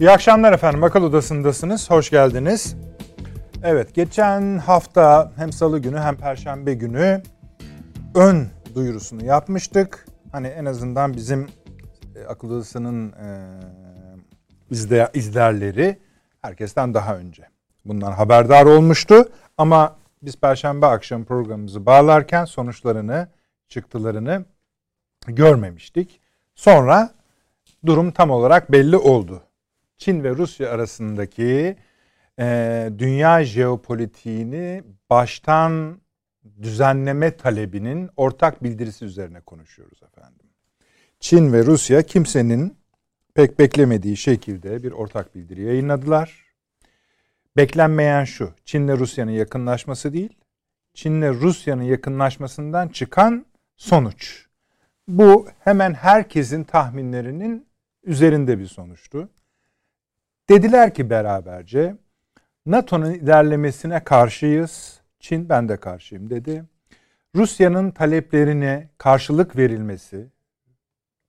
İyi akşamlar efendim. Akıl Odası'ndasınız. Hoş geldiniz. Evet, geçen hafta hem salı günü hem perşembe günü ön duyurusunu yapmıştık. Hani en azından bizim e, Akıl Odası'nın e, izle, izlerleri herkesten daha önce bundan haberdar olmuştu. Ama biz perşembe akşam programımızı bağlarken sonuçlarını, çıktılarını görmemiştik. Sonra durum tam olarak belli oldu. Çin ve Rusya arasındaki e, dünya jeopolitiğini baştan düzenleme talebinin ortak bildirisi üzerine konuşuyoruz efendim. Çin ve Rusya kimsenin pek beklemediği şekilde bir ortak bildiri yayınladılar. Beklenmeyen şu, Çin'le Rusya'nın yakınlaşması değil, Çin'le Rusya'nın yakınlaşmasından çıkan sonuç. Bu hemen herkesin tahminlerinin üzerinde bir sonuçtu. Dediler ki beraberce NATO'nun ilerlemesine karşıyız. Çin ben de karşıyım dedi. Rusya'nın taleplerine karşılık verilmesi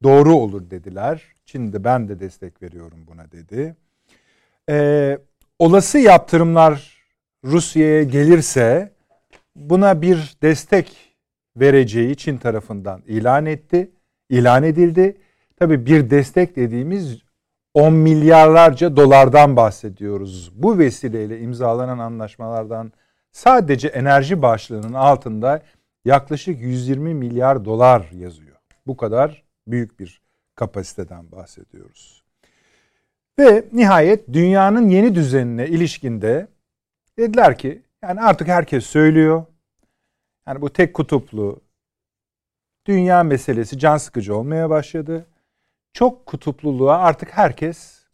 doğru olur dediler. Çin de ben de destek veriyorum buna dedi. Ee, olası yaptırımlar Rusya'ya gelirse buna bir destek vereceği Çin tarafından ilan etti. İlan edildi. Tabii bir destek dediğimiz 10 milyarlarca dolardan bahsediyoruz. Bu vesileyle imzalanan anlaşmalardan sadece enerji başlığının altında yaklaşık 120 milyar dolar yazıyor. Bu kadar büyük bir kapasiteden bahsediyoruz. Ve nihayet dünyanın yeni düzenine ilişkinde dediler ki yani artık herkes söylüyor. Yani bu tek kutuplu dünya meselesi can sıkıcı olmaya başladı çok kutupluluğa artık herkes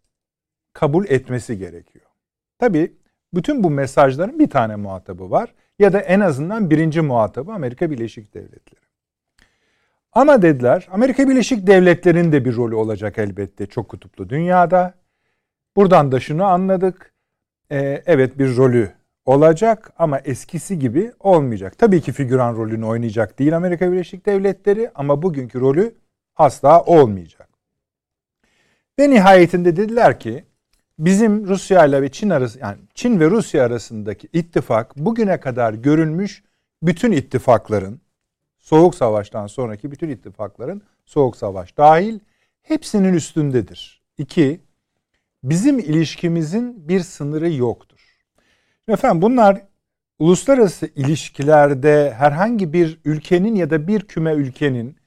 kabul etmesi gerekiyor. Tabii bütün bu mesajların bir tane muhatabı var ya da en azından birinci muhatabı Amerika Birleşik Devletleri. Ama dediler Amerika Birleşik Devletleri'nin de bir rolü olacak elbette çok kutuplu dünyada. Buradan da şunu anladık. Ee, evet bir rolü olacak ama eskisi gibi olmayacak. Tabii ki figüran rolünü oynayacak değil Amerika Birleşik Devletleri ama bugünkü rolü asla olmayacak. Ve nihayetinde dediler ki bizim Rusya ile ve Çin arası yani Çin ve Rusya arasındaki ittifak bugüne kadar görülmüş bütün ittifakların Soğuk Savaş'tan sonraki bütün ittifakların Soğuk Savaş dahil hepsinin üstündedir. İki, bizim ilişkimizin bir sınırı yoktur. efendim bunlar uluslararası ilişkilerde herhangi bir ülkenin ya da bir küme ülkenin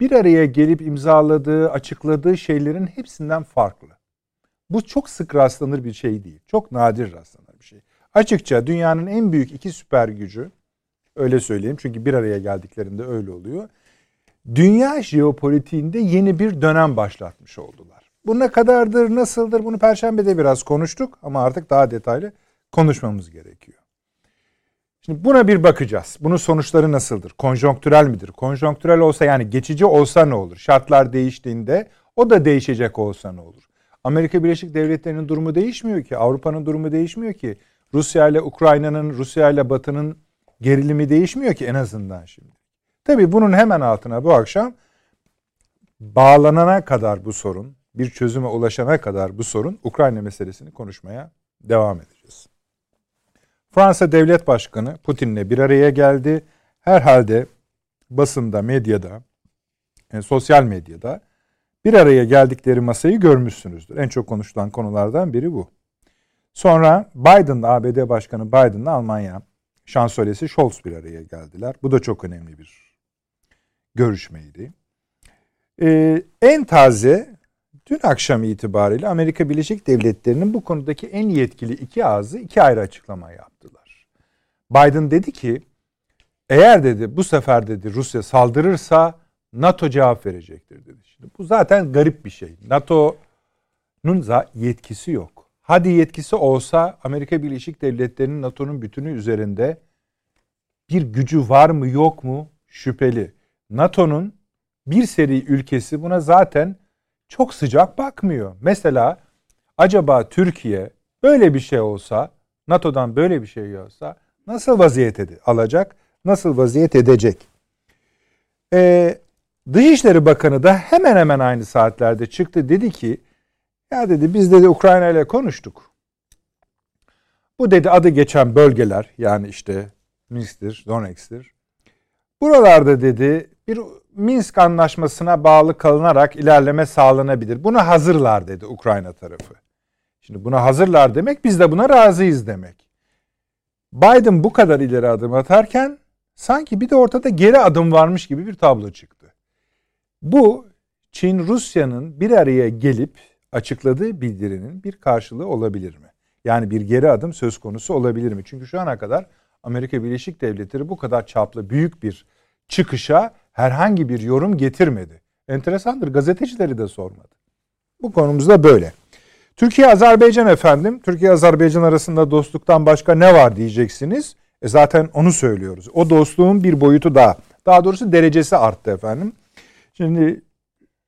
bir araya gelip imzaladığı, açıkladığı şeylerin hepsinden farklı. Bu çok sık rastlanır bir şey değil. Çok nadir rastlanır bir şey. Açıkça dünyanın en büyük iki süper gücü, öyle söyleyeyim çünkü bir araya geldiklerinde öyle oluyor. Dünya jeopolitiğinde yeni bir dönem başlatmış oldular. Bu ne kadardır, nasıldır bunu Perşembe'de biraz konuştuk ama artık daha detaylı konuşmamız gerekiyor. Şimdi buna bir bakacağız. Bunun sonuçları nasıldır? Konjonktürel midir? Konjonktürel olsa yani geçici olsa ne olur? Şartlar değiştiğinde o da değişecek olsa ne olur? Amerika Birleşik Devletleri'nin durumu değişmiyor ki. Avrupa'nın durumu değişmiyor ki. Rusya ile Ukrayna'nın, Rusya ile Batı'nın gerilimi değişmiyor ki en azından şimdi. Tabii bunun hemen altına bu akşam bağlanana kadar bu sorun, bir çözüme ulaşana kadar bu sorun Ukrayna meselesini konuşmaya devam edeceğiz. Fransa Devlet Başkanı Putin'le bir araya geldi. Herhalde basında, medyada, yani sosyal medyada bir araya geldikleri masayı görmüşsünüzdür. En çok konuşulan konulardan biri bu. Sonra Biden, ABD Başkanı Biden'la Almanya şansölyesi Scholz bir araya geldiler. Bu da çok önemli bir görüşmeydi. Ee, en taze Dün akşam itibariyle Amerika Birleşik Devletleri'nin bu konudaki en yetkili iki ağzı iki ayrı açıklama yaptılar. Biden dedi ki eğer dedi bu sefer dedi Rusya saldırırsa NATO cevap verecektir dedi. Şimdi bu zaten garip bir şey. NATO'nun yetkisi yok. Hadi yetkisi olsa Amerika Birleşik Devletleri'nin NATO'nun bütünü üzerinde bir gücü var mı yok mu şüpheli. NATO'nun bir seri ülkesi buna zaten çok sıcak bakmıyor. Mesela acaba Türkiye böyle bir şey olsa, NATO'dan böyle bir şey olsa nasıl vaziyet ed- alacak, nasıl vaziyet edecek? Ee, Dışişleri Bakanı da hemen hemen aynı saatlerde çıktı. Dedi ki Ya dedi biz dedi Ukrayna ile konuştuk. Bu dedi adı geçen bölgeler yani işte Minsk'tir, Donetsk'tir. Buralarda dedi bir Minsk anlaşmasına bağlı kalınarak ilerleme sağlanabilir. Buna hazırlar dedi Ukrayna tarafı. Şimdi buna hazırlar demek biz de buna razıyız demek. Biden bu kadar ileri adım atarken sanki bir de ortada geri adım varmış gibi bir tablo çıktı. Bu Çin Rusya'nın bir araya gelip açıkladığı bildirinin bir karşılığı olabilir mi? Yani bir geri adım söz konusu olabilir mi? Çünkü şu ana kadar Amerika Birleşik Devletleri bu kadar çaplı büyük bir çıkışa herhangi bir yorum getirmedi. Enteresandır gazetecileri de sormadı. Bu konumuzda böyle. Türkiye-Azerbaycan efendim. Türkiye-Azerbaycan arasında dostluktan başka ne var diyeceksiniz. E zaten onu söylüyoruz. O dostluğun bir boyutu daha. Daha doğrusu derecesi arttı efendim. Şimdi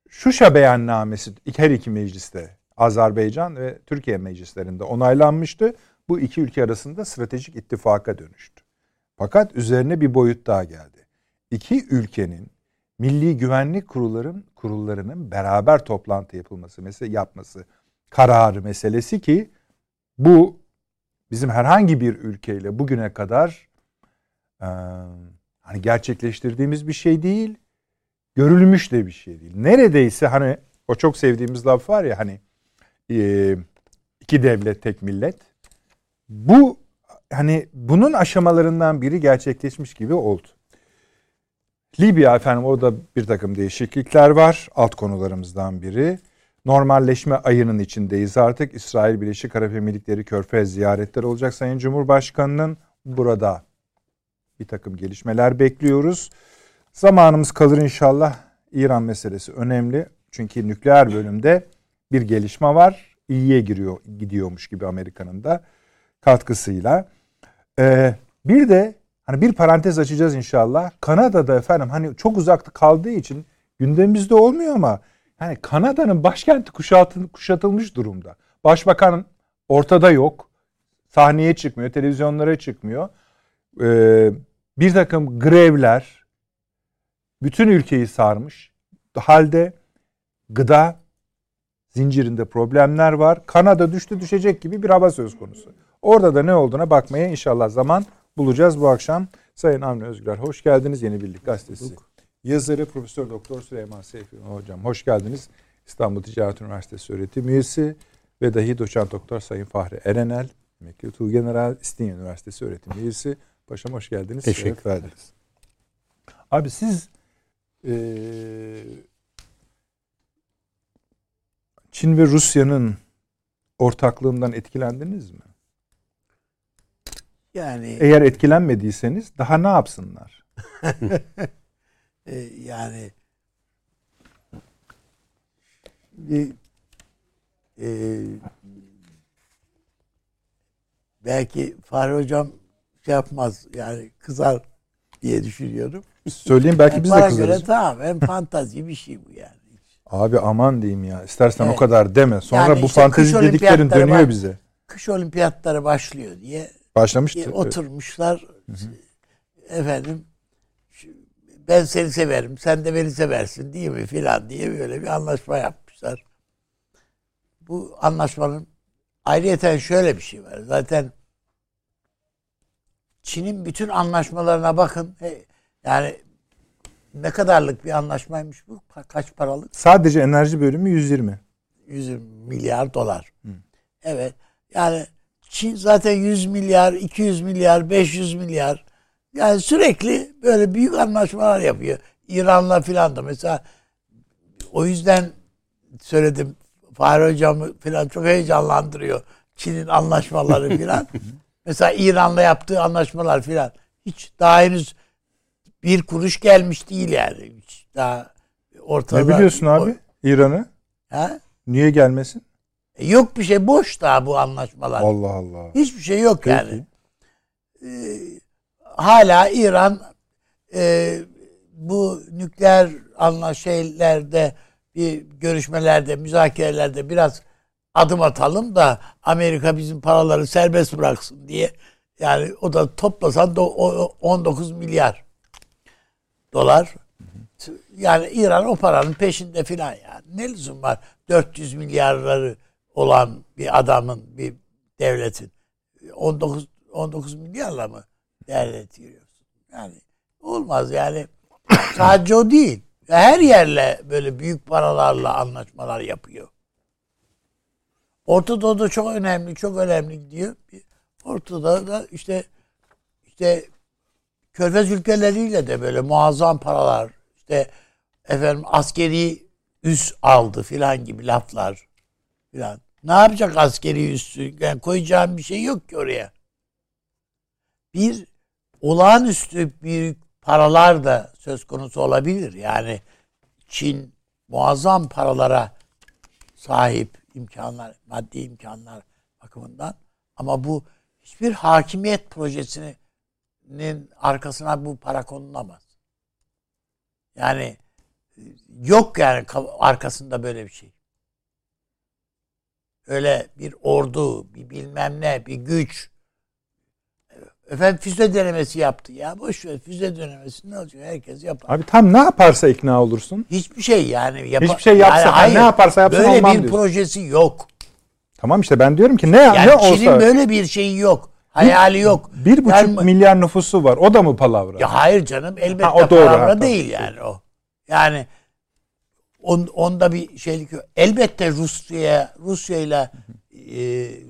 Şuşa beyannamesi her iki mecliste Azerbaycan ve Türkiye meclislerinde onaylanmıştı. Bu iki ülke arasında stratejik ittifaka dönüştü. Fakat üzerine bir boyut daha geldi. İki ülkenin milli güvenlik kurulların kurullarının beraber toplantı yapılması, mesela yapması kararı meselesi ki bu bizim herhangi bir ülkeyle bugüne kadar e, hani gerçekleştirdiğimiz bir şey değil, görülmüş de bir şey değil. Neredeyse hani o çok sevdiğimiz laf var ya hani e, iki devlet tek millet. Bu hani bunun aşamalarından biri gerçekleşmiş gibi oldu. Libya efendim orada bir takım değişiklikler var. Alt konularımızdan biri. Normalleşme ayının içindeyiz artık. İsrail Birleşik Arap Emirlikleri Körfez ziyaretleri olacak Sayın Cumhurbaşkanı'nın. Burada bir takım gelişmeler bekliyoruz. Zamanımız kalır inşallah. İran meselesi önemli. Çünkü nükleer bölümde bir gelişme var. İyiye giriyor, gidiyormuş gibi Amerika'nın da katkısıyla. Ee, bir de hani bir parantez açacağız inşallah. Kanada'da efendim hani çok uzakta kaldığı için gündemimizde olmuyor ama yani Kanada'nın başkenti kuşatılmış durumda. Başbakan ortada yok. Sahneye çıkmıyor, televizyonlara çıkmıyor. Ee, bir takım grevler bütün ülkeyi sarmış. Halde gıda zincirinde problemler var. Kanada düştü düşecek gibi bir hava söz konusu. Orada da ne olduğuna bakmaya inşallah zaman bulacağız bu akşam. Sayın Avni Özgür hoş geldiniz Yeni Birlik Gazetesi. Yazarı Profesör Doktor Süleyman Seyfi hocam hoş geldiniz. İstanbul Ticaret Üniversitesi öğretim üyesi ve dahi doçent doktor Sayın Fahri Erenel, emekli Tuğgeneral İstinye Üniversitesi öğretim üyesi. Paşam hoş geldiniz. Teşekkür ederiz. Abi siz e, Çin ve Rusya'nın ortaklığından etkilendiniz mi? Yani eğer etkilenmediyseniz daha ne yapsınlar? e, yani bir e, belki Fahri Hocam şey yapmaz yani kızar diye düşünüyorum. Söyleyeyim belki biz de kızarız. göre tamam hem fantazi bir şey bu yani. Abi aman diyeyim ya. İstersen evet. o kadar deme. Sonra yani bu işte fantezi dediklerin dönüyor var, bize. Kış olimpiyatları başlıyor diye. Başlamıştı. Diye oturmuşlar. Evet. Efendim ben seni severim. Sen de beni seversin değil mi filan diye böyle bir anlaşma yapmışlar. Bu anlaşmanın ayrıyeten şöyle bir şey var. Zaten Çin'in bütün anlaşmalarına bakın. Yani ne kadarlık bir anlaşmaymış bu? Kaç paralık? Sadece enerji bölümü 120. 100 milyar dolar. Hı. Evet. Yani Çin zaten 100 milyar, 200 milyar, 500 milyar. Yani sürekli böyle büyük anlaşmalar yapıyor. İran'la filan da mesela o yüzden söyledim Fahri Hocam'ı filan çok heyecanlandırıyor. Çin'in anlaşmaları filan. mesela İran'la yaptığı anlaşmalar filan. Hiç daha henüz bir kuruş gelmiş değil yani. Hiç daha ortada. Ne biliyorsun abi İran'ı? Ha? Niye gelmesin? E yok bir şey boş daha bu anlaşmalar. Allah Allah. Hiçbir şey yok Peki. yani. Ee, hala İran e, bu nükleer anlaşmalarda bir görüşmelerde, müzakerelerde biraz adım atalım da Amerika bizim paraları serbest bıraksın diye. Yani o da toplasan da 19 milyar dolar. Yani İran o paranın peşinde filan yani. Ne lüzum var 400 milyarları olan bir adamın bir devletin 19 19 milyarla mı değerlendiriyorsun? Yani olmaz yani. Sadece o değil. Her yerle böyle büyük paralarla anlaşmalar yapıyor. Orta Doğu'da çok önemli, çok önemli gidiyor. Ortada da işte işte Körfez ülkeleriyle de böyle muazzam paralar, işte efendim askeri üs aldı filan gibi laflar filan. Ne yapacak askeri üssü? Yani koyacağım bir şey yok ki oraya. Bir olağanüstü büyük paralar da söz konusu olabilir. Yani Çin muazzam paralara sahip imkanlar, maddi imkanlar bakımından. Ama bu hiçbir hakimiyet projesinin arkasına bu para konulamaz. Yani yok yani arkasında böyle bir şey. Öyle bir ordu, bir bilmem ne, bir güç. Efendim füze denemesi yaptı ya. Boş ver füze denemesi ne olacak? Herkes yapar. Abi tam ne yaparsa ikna olursun. Hiçbir şey yani. Yapa- Hiçbir şey yapsa yani, hayır, ne yaparsa yapsın Böyle olmam bir diyorsun. projesi yok. Tamam işte ben diyorum ki ne, yani ne olsa. Çin'in böyle bir şeyi yok. Hayali yok. Bir buçuk yani, milyar nüfusu var. O da mı palavra? Ya hayır canım elbette ha, o doğru, palavra ha, değil yani o. Yani on, onda bir şeylik yok. Elbette Rusya'ya Rusya ile e,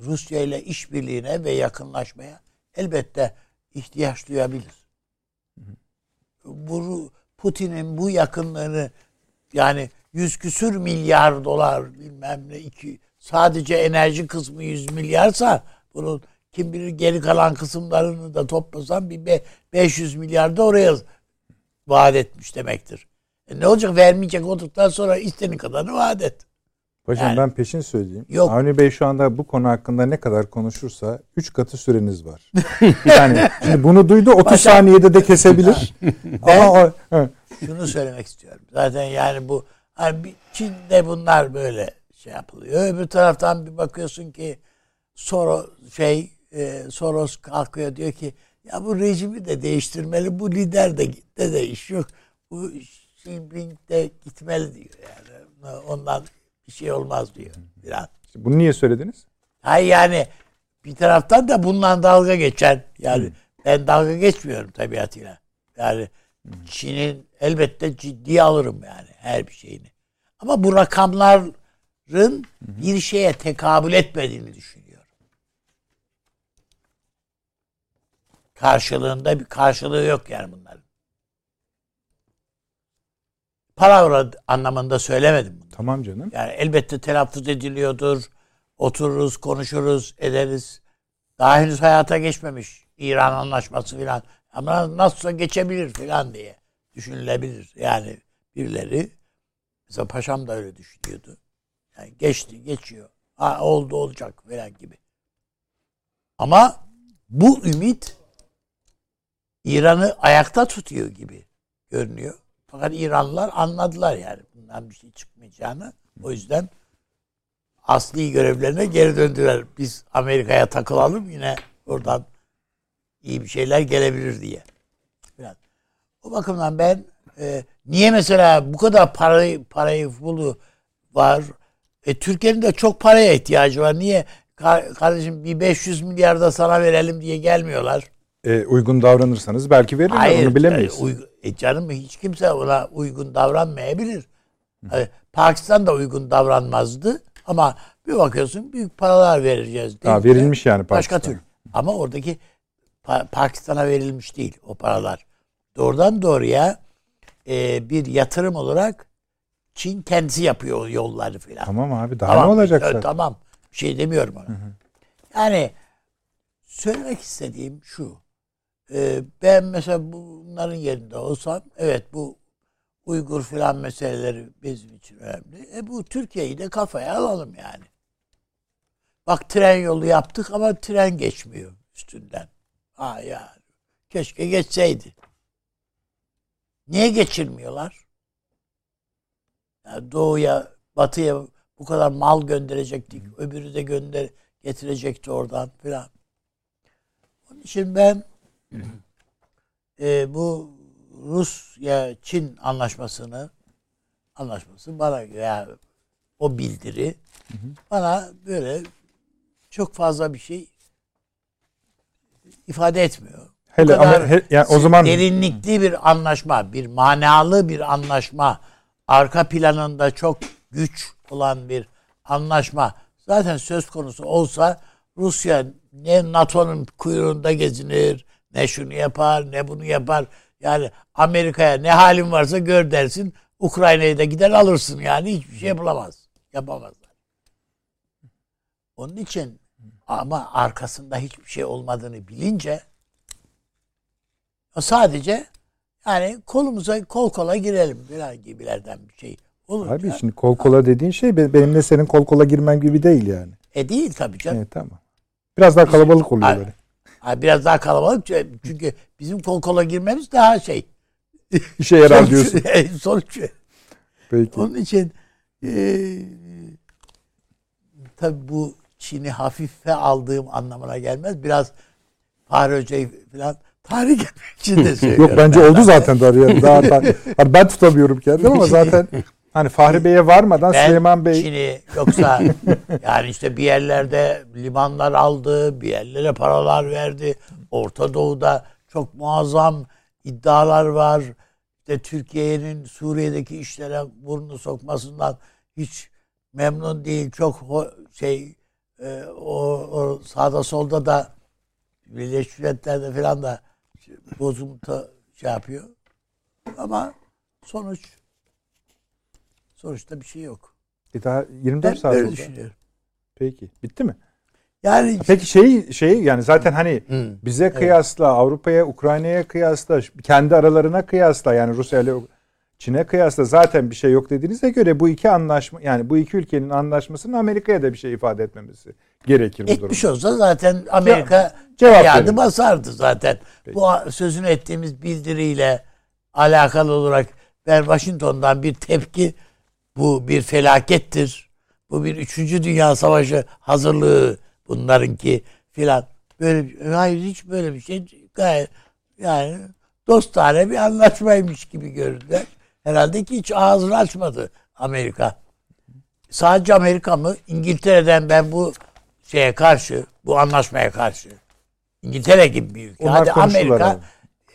Rusya ile işbirliğine ve yakınlaşmaya elbette ihtiyaç duyabilir. Bu Putin'in bu yakınlığını yani yüz küsür milyar dolar bilmem ne iki sadece enerji kısmı yüz milyarsa bunun kim bilir geri kalan kısımlarını da toplasan bir 500 milyar da oraya vaat etmiş demektir. E ne olacak vermeyecek olduktan sonra istediğin kadarını vaat et. Hocam yani, ben peşin söyleyeyim. Yok. Avni Bey şu anda bu konu hakkında ne kadar konuşursa 3 katı süreniz var. yani şimdi bunu duydu 30 Başak, saniyede de kesebilir. ben Ama o, şunu söylemek istiyorum. Zaten yani bu hani Çin'de bunlar böyle şey yapılıyor. Öbür taraftan bir bakıyorsun ki Soros şey e, Soros kalkıyor diyor ki ya bu rejimi de değiştirmeli. Bu lider de de, de iş yok. Bu Xi Jinping de gitmeli diyor yani. Ondan bir şey olmaz diyor. Biraz. Bunu niye söylediniz? Hayır yani bir taraftan da bundan dalga geçen yani Hı. ben dalga geçmiyorum tabiatıyla. Yani Çin'in elbette ciddiye alırım yani her bir şeyini. Ama bu rakamların Hı. bir şeye tekabül etmediğini düşünüyorum. Karşılığında bir karşılığı yok yani bunların. Palavra anlamında söylemedim bunu. Tamam canım. Yani elbette telaffuz ediliyordur. Otururuz, konuşuruz, ederiz. Daha henüz hayata geçmemiş İran anlaşması filan. Ama nasılsa geçebilir filan diye düşünülebilir. Yani birileri mesela paşam da öyle düşünüyordu. Yani geçti, geçiyor. Ha, oldu olacak filan gibi. Ama bu ümit İran'ı ayakta tutuyor gibi görünüyor. Fakat İranlılar anladılar yani bundan bir şey çıkmayacağını. O yüzden asli görevlerine geri döndüler. Biz Amerika'ya takılalım yine oradan iyi bir şeyler gelebilir diye. Biraz. O bakımdan ben e, niye mesela bu kadar parayı parayı bulu var? E, Türkiye'nin de çok paraya ihtiyacı var. Niye kardeşim bir 500 milyar da sana verelim diye gelmiyorlar? E, uygun davranırsanız belki verirler Hayır, onu bilemeyiz. E, e canım hiç kimse ona uygun davranmayabilir. Hani Pakistan da uygun davranmazdı ama bir bakıyorsun büyük paralar vereceğiz. Ha, verilmiş yani Pakistan. Başka türlü. Ama oradaki pa- Pakistan'a verilmiş değil o paralar. Doğrudan doğruya e, bir yatırım olarak Çin kendisi yapıyor yolları filan. Tamam abi daha tamam, ne olacak zaten? Tamam. Bir şey demiyorum ona. Hı hı. Yani söylemek istediğim şu. E, ben mesela bunların yerinde olsam evet bu Uygur filan meseleleri bizim için önemli. E bu Türkiye'yi de kafaya alalım yani. Bak tren yolu yaptık ama tren geçmiyor üstünden. Ha ya keşke geçseydi. Niye geçirmiyorlar? Yani doğuya, batıya bu kadar mal gönderecektik. Öbürü de gönder getirecekti oradan filan. Onun için ben e, bu Rusya Çin anlaşmasını anlaşması bana yani o bildiri bana böyle çok fazla bir şey ifade etmiyor. Hele kadar ama he- yani o zaman derinlikli bir anlaşma, bir manalı bir anlaşma, arka planında çok güç olan bir anlaşma zaten söz konusu olsa Rusya ne NATO'nun kuyruğunda gezinir, ne şunu yapar, ne bunu yapar. Yani Amerika'ya ne halin varsa gör dersin. Ukrayna'yı da gider alırsın yani hiçbir şey yapılamaz. Yapamazlar. Onun için ama arkasında hiçbir şey olmadığını bilince sadece yani kolumuza kol kola girelim falan gibilerden bir şey olur. Abi şimdi kol kola dediğin şey be- benimle senin kol kola girmen gibi değil yani. E değil tabii canım. Evet tamam. Biraz daha kalabalık oluyor böyle. Biraz daha kalabalık çünkü bizim kol kola girmemiz daha şey. İşe yarar diyorsun. Sonuç. Peki. Onun için e, tabii bu Çin'i hafife aldığım anlamına gelmez. Biraz Fahri Hoca'yı falan etmek için de söylüyorum. Yok bence ben oldu zaten daha. Daha, daha, hani ben tutamıyorum kendimi ama zaten hani Fahri Bey'e varmadan Ben Süleyman Bey Çin'i yoksa yani işte bir yerlerde limanlar aldı, bir yerlere paralar verdi. Orta Doğu'da çok muazzam iddialar var. İşte Türkiye'nin Suriye'deki işlere burnunu sokmasından hiç memnun değil. Çok şey e, o, o sağda solda da Birleşmiş Milletler'de falan da bozuntu şey yapıyor. Ama sonuç sonuçta bir şey yok. E daha 24 Ben saat oldu. düşünüyorum. Peki. Bitti mi? Yani Peki şey şey yani zaten hani Hı. bize kıyasla Avrupa'ya, Ukrayna'ya kıyasla, kendi aralarına kıyasla yani Rusya ile Çin'e kıyasla zaten bir şey yok dediğinize göre bu iki anlaşma yani bu iki ülkenin anlaşmasının Amerika'ya da bir şey ifade etmemesi gerekir bu etmiş durumda. olsa zaten Amerika cevap yardım basardı zaten. Bu sözünü ettiğimiz bildiriyle alakalı olarak ben Washington'dan bir tepki bu bir felakettir. Bu bir üçüncü dünya savaşı hazırlığı bunlarınki filan. Böyle hayır hiç böyle bir şey gayet yani dostane bir anlaşmaymış gibi gördüler. Herhalde ki hiç ağzını açmadı Amerika. Sadece Amerika mı? İngiltere'den ben bu şeye karşı, bu anlaşmaya karşı. İngiltere gibi bir ülke. Onlar Hadi Amerika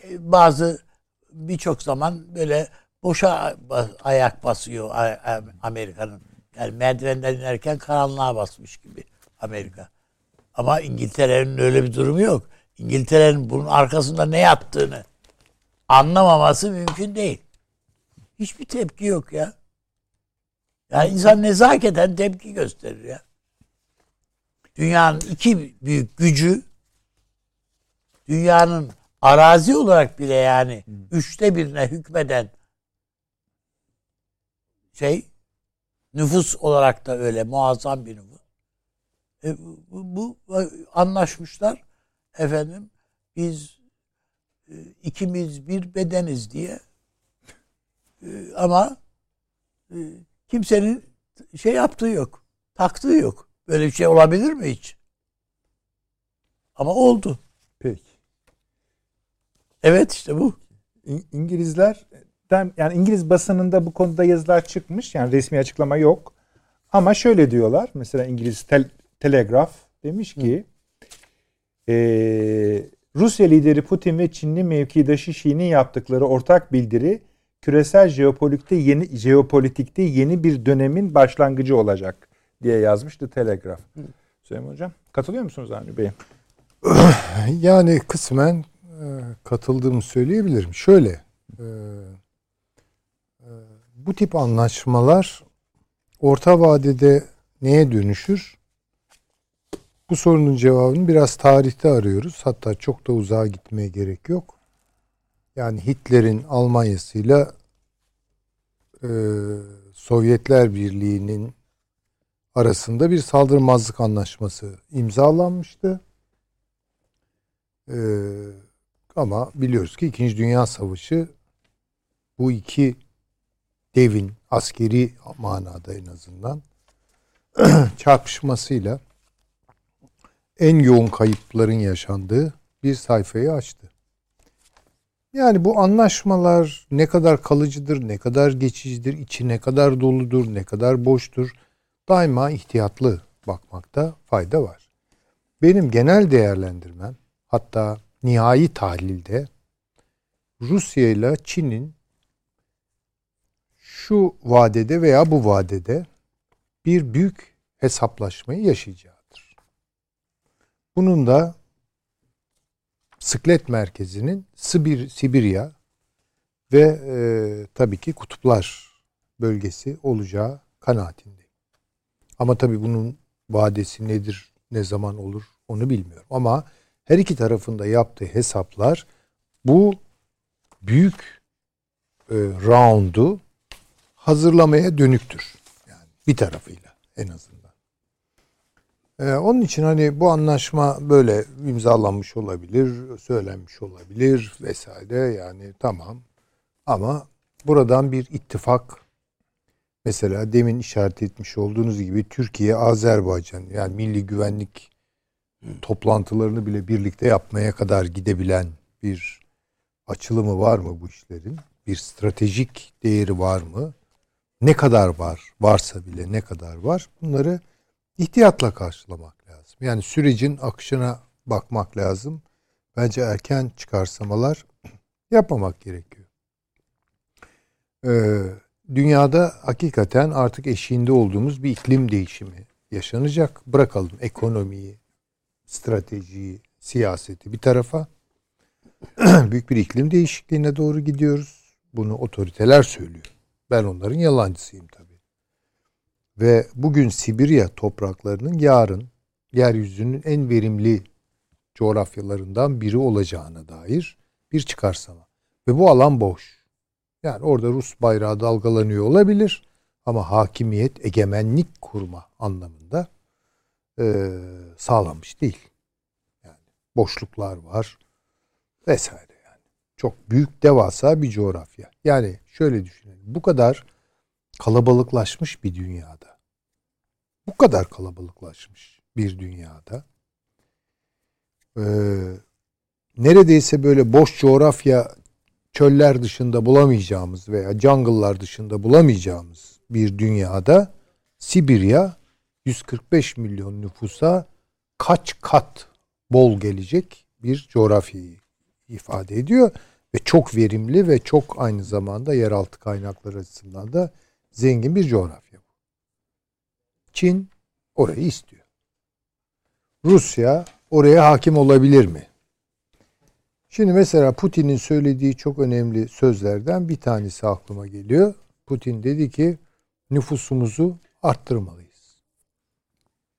e, bazı birçok zaman böyle boşa ayak basıyor Amerika'nın. Yani merdivenden inerken karanlığa basmış gibi Amerika. Ama İngiltere'nin öyle bir durumu yok. İngiltere'nin bunun arkasında ne yattığını anlamaması mümkün değil. Hiçbir tepki yok ya. Yani insan nezaketen tepki gösterir ya. Dünyanın iki büyük gücü dünyanın arazi olarak bile yani üçte birine hükmeden şey nüfus olarak da öyle muazzam bir nüfus. E, bu, bu anlaşmışlar efendim biz e, ikimiz bir bedeniz diye E, ama e, kimsenin şey yaptığı yok. Taktığı yok. Böyle bir şey olabilir mi hiç? Ama oldu. Peki. Evet işte bu. İ- İngilizlerden yani İngiliz basınında bu konuda yazılar çıkmış. Yani resmi açıklama yok. Ama şöyle diyorlar. Mesela İngiliz tel, Telegraph demiş ki eee, Rusya lideri Putin ve Çinli mevkidaşı Xi'nin yaptıkları ortak bildiri küresel jeopolitikte yeni jeopolitikte yeni bir dönemin başlangıcı olacak diye yazmıştı Telegraph. Süleyman Hocam katılıyor musunuz Avni Bey? Yani kısmen e, katıldığımı söyleyebilirim. Şöyle, e, e, bu tip anlaşmalar orta vadede neye dönüşür? Bu sorunun cevabını biraz tarihte arıyoruz. Hatta çok da uzağa gitmeye gerek yok. Yani Hitler'in Almanya'sıyla e, Sovyetler Birliği'nin arasında bir saldırmazlık anlaşması imzalanmıştı. Ee, ama biliyoruz ki İkinci Dünya Savaşı bu iki devin askeri manada en azından çarpışmasıyla en yoğun kayıpların yaşandığı bir sayfayı açtı. Yani bu anlaşmalar ne kadar kalıcıdır, ne kadar geçicidir, içi ne kadar doludur, ne kadar boştur. daima ihtiyatlı bakmakta fayda var. Benim genel değerlendirmem hatta nihai tahlilde Rusya ile Çin'in şu vadede veya bu vadede bir büyük hesaplaşmayı yaşayacağıdır. Bunun da sıklet merkezinin Sibir, Sibirya ve e, tabii ki kutuplar bölgesi olacağı kanaatindeyim. Ama tabii bunun vadesi nedir, ne zaman olur onu bilmiyorum. Ama her iki tarafında yaptığı hesaplar bu büyük e, roundu hazırlamaya dönüktür. Yani bir tarafıyla en azından. Ee, onun için hani bu anlaşma böyle imzalanmış olabilir, söylenmiş olabilir vesaire yani tamam. Ama buradan bir ittifak mesela demin işaret etmiş olduğunuz gibi Türkiye, Azerbaycan yani milli güvenlik toplantılarını bile birlikte yapmaya kadar gidebilen bir açılımı var mı bu işlerin? Bir stratejik değeri var mı? Ne kadar var? Varsa bile ne kadar var? Bunları ihtiyatla karşılamak lazım. Yani sürecin akışına bakmak lazım. Bence erken çıkarsamalar yapmamak gerekiyor. Ee, dünyada hakikaten artık eşiğinde olduğumuz bir iklim değişimi yaşanacak. Bırakalım ekonomiyi, stratejiyi, siyaseti bir tarafa. Büyük bir iklim değişikliğine doğru gidiyoruz. Bunu otoriteler söylüyor. Ben onların yalancısıyım tabii. Ve bugün Sibirya topraklarının yarın yeryüzünün en verimli coğrafyalarından biri olacağına dair bir çıkarsama. Ve bu alan boş. Yani orada Rus bayrağı dalgalanıyor olabilir ama hakimiyet, egemenlik kurma anlamında e, sağlanmış değil. Yani boşluklar var vesaire. Çok büyük devasa bir coğrafya. Yani şöyle düşünelim. Bu kadar kalabalıklaşmış bir dünyada. Bu kadar kalabalıklaşmış bir dünyada. Ee, neredeyse böyle boş coğrafya çöller dışında bulamayacağımız veya jungle'lar dışında bulamayacağımız bir dünyada Sibirya 145 milyon nüfusa kaç kat bol gelecek bir coğrafyayı ifade ediyor ve çok verimli ve çok aynı zamanda yeraltı kaynakları açısından da zengin bir coğrafya. Çin orayı istiyor. Rusya oraya hakim olabilir mi? Şimdi mesela Putin'in söylediği çok önemli sözlerden bir tanesi aklıma geliyor. Putin dedi ki nüfusumuzu arttırmalıyız.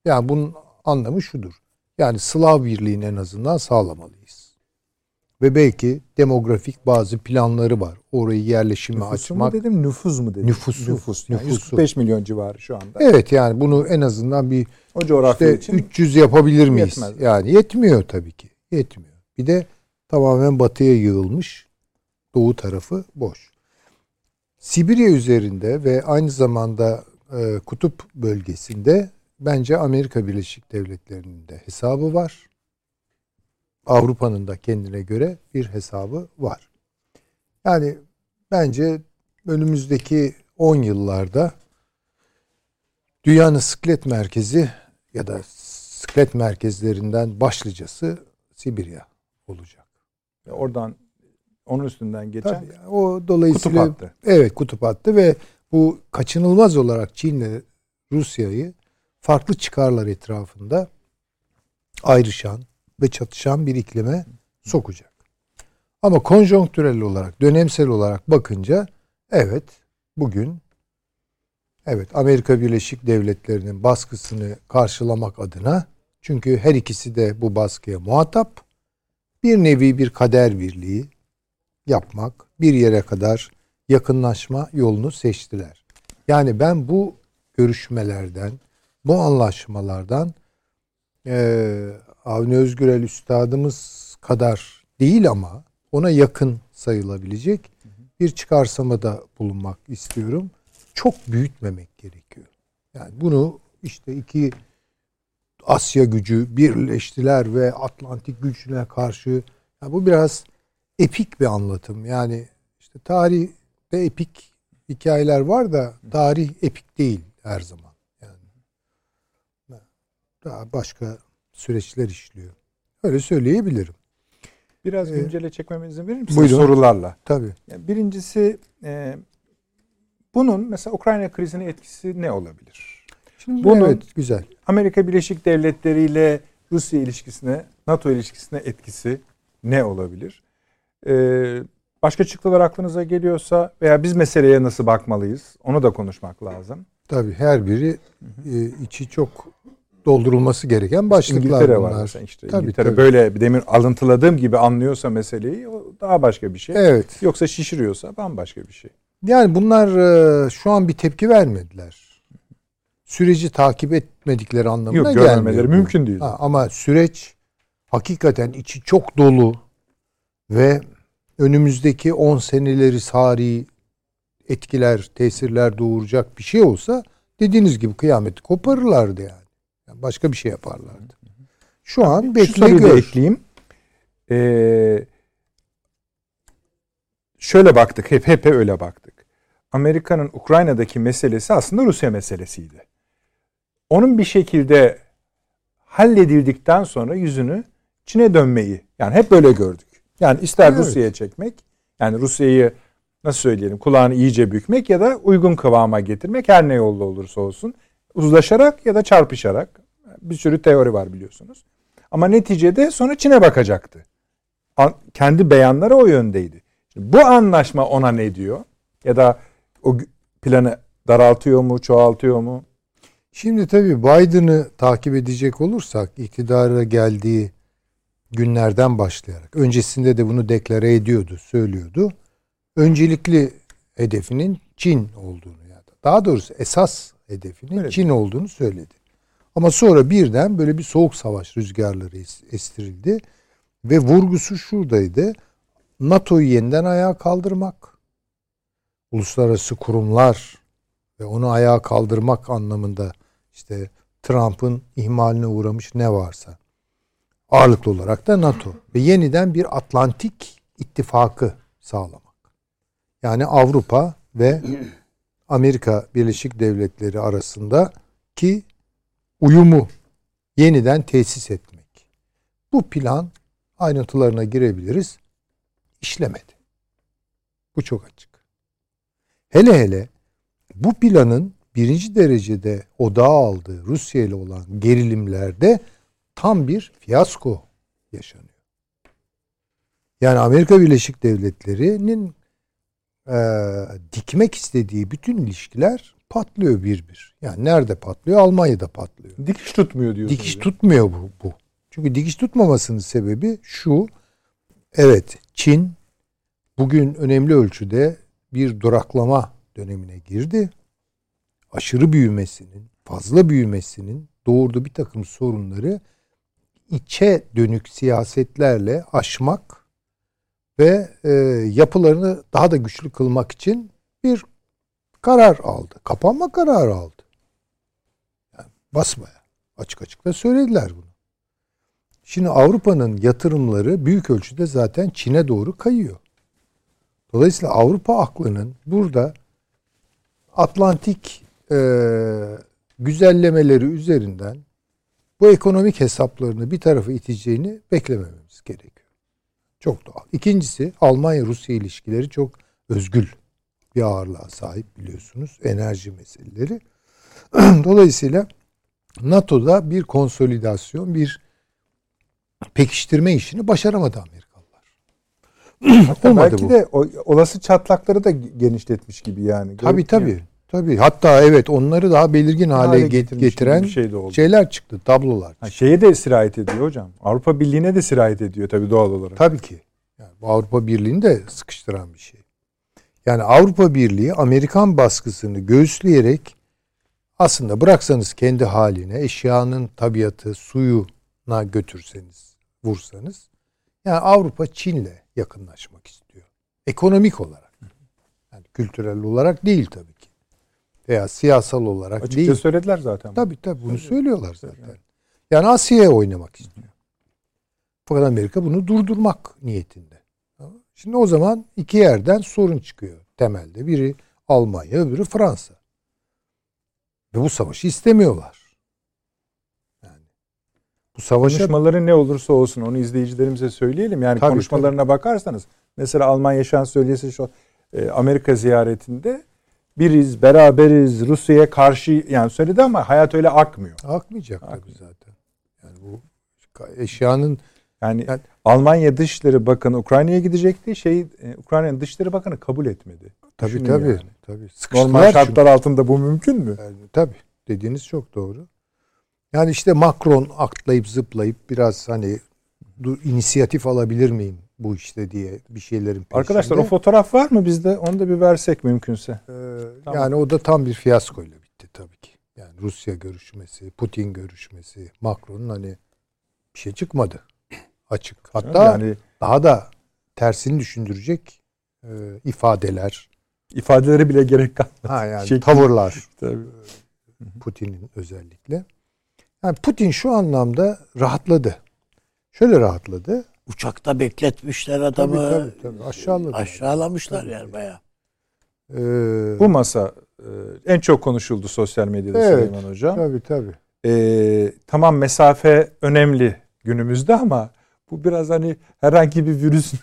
Yani bunun anlamı şudur. Yani Slav birliğini en azından sağlamalıyız ve belki demografik bazı planları var. Orayı yerleşime Nüfusu açmak. mu dedim nüfuz mu dedim? Nüfusu. Nüfus. Yani Nüfusu. 145 milyon civarı şu anda. Evet yani bunu en azından bir O coğrafya işte için 300 yapabilir miyiz? yetmez. Yani yetmiyor tabii ki. Yetmiyor. Bir de tamamen batıya yığılmış. Doğu tarafı boş. Sibirya üzerinde ve aynı zamanda e, kutup bölgesinde bence Amerika Birleşik Devletleri'nin de hesabı var. Avrupa'nın da kendine göre bir hesabı var. Yani bence önümüzdeki 10 yıllarda dünyanın sıklet merkezi ya da sıklet merkezlerinden başlıcası Sibirya olacak. oradan onun üstünden geçen Tabii, o dolayısıyla kutup hattı. Evet kutup hattı ve bu kaçınılmaz olarak Çin'le Rusya'yı farklı çıkarlar etrafında ayrışan ve çatışan bir iklime sokacak. Ama konjonktürel olarak, dönemsel olarak bakınca evet bugün evet Amerika Birleşik Devletleri'nin baskısını karşılamak adına çünkü her ikisi de bu baskıya muhatap bir nevi bir kader birliği yapmak, bir yere kadar yakınlaşma yolunu seçtiler. Yani ben bu görüşmelerden, bu anlaşmalardan e, Avni Özgürel üstadımız kadar değil ama ona yakın sayılabilecek bir çıkarsamada bulunmak istiyorum. Çok büyütmemek gerekiyor. Yani bunu işte iki Asya gücü birleştiler ve Atlantik gücüne karşı yani bu biraz epik bir anlatım. Yani işte tarihte epik hikayeler var da tarih epik değil her zaman. Daha başka süreçler işliyor. Öyle söyleyebilirim. Biraz Ee, güncele çekmeme izin verir misiniz? buyurun. Sorularla. Tabii. Yani birincisi e, bunun mesela Ukrayna krizine etkisi ne olabilir? Şimdi Bunun- evet güzel. Amerika Birleşik Devletleri ile Rusya ilişkisine, NATO ilişkisine etkisi ne olabilir? Ee, başka çıktılar aklınıza geliyorsa veya biz meseleye nasıl bakmalıyız? Onu da konuşmak lazım. Tabii her biri e, içi çok doldurulması gereken başlıklar İngiltere bunlar. var mesela işte. Tabii, İngiltere tabii. böyle demin alıntıladığım gibi anlıyorsa meseleyi o daha başka bir şey. Evet. Yoksa şişiriyorsa bambaşka bir şey. Yani bunlar e, şu an bir tepki vermediler. Süreci takip etmedikleri anlamına Yok gelmiyor. bu. mümkün değil. Ha, ama süreç hakikaten içi çok dolu ve önümüzdeki 10 seneleri sari etkiler, tesirler doğuracak bir şey olsa dediğiniz gibi kıyameti koparırlardı yani. Başka bir şey yaparlardı. Şu an Şu bekle da gör. ekleyeyim. Ee, şöyle baktık, hep hep öyle baktık. Amerika'nın Ukrayna'daki meselesi aslında Rusya meselesiydi. Onun bir şekilde halledildikten sonra yüzünü Çin'e dönmeyi, yani hep böyle gördük. Yani ister Evet. Rusya'ya çekmek, yani Rusya'yı nasıl söyleyelim, kulağını iyice bükmek ya da uygun kıvama getirmek her ne yolla olursa olsun. Uzlaşarak ya da çarpışarak bir sürü teori var biliyorsunuz. Ama neticede sonra Çin'e bakacaktı. Kendi beyanları o yöndeydi. Bu anlaşma ona ne diyor? Ya da o planı daraltıyor mu, çoğaltıyor mu? Şimdi tabii Biden'ı takip edecek olursak iktidara geldiği günlerden başlayarak öncesinde de bunu deklare ediyordu, söylüyordu. Öncelikli hedefinin Çin olduğunu ya da daha doğrusu esas hedefinin Öyle Çin olduğunu söyledi. Ama sonra birden böyle bir soğuk savaş rüzgarları es- estirildi ve vurgusu şuradaydı. NATO'yu yeniden ayağa kaldırmak, uluslararası kurumlar ve onu ayağa kaldırmak anlamında işte Trump'ın ihmaline uğramış ne varsa ağırlıklı olarak da NATO ve yeniden bir Atlantik ittifakı sağlamak. Yani Avrupa ve Amerika Birleşik Devletleri arasında ki uyumu yeniden tesis etmek. Bu plan ayrıntılarına girebiliriz. işlemedi. Bu çok açık. Hele hele bu planın birinci derecede odağa aldığı Rusya ile olan gerilimlerde tam bir fiyasko yaşanıyor. Yani Amerika Birleşik Devletleri'nin e, dikmek istediği bütün ilişkiler patlıyor bir bir. Yani nerede patlıyor? Almanya'da patlıyor. Dikiş tutmuyor diyorsunuz. Dikiş tutmuyor bu, bu. Çünkü dikiş tutmamasının sebebi şu. Evet Çin bugün önemli ölçüde bir duraklama dönemine girdi. Aşırı büyümesinin, fazla büyümesinin doğurduğu bir takım sorunları içe dönük siyasetlerle aşmak ve e, yapılarını daha da güçlü kılmak için bir karar aldı. Kapanma kararı aldı. Yani basmaya. Açık açık da söylediler bunu. Şimdi Avrupa'nın yatırımları büyük ölçüde zaten Çin'e doğru kayıyor. Dolayısıyla Avrupa aklının burada Atlantik e, güzellemeleri üzerinden bu ekonomik hesaplarını bir tarafa iteceğini beklemememiz gerekiyor. Çok doğal. İkincisi Almanya-Rusya ilişkileri çok özgül bir ağırlığa sahip biliyorsunuz. Enerji meseleleri. Dolayısıyla NATO'da bir konsolidasyon, bir pekiştirme işini başaramadı Amerikalılar. Hatta Olmadı belki bu. de o olası çatlakları da genişletmiş gibi yani. Tabii. yani. Tabii. Hatta evet onları daha belirgin hale, Hale getiren şey de oldu. şeyler çıktı, tablolar. Ha, şeye de sirayet ediyor hocam. Avrupa Birliği'ne de sirayet ediyor tabii doğal olarak. Tabii ki. Yani bu Avrupa Birliği'ni de sıkıştıran bir şey. Yani Avrupa Birliği Amerikan baskısını göğüsleyerek aslında bıraksanız kendi haline eşyanın tabiatı suyuna götürseniz vursanız yani Avrupa Çin'le yakınlaşmak istiyor. Ekonomik olarak. Yani kültürel olarak değil tabii ki. Veya siyasal olarak Açıkça değil. söylediler zaten. Tabii tabii bunu söylüyorlar zaten. Yani Asya'ya oynamak istiyor. Fakat Amerika bunu durdurmak niyetinde. Şimdi o zaman iki yerden sorun çıkıyor temelde. Biri Almanya, öbürü Fransa. Ve bu savaşı istemiyorlar. Yani Bu savaşa Konuşmaları ne olursa olsun onu izleyicilerimize söyleyelim. Yani Tabii, konuşmalarına bakarsanız mesela Almanya Şansölyesi şu e, Amerika ziyaretinde biriz, beraberiz, Rusya'ya karşı yani söyledi ama hayat öyle akmıyor. akmayacak tabii Akmıyor. zaten. Yani bu eşyanın Yani Yani- Almanya Dışişleri Bakanı Ukrayna'ya gidecekti. Şey e, Ukrayna'nın Dışişleri Bakanı kabul etmedi. tabii Düşünün tabii yani. tabii Normal sıkıştılar çünkü. şartlar altında bu mümkün mü? Yani, tabii dediğiniz çok doğru. Yani işte Macron atlayıp zıplayıp biraz hani inisiyatif alabilir miyim bu işte diye bir şeylerin peşinde. Arkadaşlar o fotoğraf var mı bizde? Onu da bir versek mümkünse. Ee, Tamam. Yani o da tam bir fiyaskoyla bitti tabii ki. Yani Rusya görüşmesi, Putin görüşmesi, Macron'un hani bir şey çıkmadı. Açık. Hatta yani daha da tersini düşündürecek e, ifadeler, ifadeleri bile gerek kalmadı. ha yani Şekli- tavırlar Tabii. Putin'in özellikle. Yani Putin şu anlamda rahatladı. Şöyle rahatladı. Uçakta bekletmişler Tabii adamı. tabii, tabii. aşağıladı. Aşağılamışlar Tabii, yani tabii. bayağı. Ee, Bu masa e, en çok konuşuldu sosyal medyada Evet. Süleyman Hocam. tabii tabii. E, tamam mesafe önemli günümüzde ama bu biraz hani herhangi bir virüsün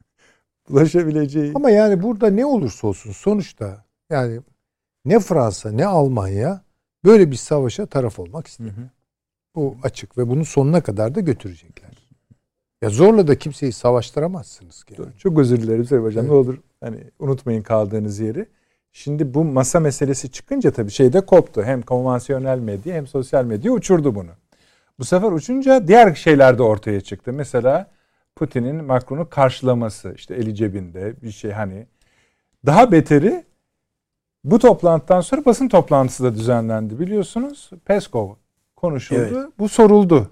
bulaşabileceği. Ama yani burada ne olursa olsun sonuçta yani ne Fransa ne Almanya böyle bir savaşa taraf olmak istemiyor. hı. Bu açık ve bunu sonuna kadar da götürecekler. Ya zorla da kimseyi savaştıramazsınız ki. Dur, Çok özür dilerim Sayın Hocam. Evet. Ne olur hani unutmayın kaldığınız yeri. Şimdi bu masa meselesi çıkınca tabii şeyde koptu. Hem konvansiyonel medya hem sosyal medya uçurdu bunu. Bu sefer uçunca diğer şeyler de ortaya çıktı. Mesela Putin'in Macron'u karşılaması işte eli cebinde bir şey hani. Daha beteri bu toplantıdan sonra basın toplantısı da düzenlendi biliyorsunuz. Peskov konuşuldu. Bu soruldu.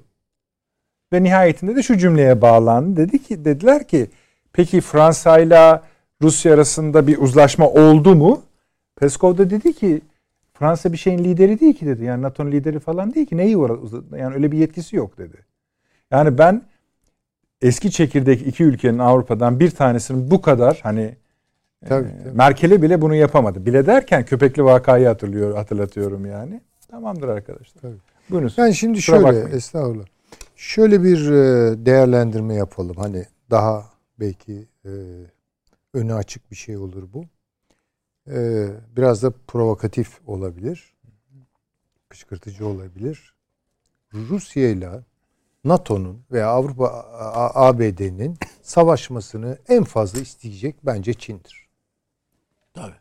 Ve nihayetinde de şu cümleye bağlandı. Dedi ki dediler ki peki Fransa ile Rusya arasında bir uzlaşma oldu mu? Peskov da dedi ki Fransa bir şeyin lideri değil ki dedi. Yani NATO'nun lideri falan değil ki. Neyi var? Yani öyle bir yetkisi yok dedi. Yani ben eski çekirdek iki ülkenin Avrupa'dan bir tanesinin bu kadar hani Tabii, e, tabii. Merkel'e bile bunu yapamadı. Bile derken köpekli vakayı hatırlıyor, hatırlatıyorum yani. Tamamdır arkadaşlar. Tabii. Buyurun. Yani şimdi Kusura şöyle bakmayın. estağfurullah. Şöyle bir e, değerlendirme yapalım. Hani daha belki e, önü açık bir şey olur bu. E, biraz da provokatif olabilir. Kışkırtıcı olabilir. Rusya ile NATO'nun veya Avrupa ABD'nin savaşmasını en fazla isteyecek bence Çin'dir. Tabii.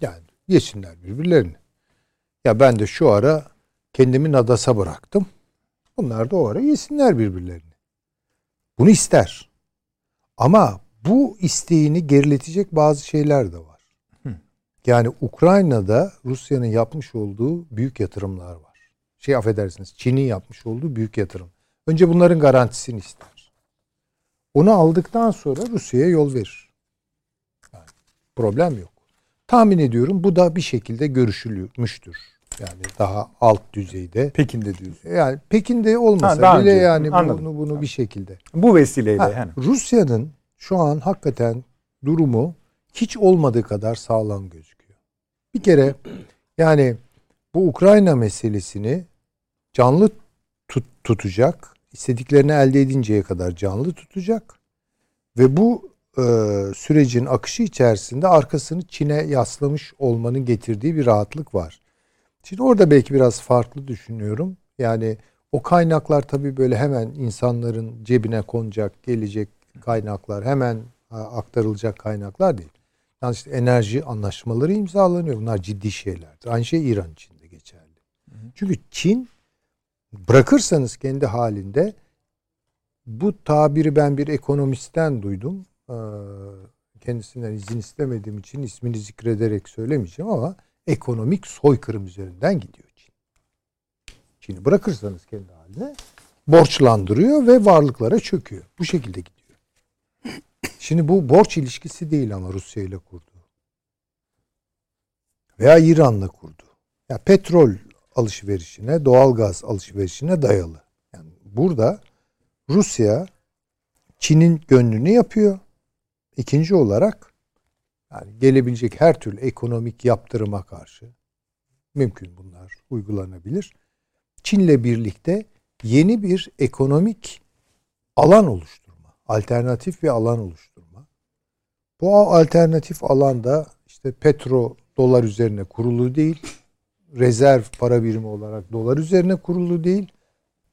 Yani yesinler birbirlerini. Ya ben de şu ara kendimi Nadas'a bıraktım. Bunlar da o ara yesinler birbirlerini. Bunu ister. Ama bu isteğini geriletecek bazı şeyler de var. Yani Ukrayna'da Rusya'nın yapmış olduğu büyük yatırımlar var. Şey affedersiniz Çin'in yapmış olduğu büyük yatırım. Önce bunların garantisini ister. Onu aldıktan sonra Rusya'ya yol verir. Yani problem yok. Tahmin ediyorum bu da bir şekilde görüşülmüştür. Yani daha alt düzeyde. Pekin'de diyorsun. Yani Pekin'de olmasa Ha, bile önce. yani Anladım. bunu, bunu bir şekilde. Bu vesileyle Ha, yani. Rusya'nın şu an hakikaten durumu hiç olmadığı kadar sağlam gözüküyor. Bir kere yani bu Ukrayna meselesini canlı tut- tutacak, istediklerini elde edinceye kadar canlı tutacak ve bu e, sürecin akışı içerisinde arkasını Çin'e yaslamış olmanın getirdiği bir rahatlık var. Şimdi orada belki biraz farklı düşünüyorum. Yani o kaynaklar tabii böyle hemen insanların cebine konacak, gelecek kaynaklar, hemen aktarılacak kaynaklar değil. Yani işte enerji anlaşmaları imzalanıyor. Bunlar ciddi şeylerdir. Aynı şey İran için de geçerli. Çünkü Çin bırakırsanız kendi halinde bu tabiri ben bir ekonomistten duydum. Ee, Kendisinden izin istemediğim için ismini zikrederek söylemeyeceğim ama ekonomik soykırım üzerinden gidiyor Çin. Çin'i bırakırsanız kendi haline borçlandırıyor ve varlıklara çöküyor. Bu şekilde gidiyor. Şimdi bu borç ilişkisi değil ama Rusya ile kurdu. Veya İran'la kurdu. Ya petrol alışverişine, doğal gaz alışverişine dayalı. Yani burada Rusya Çin'in gönlünü yapıyor. İkinci olarak yani gelebilecek her türlü ekonomik yaptırıma karşı mümkün bunlar uygulanabilir. Çin'le birlikte yeni bir ekonomik alan oluşturma, alternatif bir alan oluşturma. Bu alternatif alanda işte petro dolar üzerine kurulu değil, rezerv para birimi olarak dolar üzerine kurulu değil,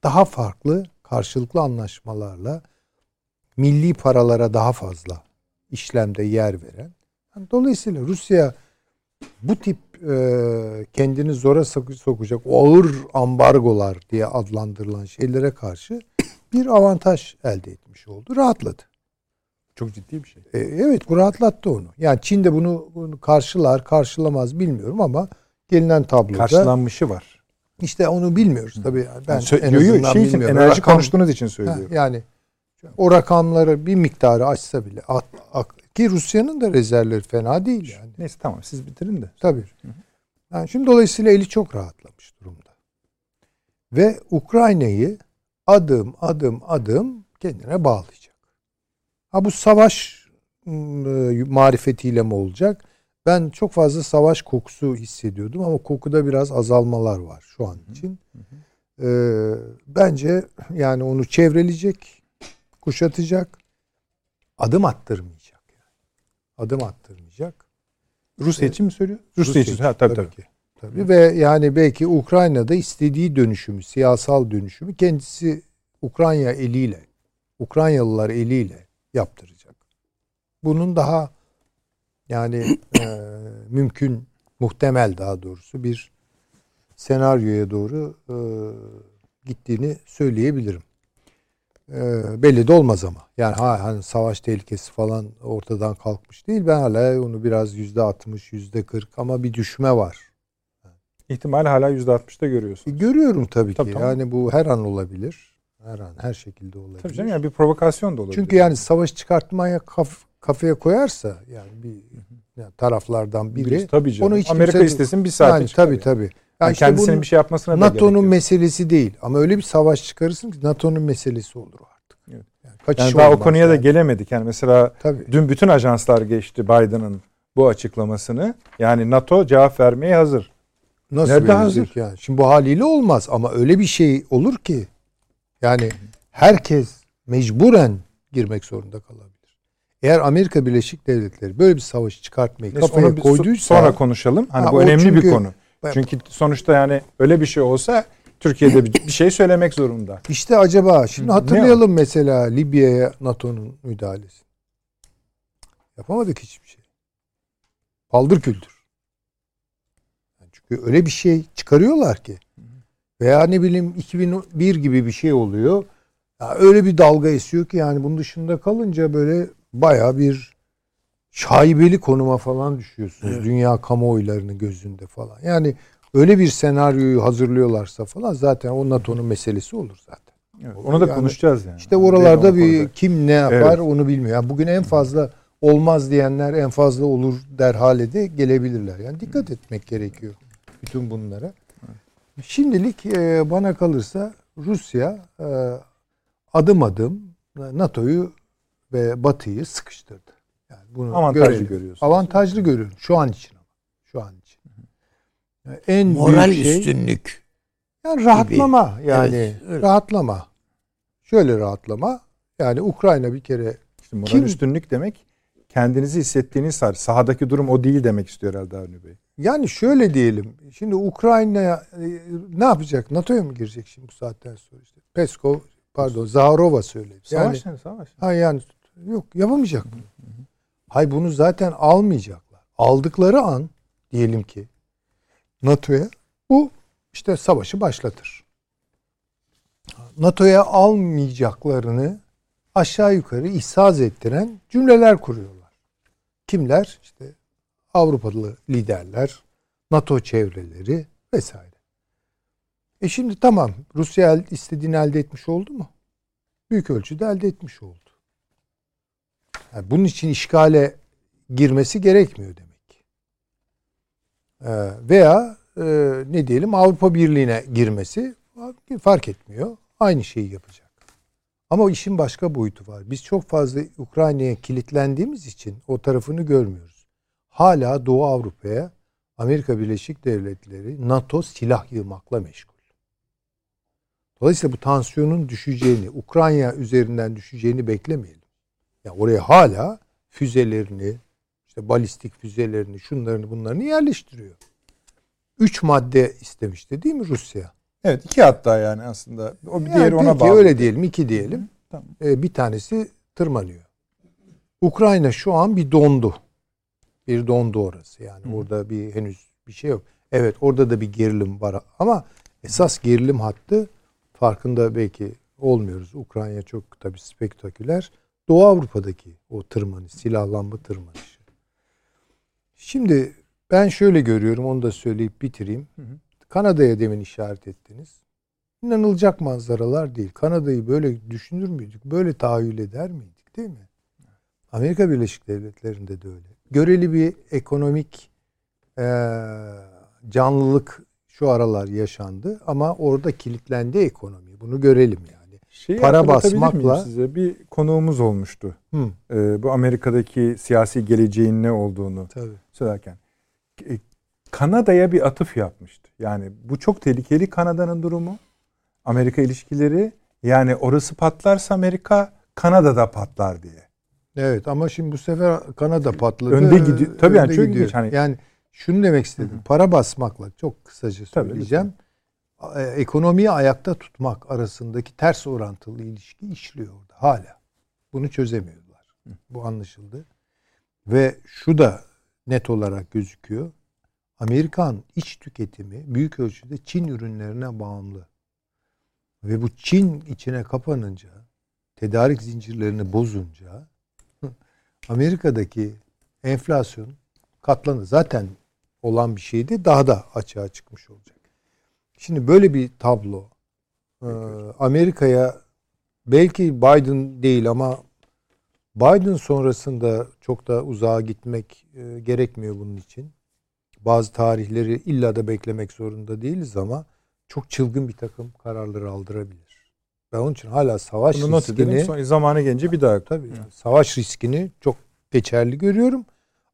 daha farklı karşılıklı anlaşmalarla milli paralara daha fazla işlemde yer veren. Dolayısıyla Rusya bu tip e, kendini zora sokacak ağır ambargolar diye adlandırılan şeylere karşı bir avantaj elde etmiş oldu. Rahatladı. Çok ciddi bir şey. E, evet bu rahatlattı onu. Yani Çin de bunu, bunu karşılar karşılamaz bilmiyorum ama gelinen tabloda. Karşılanmışı var. İşte onu bilmiyoruz tabii. Ben yani, en azından şey için, bilmiyorum. Enerji Rakam, konuştuğunuz için söylüyorum. Ha, yani o rakamları bir miktarı açsa bile at, at, ki Rusya'nın da rezervleri fena değil yani. Neyse tamam siz bitirin de. Tabii. Yani şimdi dolayısıyla eli çok rahatlamış durumda. Ve Ukrayna'yı adım adım adım kendine bağlayacak. Ha bu savaş ıı, marifetiyle mi olacak? Ben çok fazla savaş kokusu hissediyordum ama kokuda biraz azalmalar var şu an için. Ee, bence yani onu çevreleyecek, kuşatacak, adım attırmayacak. Yani. Adım attırmayacak. Rusya için mi söylüyor? Rusya, Rusya için. Ha, tabii, tabii. tabii. Tabii ve yani belki Ukrayna'da istediği dönüşümü, siyasal dönüşümü kendisi Ukrayna eliyle, Ukraynalılar eliyle yaptıracak. Bunun daha yani e, mümkün, muhtemel daha doğrusu bir senaryoya doğru e, gittiğini söyleyebilirim. E, belli de olmaz ama. Yani ha, hani savaş tehlikesi falan ortadan kalkmış değil. Ben hala onu biraz yüzde altmış, yüzde kırk ama bir düşme var. İhtimal hala yüzde altmışta görüyorsun. E, görüyorum tabii, tabii ki. Tamam. Yani bu her an olabilir. Her an, her şekilde olabilir. Tabii canım yani bir provokasyon da olabilir. Çünkü yani savaş çıkartmaya kaf, kafaya koyarsa yani bir yani taraflardan biri Birisi, tabii canım. onu hiç Amerika kimse, istesin bir saat yani, tabii tabii. Yani, yani işte kendisinin bir şey yapmasına NATO'nun meselesi değil ama öyle bir savaş çıkarırsın ki NATO'nun meselesi olur artık. Evet. Yani, yani daha o konuya yani. da gelemedik. Yani mesela tabii. dün bütün ajanslar geçti Biden'ın bu açıklamasını. Yani NATO cevap vermeye hazır. Nasıl Nerede hazır? Yani? Şimdi bu haliyle olmaz ama öyle bir şey olur ki yani herkes mecburen girmek zorunda kalabilir. Eğer Amerika Birleşik Devletleri böyle bir savaş çıkartmayı Neyse, kafaya koyduysa sonra konuşalım. Hani ha, bu önemli çünkü, bir konu. Çünkü sonuçta yani öyle bir şey olsa Türkiye'de bir şey söylemek zorunda. İşte acaba şimdi hatırlayalım mesela Libya'ya NATO'nun müdahalesi. Yapamadık hiçbir şey. Paldır küldür. çünkü öyle bir şey çıkarıyorlar ki. Veya ne bileyim 2001 gibi bir şey oluyor. Ya öyle bir dalga esiyor ki yani bunun dışında kalınca böyle baya bir şaibeli konuma falan düşüyorsunuz. Evet. Dünya kamuoylarının gözünde falan. Yani öyle bir senaryoyu hazırlıyorlarsa falan zaten o NATO'nun meselesi olur zaten. Evet, onu da yani, konuşacağız yani. İşte oralarda bir kim ne yapar evet. onu bilmiyor. Yani bugün en fazla olmaz diyenler en fazla olur der hale de gelebilirler. Yani dikkat etmek gerekiyor bütün bunlara. Şimdilik e, bana kalırsa Rusya e, adım adım NATO'yu ve Batı'yı sıkıştırdı. Yani bunu avantajlı görelim. görüyorsunuz. Avantajlı görüyorum şu an için ama. Şu an için. Yani en moral büyük şey, üstünlük. Yani rahatlama gibi. yani evet, rahatlama. Şöyle rahatlama. Yani Ukrayna bir kere işte moral kim, üstünlük demek kendinizi hissettiğiniz sahadaki durum o değil demek istiyor herhalde Avni Bey. Yani şöyle diyelim. Şimdi Ukrayna'ya e, ne yapacak? NATO'ya mı girecek şimdi bu saatten sonra işte? Peskov pardon Zaharova söyledi. Savaş ne savaş? Ha yani Yok yapamayacak bunu. Hay bunu zaten almayacaklar. Aldıkları an diyelim ki NATO'ya bu işte savaşı başlatır. NATO'ya almayacaklarını aşağı yukarı ihsaz ettiren cümleler kuruyorlar. Kimler? İşte Avrupalı liderler, NATO çevreleri vesaire. E şimdi tamam Rusya istediğini elde etmiş oldu mu? Büyük ölçüde elde etmiş oldu. Yani bunun için işgale girmesi gerekmiyor demek. Ee, veya e, ne diyelim Avrupa Birliği'ne girmesi fark etmiyor. Aynı şeyi yapacak. Ama işin başka boyutu var. Biz çok fazla Ukrayna'ya kilitlendiğimiz için o tarafını görmüyoruz. Hala Doğu Avrupa'ya Amerika Birleşik Devletleri NATO silah yığmakla meşgul. Dolayısıyla bu tansiyonun düşeceğini, Ukrayna üzerinden düşeceğini beklemeyelim. Ya yani oraya hala füzelerini, işte balistik füzelerini, şunlarını bunlarını yerleştiriyor. Üç madde istemişti değil mi Rusya? Evet iki hatta yani aslında. O bir yani diğeri ona bağlı. öyle diyelim iki diyelim. Hı, tamam. Ee, bir tanesi tırmanıyor. Ukrayna şu an bir dondu. Bir dondu orası yani. Hı. Orada bir henüz bir şey yok. Evet orada da bir gerilim var ama esas gerilim hattı farkında belki olmuyoruz. Ukrayna çok tabii spektaküler. Doğu Avrupa'daki o tırmanış, silahlanma tırmanışı. Şimdi ben şöyle görüyorum, onu da söyleyip bitireyim. Kanada'ya demin işaret ettiniz. İnanılacak manzaralar değil. Kanada'yı böyle düşünür müydük? Böyle tahayyül eder miydik değil mi? Amerika Birleşik Devletleri'nde de öyle. Göreli bir ekonomik e, canlılık şu aralar yaşandı ama orada kilitlendi ekonomi. Bunu görelim yani. Şeyi Para basmakla size bir konuğumuz olmuştu. Hı. Ee, bu Amerika'daki siyasi geleceğin ne olduğunu Tabii. söylerken. E, Kanada'ya bir atıf yapmıştı. Yani bu çok tehlikeli Kanada'nın durumu. Amerika ilişkileri yani orası patlarsa Amerika Kanada'da patlar diye. Evet ama şimdi bu sefer Kanada patladı. Önde gidiyor. Tabii yani çok ilginç. Hani yani şunu demek istedim. Hı hı. Para basmakla çok kısaca söyleyeceğim. Tabii, e, ekonomiyi ayakta tutmak arasındaki ters orantılı ilişki işliyor orada hala. Bunu çözemiyorlar. Hı. Bu anlaşıldı. Ve şu da net olarak gözüküyor. Amerikan iç tüketimi büyük ölçüde Çin ürünlerine bağımlı. Ve bu Çin içine kapanınca, tedarik zincirlerini bozunca Amerika'daki enflasyon katlanır. Zaten olan bir şeydi. Daha da açığa çıkmış olacak. Şimdi böyle bir tablo e, Amerika'ya belki Biden değil ama Biden sonrasında çok da uzağa gitmek e, gerekmiyor bunun için. Bazı tarihleri illa da beklemek zorunda değiliz ama çok çılgın bir takım kararları aldırabilir. Ben onun için hala savaş Bunu riskini Son, zamanı gelince bir daha tabii yani savaş riskini çok geçerli görüyorum.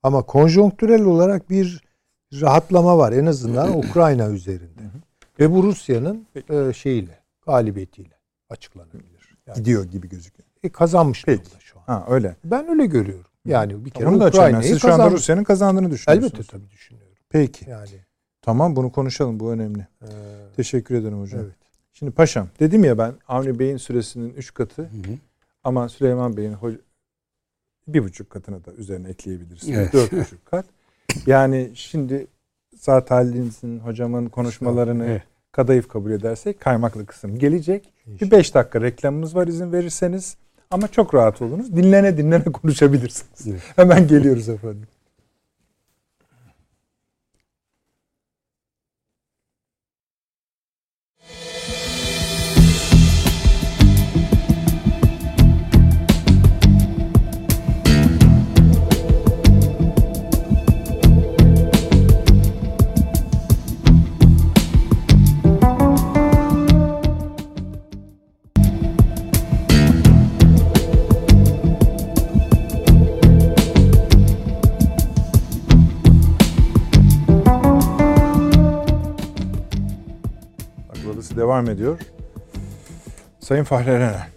Ama konjonktürel olarak bir rahatlama var en azından Ukrayna üzerinde. Ve bu Rusya'nın e, şeyiyle, galibiyetiyle açıklanabilir. Yani, Gidiyor gibi gözüküyor. E, kazanmış Peki. durumda şu an. Ha öyle. Ben öyle görüyorum. Yani bir kere Onu da Ukrayna'yı Siz şu anda Rusya'nın kazandığını düşünüyorsunuz. Elbette tabii düşünüyorum. Peki. Yani Tamam bunu konuşalım bu önemli. Ee, Teşekkür ederim hocam. Evet. Şimdi paşam dedim ya ben Avni Bey'in süresinin 3 katı hı hı. ama Süleyman Bey'in bir buçuk katını da üzerine ekleyebilirsiniz. Evet. Dört buçuk kat. Yani şimdi Saat Halil'in hocamın konuşmalarını evet. kadayıf kabul edersek kaymaklı kısım gelecek. İnşallah. Bir beş dakika reklamımız var izin verirseniz. Ama çok rahat olunuz. Dinlene dinlene konuşabilirsiniz. Evet. Hemen geliyoruz efendim. Devam ediyor. Sayın Fahri Erener.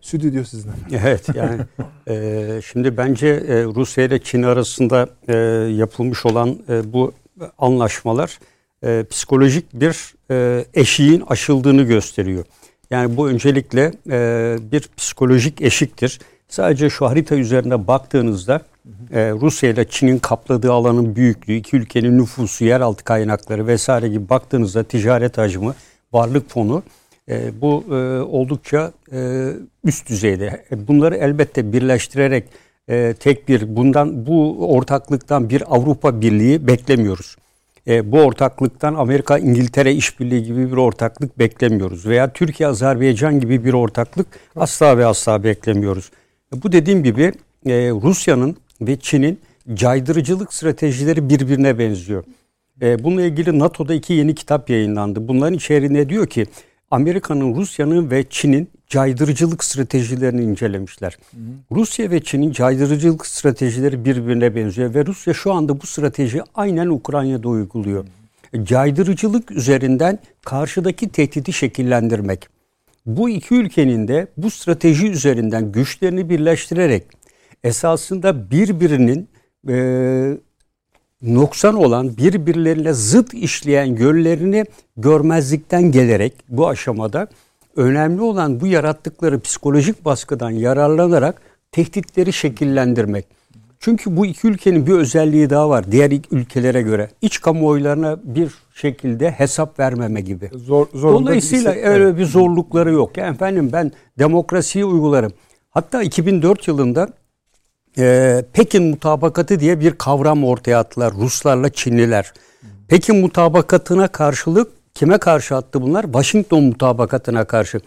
Stüdyo sizden. Evet yani e, şimdi bence e, Rusya ile Çin arasında e, yapılmış olan e, bu anlaşmalar e, psikolojik bir e, eşiğin aşıldığını gösteriyor. Yani bu öncelikle e, bir psikolojik eşiktir. Sadece şu harita üzerinde baktığınızda e, Rusya ile Çin'in kapladığı alanın büyüklüğü, iki ülkenin nüfusu, yeraltı kaynakları vesaire gibi baktığınızda ticaret hacmi varlık fonu e, bu e, oldukça e, üst düzeyde. Bunları elbette birleştirerek e, tek bir bundan bu ortaklıktan bir Avrupa Birliği beklemiyoruz. E, bu ortaklıktan Amerika İngiltere işbirliği gibi bir ortaklık beklemiyoruz veya Türkiye Azerbaycan gibi bir ortaklık asla ve asla beklemiyoruz. E, bu dediğim gibi e, Rusya'nın ve Çin'in caydırıcılık stratejileri birbirine benziyor. E, bununla ilgili NATO'da iki yeni kitap yayınlandı. Bunların içerisinde diyor ki Amerika'nın, Rusya'nın ve Çin'in caydırıcılık stratejilerini incelemişler. Hı hı. Rusya ve Çin'in caydırıcılık stratejileri birbirine benziyor ve Rusya şu anda bu strateji aynen Ukrayna'da uyguluyor. Hı caydırıcılık üzerinden karşıdaki tehdidi şekillendirmek. Bu iki ülkenin de bu strateji üzerinden güçlerini birleştirerek esasında birbirinin e, noksan olan birbirlerine zıt işleyen yönlerini görmezlikten gelerek bu aşamada önemli olan bu yarattıkları psikolojik baskıdan yararlanarak tehditleri şekillendirmek. Çünkü bu iki ülkenin bir özelliği daha var diğer ülkelere göre. iç kamuoylarına bir şekilde hesap vermeme gibi. Zor, Dolayısıyla değilse, öyle bir zorlukları yok. Yani efendim ben demokrasiyi uygularım. Hatta 2004 yılında e, Pekin mutabakatı diye bir kavram ortaya attılar Ruslarla Çinliler. Pekin mutabakatına karşılık kime karşı attı bunlar? Washington mutabakatına karşı.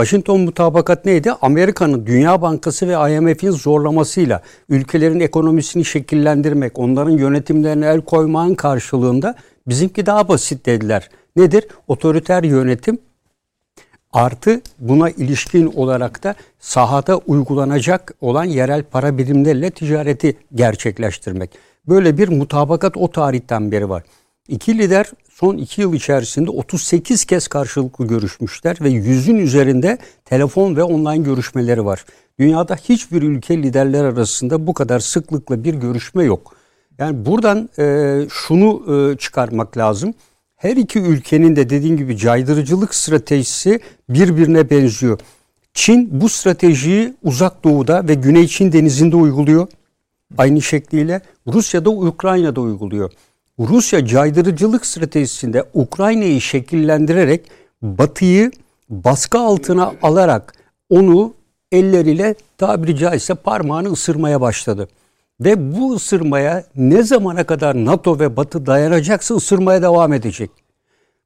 Washington mutabakat neydi? Amerika'nın Dünya Bankası ve IMF'in zorlamasıyla ülkelerin ekonomisini şekillendirmek, onların yönetimlerine el koymanın karşılığında bizimki daha basit dediler. Nedir? Otoriter yönetim Artı buna ilişkin olarak da sahada uygulanacak olan yerel para birimleriyle ticareti gerçekleştirmek. Böyle bir mutabakat o tarihten beri var. İki lider son iki yıl içerisinde 38 kez karşılıklı görüşmüşler ve yüzün üzerinde telefon ve online görüşmeleri var. Dünyada hiçbir ülke liderler arasında bu kadar sıklıkla bir görüşme yok. Yani buradan e, şunu e, çıkarmak lazım. Her iki ülkenin de dediğim gibi caydırıcılık stratejisi birbirine benziyor. Çin bu stratejiyi uzak doğuda ve Güney Çin denizinde uyguluyor. Aynı şekliyle Rusya da Ukrayna'da uyguluyor. Rusya caydırıcılık stratejisinde Ukrayna'yı şekillendirerek Batı'yı baskı altına alarak onu elleriyle tabiri caizse parmağını ısırmaya başladı. Ve bu ısırmaya ne zamana kadar NATO ve Batı dayanacaksa ısırmaya devam edecek.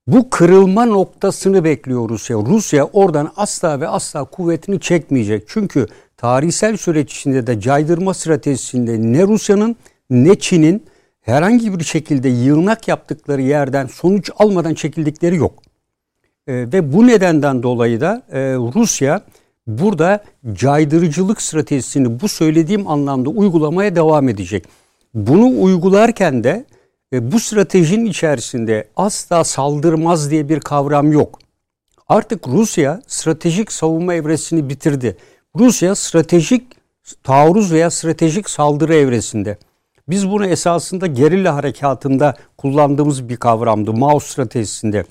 Bu kırılma noktasını bekliyor Rusya. Rusya oradan asla ve asla kuvvetini çekmeyecek. Çünkü tarihsel süreç içinde de caydırma stratejisinde ne Rusya'nın ne Çin'in herhangi bir şekilde yığınak yaptıkları yerden sonuç almadan çekildikleri yok. E, ve bu nedenden dolayı da e, Rusya burada caydırıcılık stratejisini bu söylediğim anlamda uygulamaya devam edecek. Bunu uygularken de e, bu stratejinin içerisinde asla saldırmaz diye bir kavram yok. Artık Rusya stratejik savunma evresini bitirdi. Rusya stratejik taarruz veya stratejik saldırı evresinde. Biz bunu esasında gerilla harekatında kullandığımız bir kavramdı Mao stratejisinde.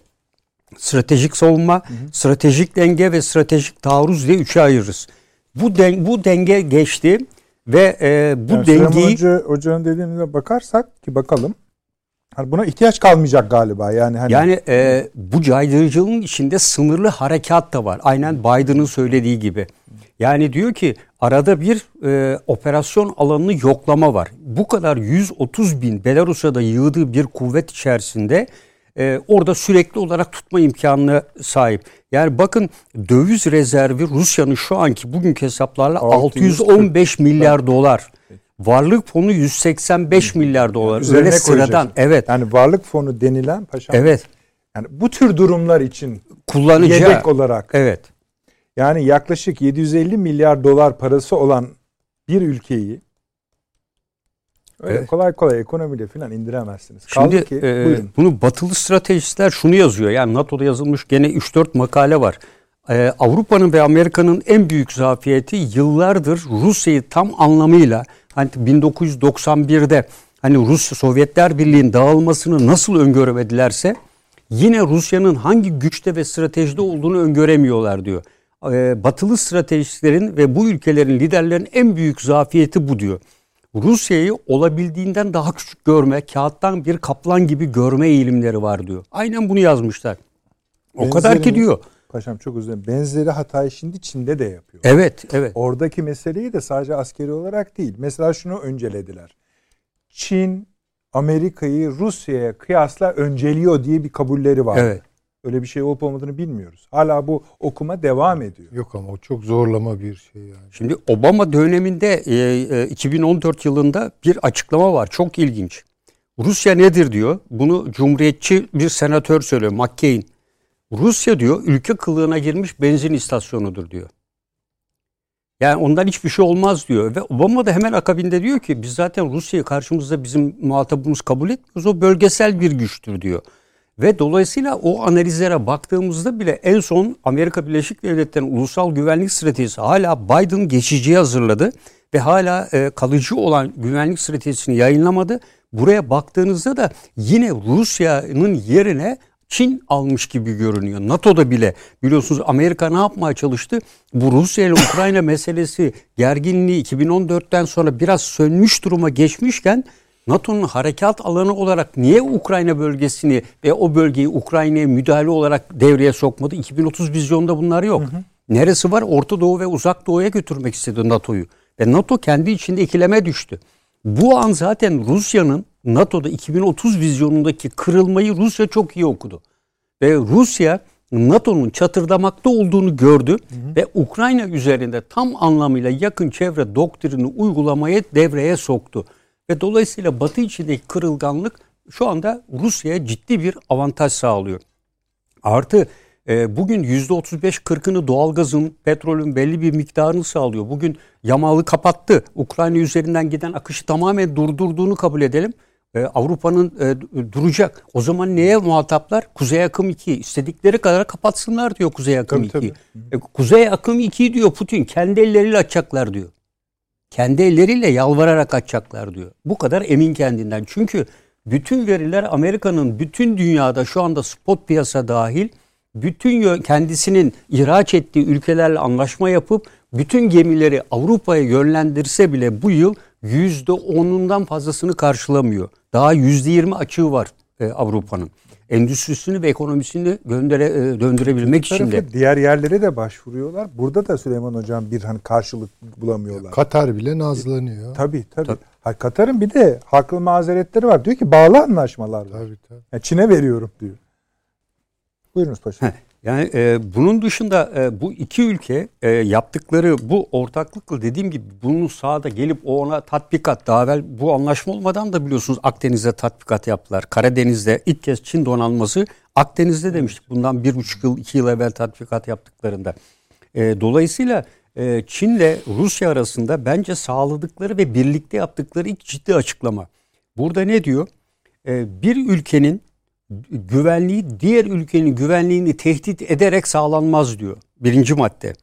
Stratejik savunma, hı hı. stratejik denge ve stratejik taarruz diye üçe ayırırız. Bu den, bu denge geçti ve e, bu yani dengeyi Hoca, hocanın dediğine bakarsak ki bakalım. Hani buna ihtiyaç kalmayacak galiba yani. Hani... Yani e, bu caydırıcılığın içinde sınırlı harekat da var. Aynen Biden'ın söylediği gibi. Yani diyor ki arada bir e, operasyon alanını yoklama var. Bu kadar 130 bin Belarus'a da yığdığı bir kuvvet içerisinde e, orada sürekli olarak tutma imkanına sahip. Yani bakın döviz rezervi Rusya'nın şu anki bugünkü hesaplarla 615 milyar dolar. Varlık fonu 185 milyar dolar. Üzerine Öyle sıradan. Evet. Yani varlık fonu denilen paşam. Evet. Yani bu tür durumlar için kullanacağı yedek olarak. Evet. Yani yaklaşık 750 milyar dolar parası olan bir ülkeyi öyle evet. kolay kolay ekonomiyle falan indiremezsiniz. Şimdi ki, e, bunu batılı stratejistler şunu yazıyor. Yani NATO'da yazılmış gene 3-4 makale var. Ee, Avrupa'nın ve Amerika'nın en büyük zafiyeti yıllardır Rusya'yı tam anlamıyla hani 1991'de hani Rus Sovyetler Birliği'nin dağılmasını nasıl öngöremedilerse yine Rusya'nın hangi güçte ve stratejide olduğunu öngöremiyorlar diyor. Ee, batılı stratejistlerin ve bu ülkelerin liderlerin en büyük zafiyeti bu diyor. Rusya'yı olabildiğinden daha küçük görme, kağıttan bir kaplan gibi görme eğilimleri var diyor. Aynen bunu yazmışlar. O Benzerini, kadar ki diyor. Paşam çok özür dilerim. Benzeri hatayı şimdi Çin'de de yapıyor. Evet, evet. Oradaki meseleyi de sadece askeri olarak değil. Mesela şunu öncelediler. Çin Amerika'yı Rusya'ya kıyasla önceliyor diye bir kabulleri var. Evet. Öyle bir şey olup olmadığını bilmiyoruz. Hala bu okuma devam ediyor. Yok ama o çok zorlama bir şey yani. Şimdi Obama döneminde e, 2014 e, yılında bir açıklama var. Çok ilginç. Rusya nedir diyor. Bunu cumhuriyetçi bir senatör söylüyor. McCain. Rusya diyor ülke kılığına girmiş benzin istasyonudur diyor. Yani ondan hiçbir şey olmaz diyor. Ve Obama da hemen akabinde diyor ki biz zaten Rusya'yı karşımızda bizim muhatabımız kabul etmiyoruz. O bölgesel bir güçtür diyor. Ve dolayısıyla o analizlere baktığımızda bile en son Amerika Birleşik Devletleri'nin ulusal güvenlik stratejisi hala Biden geçiciye hazırladı ve hala e, kalıcı olan güvenlik stratejisini yayınlamadı. Buraya baktığınızda da yine Rusya'nın yerine Çin almış gibi görünüyor. NATO'da bile biliyorsunuz Amerika ne yapmaya çalıştı? Bu Rusya ile Ukrayna meselesi gerginliği 2014'ten sonra biraz sönmüş duruma geçmişken NATO'nun harekat alanı olarak niye Ukrayna bölgesini ve o bölgeyi Ukrayna'ya müdahale olarak devreye sokmadı? 2030 vizyonda bunlar yok. Hı hı. Neresi var? Orta Doğu ve Uzak Doğu'ya götürmek istedi NATO'yu. Ve NATO kendi içinde ikileme düştü. Bu an zaten Rusya'nın NATO'da 2030 vizyonundaki kırılmayı Rusya çok iyi okudu. Ve Rusya NATO'nun çatırdamakta olduğunu gördü hı hı. ve Ukrayna üzerinde tam anlamıyla yakın çevre doktrini uygulamaya devreye soktu. Ve dolayısıyla Batı içindeki kırılganlık şu anda Rusya'ya ciddi bir avantaj sağlıyor. Artı e, bugün %35-40'ını doğalgazın, petrolün belli bir miktarını sağlıyor. Bugün Yamal'ı kapattı. Ukrayna üzerinden giden akışı tamamen durdurduğunu kabul edelim. E, Avrupa'nın e, duracak. O zaman neye muhataplar? Kuzey Akım 2. İstedikleri kadar kapatsınlar diyor Kuzey Akım 2. E, Kuzey Akım 2 diyor Putin. Kendi elleriyle açacaklar diyor. Kendi elleriyle yalvararak açacaklar diyor. Bu kadar emin kendinden. Çünkü bütün veriler Amerika'nın bütün dünyada şu anda spot piyasa dahil bütün kendisinin ihraç ettiği ülkelerle anlaşma yapıp bütün gemileri Avrupa'ya yönlendirse bile bu yıl %10'undan fazlasını karşılamıyor. Daha %20 açığı var e, Avrupa'nın. Endüstrisini ve ekonomisini göndere, e, döndürebilmek için de. Diğer yerlere de başvuruyorlar. Burada da Süleyman Hocam bir hani karşılık bulamıyorlar. Katar bile nazlanıyor. Tabii tabii. tabii. Ha, Katar'ın bir de haklı mazeretleri var. Diyor ki bağlı anlaşmalar var. Tabii, tabii. Yani Çin'e veriyorum diyor. Buyurunuz paşam. Yani e, bunun dışında e, bu iki ülke e, yaptıkları bu ortaklıkla dediğim gibi bunun sahada gelip o ona tatbikat daha evvel bu anlaşma olmadan da biliyorsunuz Akdeniz'de tatbikat yaptılar. Karadeniz'de ilk kez Çin donanması Akdeniz'de demiştik. Bundan bir buçuk yıl iki yıl evvel tatbikat yaptıklarında. E, dolayısıyla e, Çin'le Rusya arasında bence sağladıkları ve birlikte yaptıkları ilk ciddi açıklama. Burada ne diyor? E, bir ülkenin güvenliği diğer ülkenin güvenliğini tehdit ederek sağlanmaz diyor. Birinci madde.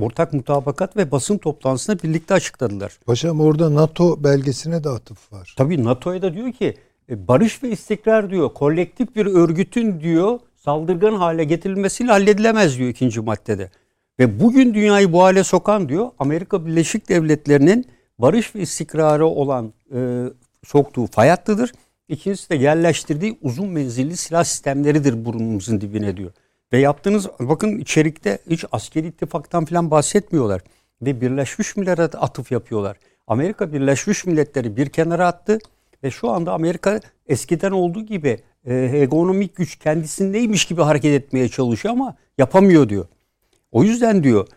Ortak mutabakat ve basın toplantısında birlikte açıkladılar. Paşam orada NATO belgesine de atıf var. Tabii NATO'ya da diyor ki e, barış ve istikrar diyor. Kolektif bir örgütün diyor saldırgan hale getirilmesiyle halledilemez diyor ikinci maddede. Ve bugün dünyayı bu hale sokan diyor Amerika Birleşik Devletleri'nin barış ve istikrarı olan e, soktuğu fay hattıdır. İkincisi de yerleştirdiği uzun menzilli silah sistemleridir burnumuzun dibine diyor. Ve yaptığınız bakın içerikte hiç askeri ittifaktan falan bahsetmiyorlar. Ve Birleşmiş Milletler'e atıf yapıyorlar. Amerika Birleşmiş Milletleri bir kenara attı ve şu anda Amerika eskiden olduğu gibi e, ekonomik güç kendisindeymiş gibi hareket etmeye çalışıyor ama yapamıyor diyor. O yüzden diyor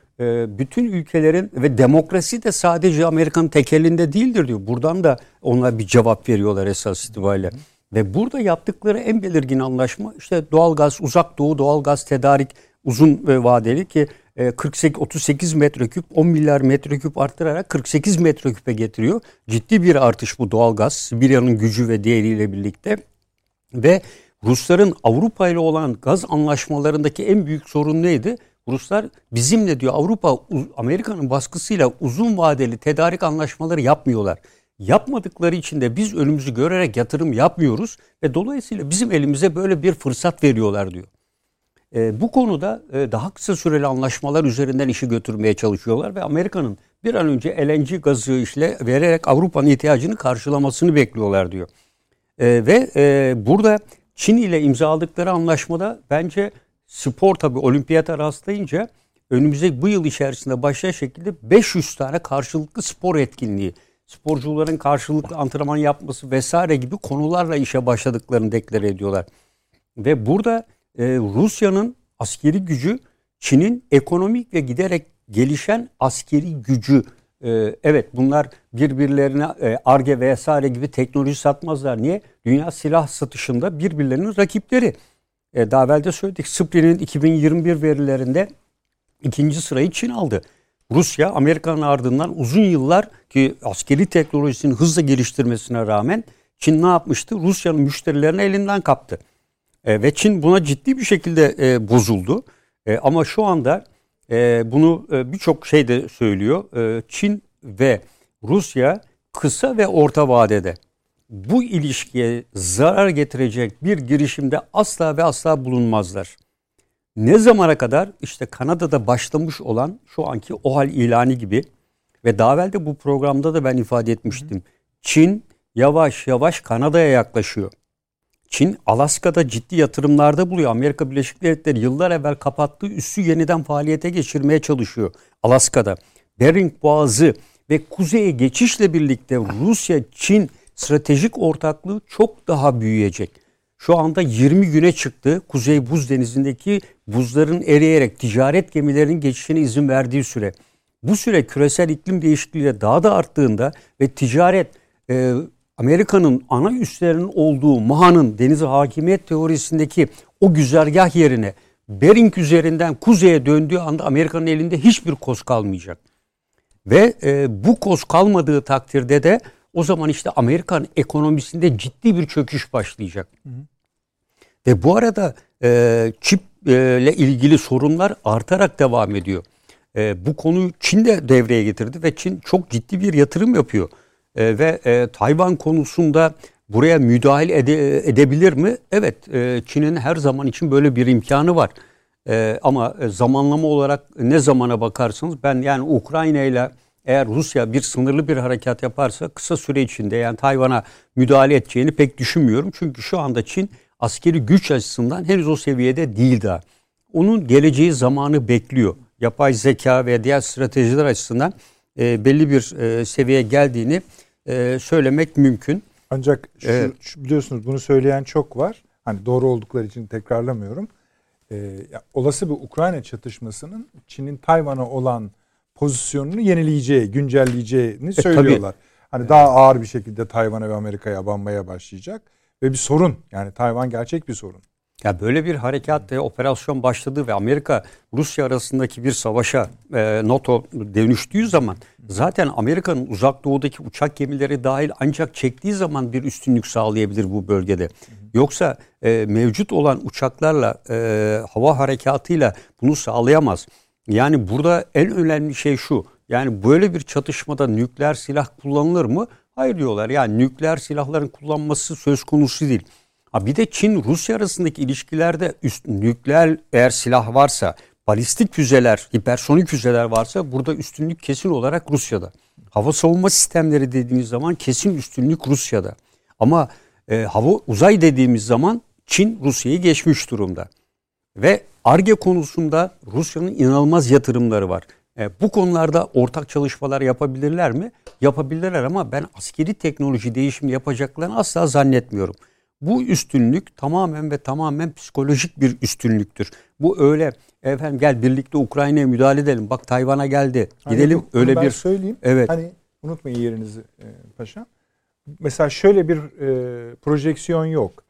bütün ülkelerin ve demokrasi de sadece Amerika'nın tekelinde değildir diyor. Buradan da onlar bir cevap veriyorlar esas itibariyle. Ve burada yaptıkları en belirgin anlaşma işte doğalgaz, uzak doğu doğalgaz tedarik uzun ve vadeli ki 48 e, 38 metreküp 10 milyar metreküp arttırarak 48 metreküpe getiriyor. Ciddi bir artış bu doğalgaz Sibirya'nın gücü ve değeriyle birlikte ve Rusların Avrupa ile olan gaz anlaşmalarındaki en büyük sorun neydi? Ruslar bizimle diyor Avrupa Amerika'nın baskısıyla uzun vadeli tedarik anlaşmaları yapmıyorlar. Yapmadıkları için de biz önümüzü görerek yatırım yapmıyoruz ve dolayısıyla bizim elimize böyle bir fırsat veriyorlar diyor. E, bu konuda e, daha kısa süreli anlaşmalar üzerinden işi götürmeye çalışıyorlar ve Amerika'nın bir an önce LNG gazı işle vererek Avrupa'nın ihtiyacını karşılamasını bekliyorlar diyor. E, ve e, burada Çin ile imzaladıkları anlaşmada bence spor tabii olimpiyata rastlayınca önümüzde bu yıl içerisinde başlayan şekilde 500 tane karşılıklı spor etkinliği, sporcuların karşılıklı antrenman yapması vesaire gibi konularla işe başladıklarını deklare ediyorlar. Ve burada e, Rusya'nın askeri gücü Çin'in ekonomik ve giderek gelişen askeri gücü e, evet bunlar birbirlerine e, ARGE vesaire gibi teknoloji satmazlar. Niye? Dünya silah satışında birbirlerinin rakipleri. E, daha evvel de söyledik. Spri'nin 2021 verilerinde ikinci sırayı Çin aldı. Rusya Amerika'nın ardından uzun yıllar ki askeri teknolojisini hızla geliştirmesine rağmen Çin ne yapmıştı? Rusya'nın müşterilerini elinden kaptı. E, ve Çin buna ciddi bir şekilde e, bozuldu. E, ama şu anda e, bunu e, birçok şey de söylüyor. E, Çin ve Rusya kısa ve orta vadede bu ilişkiye zarar getirecek bir girişimde asla ve asla bulunmazlar. Ne zamana kadar işte Kanada'da başlamış olan şu anki OHAL ilanı gibi ve daha evvel de bu programda da ben ifade etmiştim. Çin yavaş yavaş Kanada'ya yaklaşıyor. Çin Alaska'da ciddi yatırımlarda buluyor. Amerika Birleşik Devletleri yıllar evvel kapattığı üssü yeniden faaliyete geçirmeye çalışıyor. Alaska'da. Bering Boğazı ve kuzeye geçişle birlikte Rusya-Çin stratejik ortaklığı çok daha büyüyecek. Şu anda 20 güne çıktı. Kuzey Buz Denizi'ndeki buzların eriyerek ticaret gemilerinin geçişine izin verdiği süre. Bu süre küresel iklim değişikliğiyle daha da arttığında ve ticaret e, Amerika'nın ana üslerinin olduğu Maha'nın deniz hakimiyet teorisindeki o güzergah yerine Bering üzerinden kuzeye döndüğü anda Amerika'nın elinde hiçbir koz kalmayacak. Ve e, bu koz kalmadığı takdirde de o zaman işte Amerikan ekonomisinde ciddi bir çöküş başlayacak. Hı hı. Ve bu arada e, çip e, ile ilgili sorunlar artarak devam ediyor. E, bu konuyu Çin de devreye getirdi ve Çin çok ciddi bir yatırım yapıyor. E, ve e, Tayvan konusunda buraya müdahale ede, edebilir mi? Evet, e, Çin'in her zaman için böyle bir imkanı var. E, ama zamanlama olarak ne zamana bakarsanız ben yani Ukrayna ile eğer Rusya bir sınırlı bir harekat yaparsa kısa süre içinde yani Tayvan'a müdahale edeceğini pek düşünmüyorum. Çünkü şu anda Çin askeri güç açısından henüz o seviyede değil daha. Onun geleceği zamanı bekliyor. Yapay zeka ve diğer stratejiler açısından e, belli bir e, seviyeye geldiğini e, söylemek mümkün. Ancak şu, evet. şu, biliyorsunuz bunu söyleyen çok var. Hani doğru oldukları için tekrarlamıyorum. E, olası bir Ukrayna çatışmasının Çin'in Tayvan'a olan pozisyonunu yenileyeceği, güncelleyeceğini e, söylüyorlar. Tabii. Hani daha ağır bir şekilde Tayvan'a ve Amerika'ya abanmaya başlayacak ve bir sorun. Yani Tayvan gerçek bir sorun. Ya böyle bir harekat ve operasyon başladı ve Amerika Rusya arasındaki bir savaşa e, NATO dönüştüğü zaman zaten Amerika'nın uzak doğudaki uçak gemileri dahil ancak çektiği zaman bir üstünlük sağlayabilir bu bölgede. Yoksa e, mevcut olan uçaklarla e, hava harekatıyla bunu sağlayamaz. Yani burada en önemli şey şu. Yani böyle bir çatışmada nükleer silah kullanılır mı? Hayır diyorlar. Yani nükleer silahların kullanması söz konusu değil. Ha bir de Çin Rusya arasındaki ilişkilerde üst, nükleer eğer silah varsa, balistik füzeler, hipersonik füzeler varsa burada üstünlük kesin olarak Rusya'da. Hava savunma sistemleri dediğimiz zaman kesin üstünlük Rusya'da. Ama e, hava uzay dediğimiz zaman Çin Rusya'yı geçmiş durumda. Ve ARGE konusunda Rusya'nın inanılmaz yatırımları var. E, bu konularda ortak çalışmalar yapabilirler mi? Yapabilirler ama ben askeri teknoloji değişimi yapacaklarını asla zannetmiyorum. Bu üstünlük tamamen ve tamamen psikolojik bir üstünlüktür. Bu öyle efendim gel birlikte Ukrayna'ya müdahale edelim. Bak Tayvan'a geldi. Gidelim hani öyle ben bir söyleyeyim. Evet. Hani unutmayın yerinizi e, paşam. Mesela şöyle bir e, projeksiyon yok.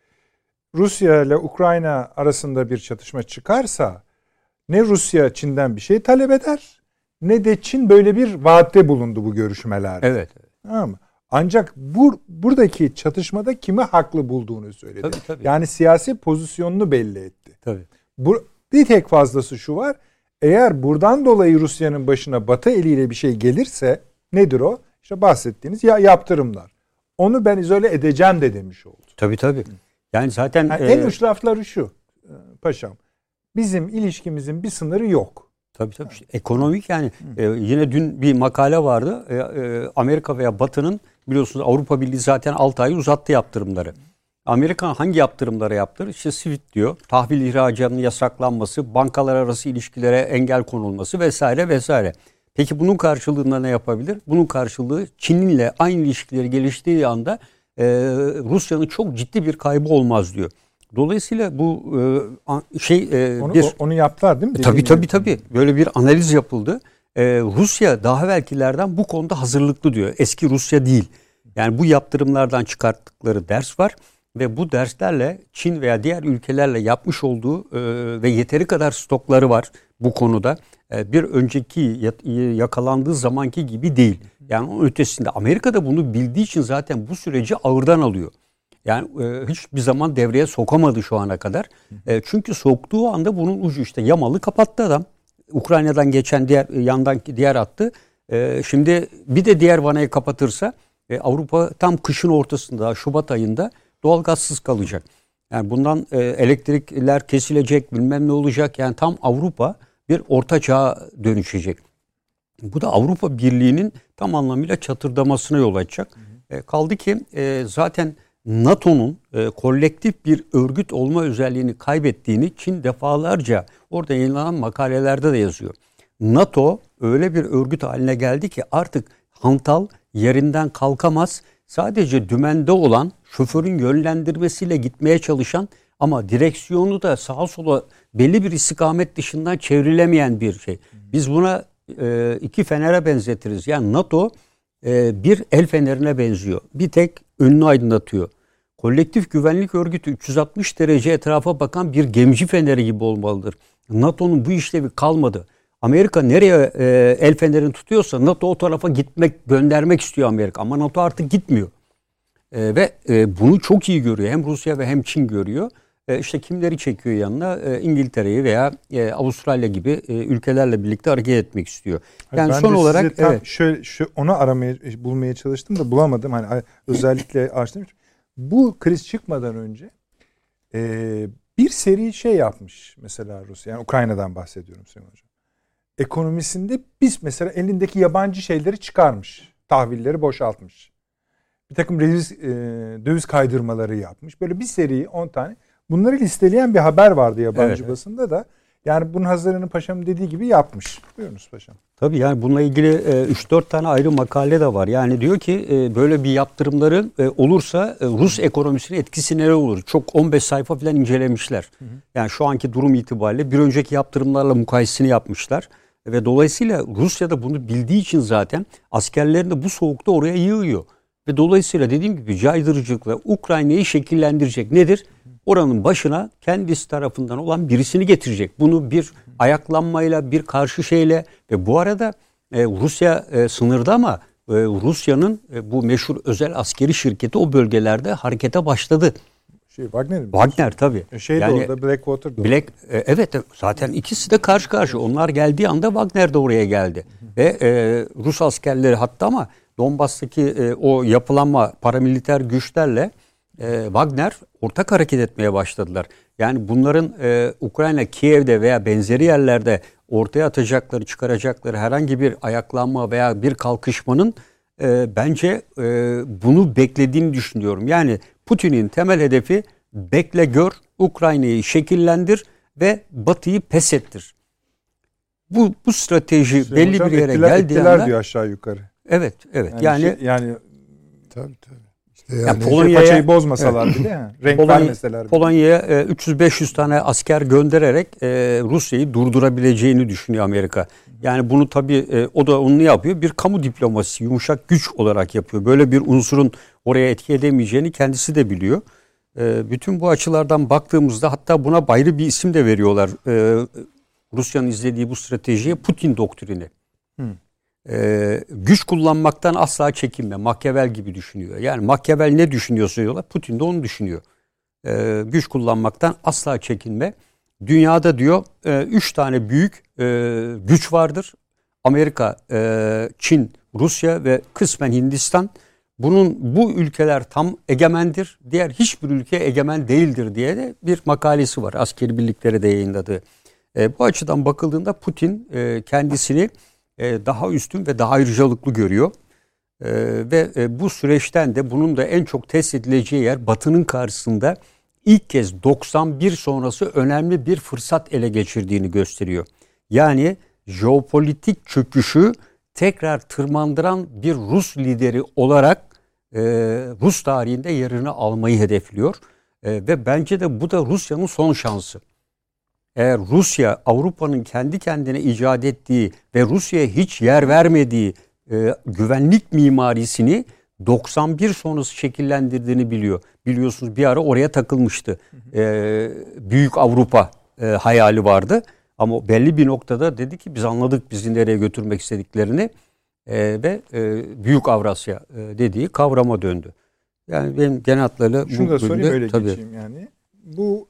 Rusya ile Ukrayna arasında bir çatışma çıkarsa ne Rusya Çin'den bir şey talep eder ne de Çin böyle bir vaatte bulundu bu görüşmelerde. Evet. Tamam mı? Ancak bu buradaki çatışmada kimi haklı bulduğunu söyledi. Tabii, tabii. Yani siyasi pozisyonunu belli etti. Tabii. Bu bir tek fazlası şu var. Eğer buradan dolayı Rusya'nın başına Batı eliyle bir şey gelirse nedir o? İşte bahsettiğiniz ya yaptırımlar. Onu ben izole edeceğim de demiş oldu. Tabii tabii. Yani zaten yani e, en uç lafları şu e, paşam. Bizim ilişkimizin bir sınırı yok. Tabii tabii. İşte ekonomik yani e, yine dün bir makale vardı. E, e, Amerika veya Batı'nın biliyorsunuz Avrupa Birliği zaten 6 ay uzattı yaptırımları. Amerika hangi yaptırımları yaptı? İşte SWIFT diyor. Tahvil ihracatının yasaklanması, bankalar arası ilişkilere engel konulması vesaire vesaire. Peki bunun karşılığında ne yapabilir? Bunun karşılığı Çin'le aynı ilişkileri geliştiği anda e, Rusya'nın çok ciddi bir kaybı olmaz diyor. Dolayısıyla bu e, şey e, onu, bir onu yaptılar değil mi? Tabii tabii tabii. Böyle bir analiz yapıldı. E, Rusya daha evvelkilerden bu konuda hazırlıklı diyor. Eski Rusya değil. Yani bu yaptırımlardan çıkarttıkları ders var ve bu derslerle Çin veya diğer ülkelerle yapmış olduğu e, ve yeteri kadar stokları var bu konuda. E, bir önceki yakalandığı zamanki gibi değil. Yani onun ötesinde Amerika da bunu bildiği için zaten bu süreci ağırdan alıyor. Yani e, hiçbir zaman devreye sokamadı şu ana kadar. E, çünkü soktuğu anda bunun ucu işte Yamal'ı kapattı adam. Ukrayna'dan geçen diğer yandan diğer attı. E, şimdi bir de diğer vanayı kapatırsa e, Avrupa tam kışın ortasında Şubat ayında doğal gazsız kalacak. Yani bundan e, elektrikler kesilecek bilmem ne olacak. Yani tam Avrupa bir orta çağa dönüşecek. Bu da Avrupa Birliği'nin tam anlamıyla çatırdamasına yol açacak. E, kaldı ki e, zaten NATO'nun e, kolektif bir örgüt olma özelliğini kaybettiğini Çin defalarca orada yayınlanan makalelerde de yazıyor. NATO öyle bir örgüt haline geldi ki artık hantal yerinden kalkamaz. Sadece dümende olan şoförün yönlendirmesiyle gitmeye çalışan ama direksiyonu da sağa sola belli bir istikamet dışından çevrilemeyen bir şey. Biz buna e, iki fenere benzetiriz. Yani NATO e, bir el fenerine benziyor. Bir tek önünü aydınlatıyor. Kolektif güvenlik örgütü 360 derece etrafa bakan bir gemci feneri gibi olmalıdır. NATO'nun bu işlevi kalmadı. Amerika nereye e, el fenerini tutuyorsa NATO o tarafa gitmek, göndermek istiyor Amerika. Ama NATO artık gitmiyor. E, ve bunu çok iyi görüyor. Hem Rusya ve hem Çin görüyor. E, işte kimleri çekiyor yanına? E, İngiltere'yi veya e, Avustralya gibi ülkelerle birlikte hareket etmek istiyor. Yani ben son olarak evet. şöyle şu onu aramaya bulmaya çalıştım da bulamadım. Hani özellikle araştırmış. Bu kriz çıkmadan önce e, bir seri şey yapmış mesela Rusya. Yani Ukrayna'dan bahsediyorum Sayın Hocam. Ekonomisinde biz mesela elindeki yabancı şeyleri çıkarmış. Tahvilleri boşaltmış. Bir takım döviz, e, döviz kaydırmaları yapmış. Böyle bir seri 10 tane. Bunları listeleyen bir haber vardı yabancı evet, basında da. Yani bunun hazırlığını paşam dediği gibi yapmış. Buyurunuz paşam. Tabii yani bununla ilgili 3-4 e, tane ayrı makale de var. Yani diyor ki e, böyle bir yaptırımları e, olursa Rus ekonomisinin etkisi neler olur? Çok 15 sayfa falan incelemişler. Yani şu anki durum itibariyle bir önceki yaptırımlarla mukayesesini yapmışlar. Ve dolayısıyla Rusya da bunu bildiği için zaten askerlerini de bu soğukta oraya yığıyor. Ve dolayısıyla dediğim gibi caydırıcılıkla Ukrayna'yı şekillendirecek. Nedir? Oranın başına kendisi tarafından olan birisini getirecek. Bunu bir ayaklanmayla, bir karşı şeyle ve bu arada e, Rusya e, sınırda ama e, Rusya'nın e, bu meşhur özel askeri şirketi o bölgelerde harekete başladı. Şey Wagner mi? Wagner tabii. E, şey yani, de orada Blackwater da. Black e, evet zaten ikisi de karşı karşı. Onlar geldiği anda Wagner de oraya geldi. Ve e, Rus askerleri hatta ama Donbas'taki e, o yapılanma paramiliter güçlerle e, Wagner ortak hareket etmeye başladılar. Yani bunların e, Ukrayna, Kiev'de veya benzeri yerlerde ortaya atacakları, çıkaracakları herhangi bir ayaklanma veya bir kalkışmanın e, bence e, bunu beklediğini düşünüyorum. Yani Putin'in temel hedefi bekle gör, Ukrayna'yı şekillendir ve Batı'yı pes ettir. Bu bu strateji Hüseyin belli hocam, bir yere ettiler, geldiği anda diyor aşağı yukarı. Evet, evet. Yani yani, şey, yani tabii tabii. Yani, yani Polonya'ya paçayı bozmasalar evet. bile yani, renk Polonya, vermeseler bile. Polonya'ya 300-500 tane asker göndererek e, Rusya'yı durdurabileceğini düşünüyor Amerika. Yani bunu tabii e, o da onu yapıyor? Bir kamu diplomasisi, yumuşak güç olarak yapıyor. Böyle bir unsurun oraya etki edemeyeceğini kendisi de biliyor. E, bütün bu açılardan baktığımızda hatta buna ayrı bir isim de veriyorlar. Rusya'nın izlediği bu stratejiye Putin doktrini. E, güç kullanmaktan asla çekinme. Machiavelli gibi düşünüyor. Yani Machiavelli ne düşünüyorsa diyorlar. Putin de onu düşünüyor. E, güç kullanmaktan asla çekinme. Dünyada diyor e, üç tane büyük e, güç vardır. Amerika, e, Çin, Rusya ve kısmen Hindistan. Bunun bu ülkeler tam egemendir. Diğer hiçbir ülke egemen değildir diye de bir makalesi var. Askeri birlikleri de yayınladığı. E, bu açıdan bakıldığında Putin e, kendisini e, daha üstün ve daha ayrıcalıklı görüyor. E, ve e, bu süreçten de bunun da en çok test edileceği yer Batı'nın karşısında ilk kez 91 sonrası önemli bir fırsat ele geçirdiğini gösteriyor. Yani jeopolitik çöküşü tekrar tırmandıran bir Rus lideri olarak e, Rus tarihinde yerini almayı hedefliyor. E, ve bence de bu da Rusya'nın son şansı eğer Rusya Avrupa'nın kendi kendine icat ettiği ve Rusya'ya hiç yer vermediği e, güvenlik mimarisini 91 sonrası şekillendirdiğini biliyor. Biliyorsunuz bir ara oraya takılmıştı. E, büyük Avrupa e, hayali vardı. Ama belli bir noktada dedi ki biz anladık bizi nereye götürmek istediklerini e, ve e, Büyük Avrasya e, dediği kavrama döndü. Yani benim genel hatlarıyla Şunu da sorayım öyle tabii. geçeyim yani. Bu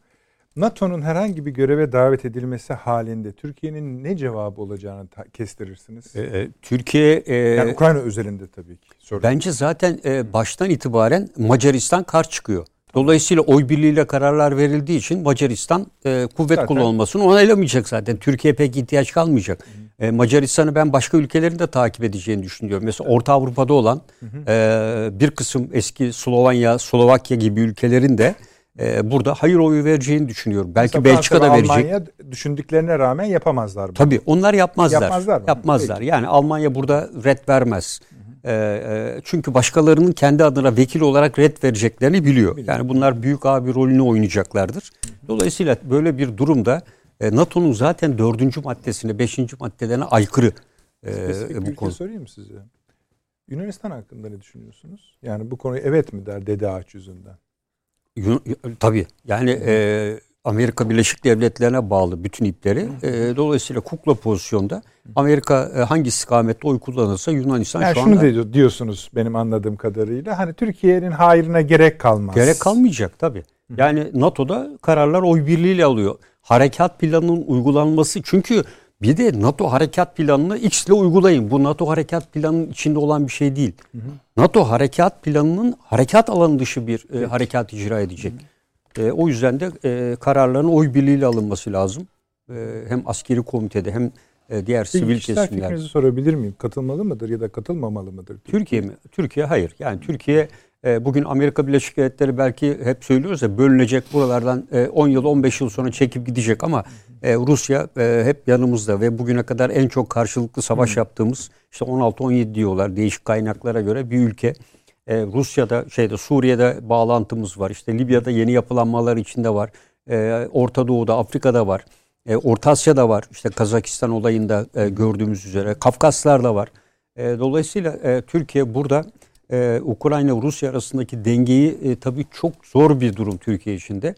NATO'nun herhangi bir göreve davet edilmesi halinde Türkiye'nin ne cevabı olacağını kestirirsiniz? E, e, Türkiye e, yani Ukrayna özelinde tabii ki. Sorun. bence zaten e, baştan itibaren Macaristan kar çıkıyor. Dolayısıyla oy birliğiyle kararlar verildiği için Macaristan e, kuvvet Zaten- kullanılmasını onaylamayacak zaten. Türkiye pek ihtiyaç kalmayacak. E, Macaristan'ı ben başka ülkelerin de takip edeceğini düşünüyorum. Mesela Orta Avrupa'da olan e, bir kısım eski Slovenya, Slovakya gibi ülkelerin de e, burada hayır oyu vereceğini düşünüyorum. Belki Mesela Belçika da verecek. Almanya düşündüklerine rağmen yapamazlar bunu. Tabii onlar yapmazlar. Yapmazlar mı? Yapmazlar. Peki. Yani Almanya burada red vermez. Ee, e, çünkü başkalarının kendi adına vekil olarak red vereceklerini biliyor. Yani bunlar büyük abi rolünü oynayacaklardır. Dolayısıyla böyle bir durumda e, NATO'nun zaten dördüncü maddesine, beşinci maddelerine aykırı e, Spesifik bu konu. sorayım size. Yunanistan hakkında ne düşünüyorsunuz? Yani bu konuyu evet mi der Dede Ağaç yüzünden? Tabii. Yani e, Amerika Birleşik Devletleri'ne bağlı bütün ipleri. E, dolayısıyla kukla pozisyonda Amerika e, hangi istikamette oy kullanırsa Yunanistan Yani şu şunu anda diyor- diyorsunuz benim anladığım kadarıyla. Hani Türkiye'nin hayrına gerek kalmaz. Gerek kalmayacak tabii. Yani NATO'da kararlar oy birliğiyle alıyor. Harekat planının uygulanması çünkü bir de NATO harekat planını X ile uygulayın. Bu NATO harekat planının içinde olan bir şey değil. NATO harekat planının harekat alanı dışı bir e, harekat icra edecek. E, o yüzden de e, kararların oy birliğiyle alınması lazım. E, hem askeri komitede hem e, diğer Peki, sivil kesimler. fikrinizi sorabilir miyim? Katılmalı mıdır ya da katılmamalı mıdır? Türkiye mi? Türkiye hayır. Yani Türkiye e, bugün Amerika Birleşik Devletleri belki hep söylüyoruz ya bölünecek buralardan e, 10 yıl 15 yıl sonra çekip gidecek ama e, Rusya e, hep yanımızda ve bugüne kadar en çok karşılıklı savaş yaptığımız işte 16-17 diyorlar değişik kaynaklara göre bir ülke. E, Rusya'da şeyde Suriye'de bağlantımız var. İşte Libya'da yeni yapılanmalar içinde var. E, Orta Doğu'da, Afrika'da var. E, Orta Asya'da var. İşte Kazakistan olayında e, gördüğümüz üzere. Kafkaslar'da var. E, dolayısıyla e, Türkiye burada e, Ukrayna Rusya arasındaki dengeyi e, tabii çok zor bir durum Türkiye içinde.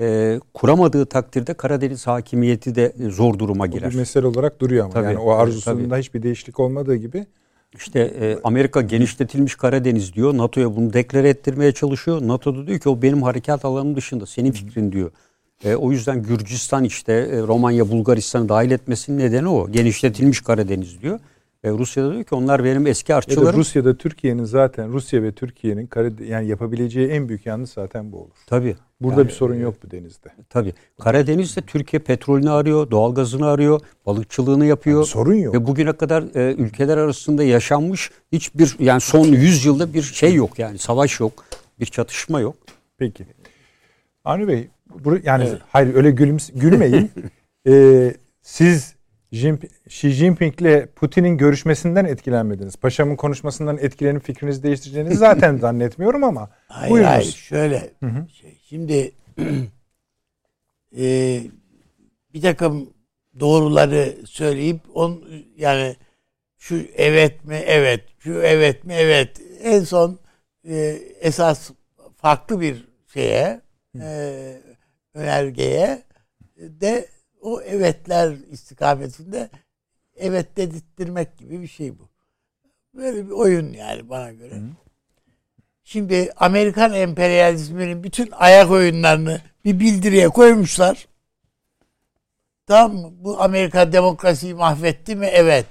E, kuramadığı takdirde Karadeniz hakimiyeti de e, zor duruma O girer. bir mesele olarak duruyor ama. Tabii, yani o arzusunda tabii. hiçbir değişiklik olmadığı gibi. İşte e, Amerika genişletilmiş Karadeniz diyor. NATO'ya bunu deklare ettirmeye çalışıyor. NATO da diyor ki o benim harekat alanım dışında. Senin fikrin diyor. E, o yüzden Gürcistan işte e, Romanya, Bulgaristan'ı dahil etmesinin nedeni o. Genişletilmiş Karadeniz diyor. E, Rusya da diyor ki onlar benim eski Ya da artçılarım. Rusya'da Türkiye'nin zaten Rusya ve Türkiye'nin yani yapabileceği en büyük yanlış zaten bu olur. Tabii. Burada Yani, bir sorun yok bu denizde. Tabii. Karadeniz'de Türkiye petrolünü arıyor, doğalgazını arıyor, balıkçılığını yapıyor. Yani sorun yok. Ve bugüne kadar e, ülkeler arasında yaşanmış hiçbir yani son 100 yılda bir şey yok yani savaş yok, bir çatışma yok. Peki. Avni Bey, bur- yani hayır öyle gülüm, gülmeyin. Ee, siz Xi Jinping'le Putin'in görüşmesinden etkilenmediniz. Paşamın konuşmasından etkilenip fikrinizi değiştireceğinizi zaten zannetmiyorum ama. Hayır Buyurunuz. hayır şöyle. Şey, şimdi e, bir takım doğruları söyleyip on yani şu evet mi evet şu evet mi evet en son e, esas farklı bir şeye e, önergeye de o evetler istikametinde evet dedirttirmek gibi bir şey bu. Böyle bir oyun yani bana göre. Şimdi Amerikan emperyalizminin bütün ayak oyunlarını bir bildiriye koymuşlar. Mı? Bu Amerika demokrasiyi mahvetti mi? Evet.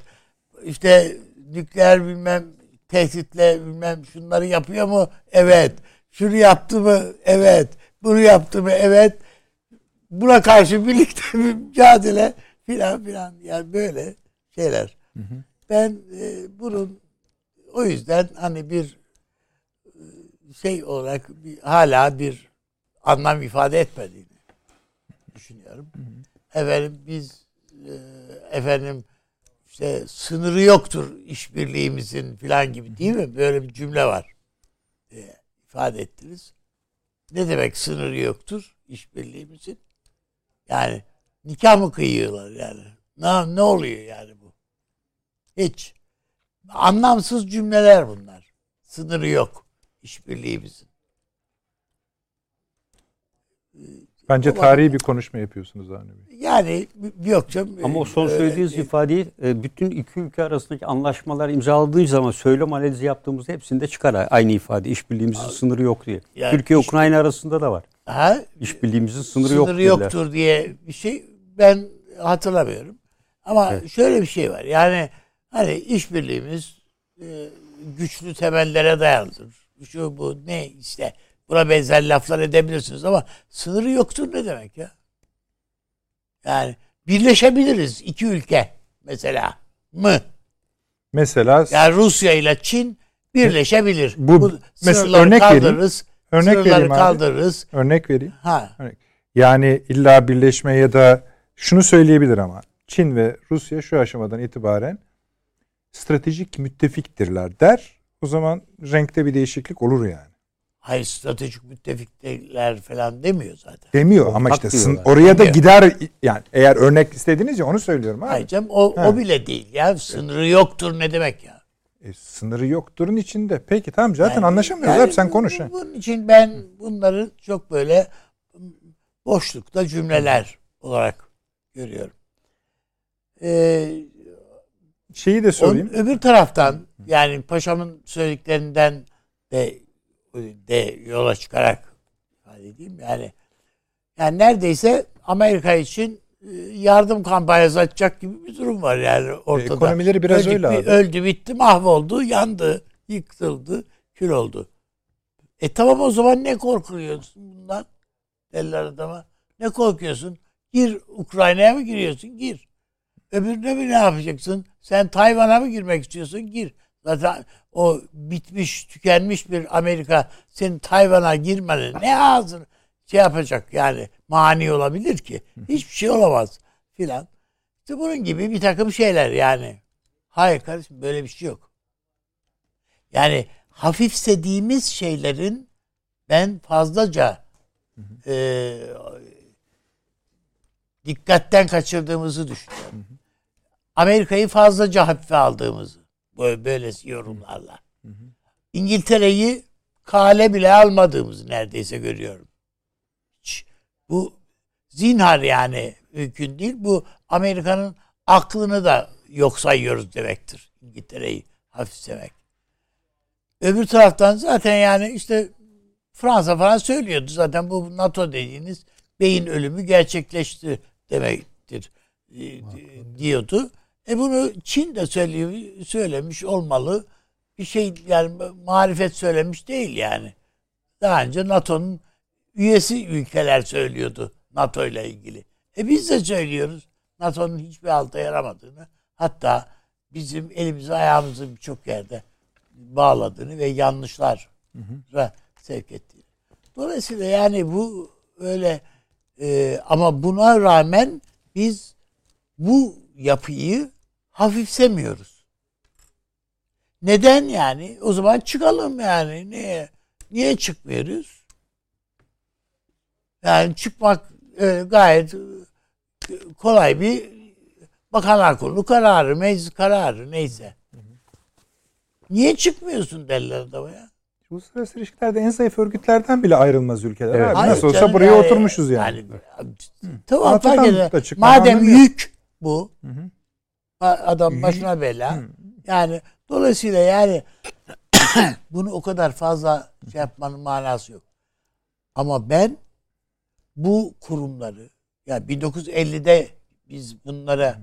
İşte nükleer bilmem tehditle bilmem şunları yapıyor mu? Evet. Şunu yaptı mı? Evet. Bunu yaptı mı? Evet. Buna karşı birlikte bir mücadele filan filan yani böyle şeyler. Ben e, bunun o yüzden hani bir şey olarak bir, hala bir anlam ifade etmediğini düşünüyorum. Efendim biz e, efendim işte sınırı yoktur işbirliğimizin filan gibi değil mi? Böyle bir cümle var. E, ifade ettiniz. Ne demek sınırı yoktur işbirliğimizin? Yani nikah mı kıyıyorlar yani? Ne, ne oluyor yani bu? Hiç. Anlamsız cümleler bunlar. Sınırı yok işbirliğimizin. Bence O tarihi bir konuşma yapıyorsunuz Avni Bey. Yani yok canım. Ama o son Öyle- söylediğiniz ifadeyi e, bütün iki ülke arasındaki anlaşmalar imzaladığı zaman söylem analizi yaptığımızda hepsinde çıkar aynı ifade. İşbirliğimizin sınırı yok diye. Yani Türkiye iş- Ukrayna arasında da var. Ha? İşbirliğimizin sınırı, sınırı dediler. yoktur diye bir şey ben hatırlamıyorum. Ama Evet. şöyle bir şey var. Yani hani işbirliğimiz e, güçlü temellere dayanır. Şu bu ne işte buna benzer laflar edebilirsiniz ama sınırı yoktur ne demek ya? Yani birleşebiliriz iki ülke mesela mı? Mesela Yani Rusya ile Çin birleşebilir. Bu- mesela sınırları örnek kaldırırız. Örnek sınırları vereyim abi. kaldırırız. Örnek vereyim. Ha. Yani illa birleşme ya da şunu söyleyebilir ama Çin ve Rusya şu aşamadan itibaren stratejik müttefiktirler der. O zaman renkte bir değişiklik olur yani. Hayır stratejik müttefikler falan demiyor zaten. Demiyor ama işte sın- oraya da Demiyor. gider yani eğer örnek istediniz ya onu söylüyorum abi. Hayır canım o, Ha. o bile değil ya. Sınırı yoktur ne demek ya? E, sınırı yokturun içinde. Peki tamam zaten Yani- anlaşamıyoruz yani abi sen konuş. bu-. Bunun için ben bunları çok böyle boşlukta cümleler olarak görüyorum. Ee, Şeyi de söyleyeyim. on- öbür taraftan yani paşamın söylediklerinden de de yola çıkarak ifade edeyim yani yani neredeyse Amerika için yardım kampanyası açacak gibi bir durum var yani ortada. ekonomileri biraz Öldük, öyle bi- abi. Öldü bitti mahvoldu yandı yıkıldı kül oldu. E tamam o zaman ne korkuyorsun bundan? Derler adama. Ne korkuyorsun? Gir Ukrayna'ya mı giriyorsun? Gir. Öbürüne mi ne yapacaksın? Sen Tayvan'a mı girmek istiyorsun? Gir. Zaten o bitmiş, tükenmiş bir Amerika senin Tayvan'a girmene ne ağzını şey yapacak yani mani olabilir ki. Hiçbir şey olamaz filan. İşte bunun gibi bir takım şeyler yani. Hayır kardeşim böyle bir şey yok. Yani hafifsediğimiz şeylerin ben fazlaca e, dikkatten kaçırdığımızı düşünüyorum. Amerika'yı fazlaca hafife aldığımızı böyle, böyle yorumlarla. İngiltere'yi kale bile almadığımızı neredeyse görüyorum. Bu zinhar yani mümkün değil. Bu Amerika'nın aklını da yok sayıyoruz demektir. İngiltere'yi hafiflemek. Öbür taraftan zaten yani işte Fransa falan söylüyordu zaten bu NATO dediğiniz beyin ölümü gerçekleşti demektir e, diyordu. E bunu Çin de söylüyor, söylemiş olmalı. Bir şey yani marifet söylemiş değil yani. Daha önce NATO'nun üyesi ülkeler söylüyordu NATO ile ilgili. E biz de söylüyoruz NATO'nun hiçbir alta yaramadığını. Hatta bizim elimizi ayağımızı birçok yerde bağladığını ve yanlışlara sevk ettiğini. Dolayısıyla yani bu öyle e, ama buna rağmen biz bu yapıyı hafifsemiyoruz. Neden yani? O zaman çıkalım yani. Niye? Niye çıkmıyoruz? Yani çıkmak e, gayet e, kolay bir bakanlar kurulu kararı, meclis kararı neyse. Niye çıkmıyorsun derler adama ya? Uluslararası ilişkilerde en zayıf örgütlerden bile ayrılmaz ülkeler. Evet. abi. Hayır Nasıl olsa buraya yani- oturmuşuz yani. tamam NATO'dan fark eder. Madem yok. yük bu Hı hı. adam başına bela. Yani dolayısıyla yani bunu o kadar fazla şey yapmanın manası yok. Ama ben bu kurumları ya 1950'de biz bunlara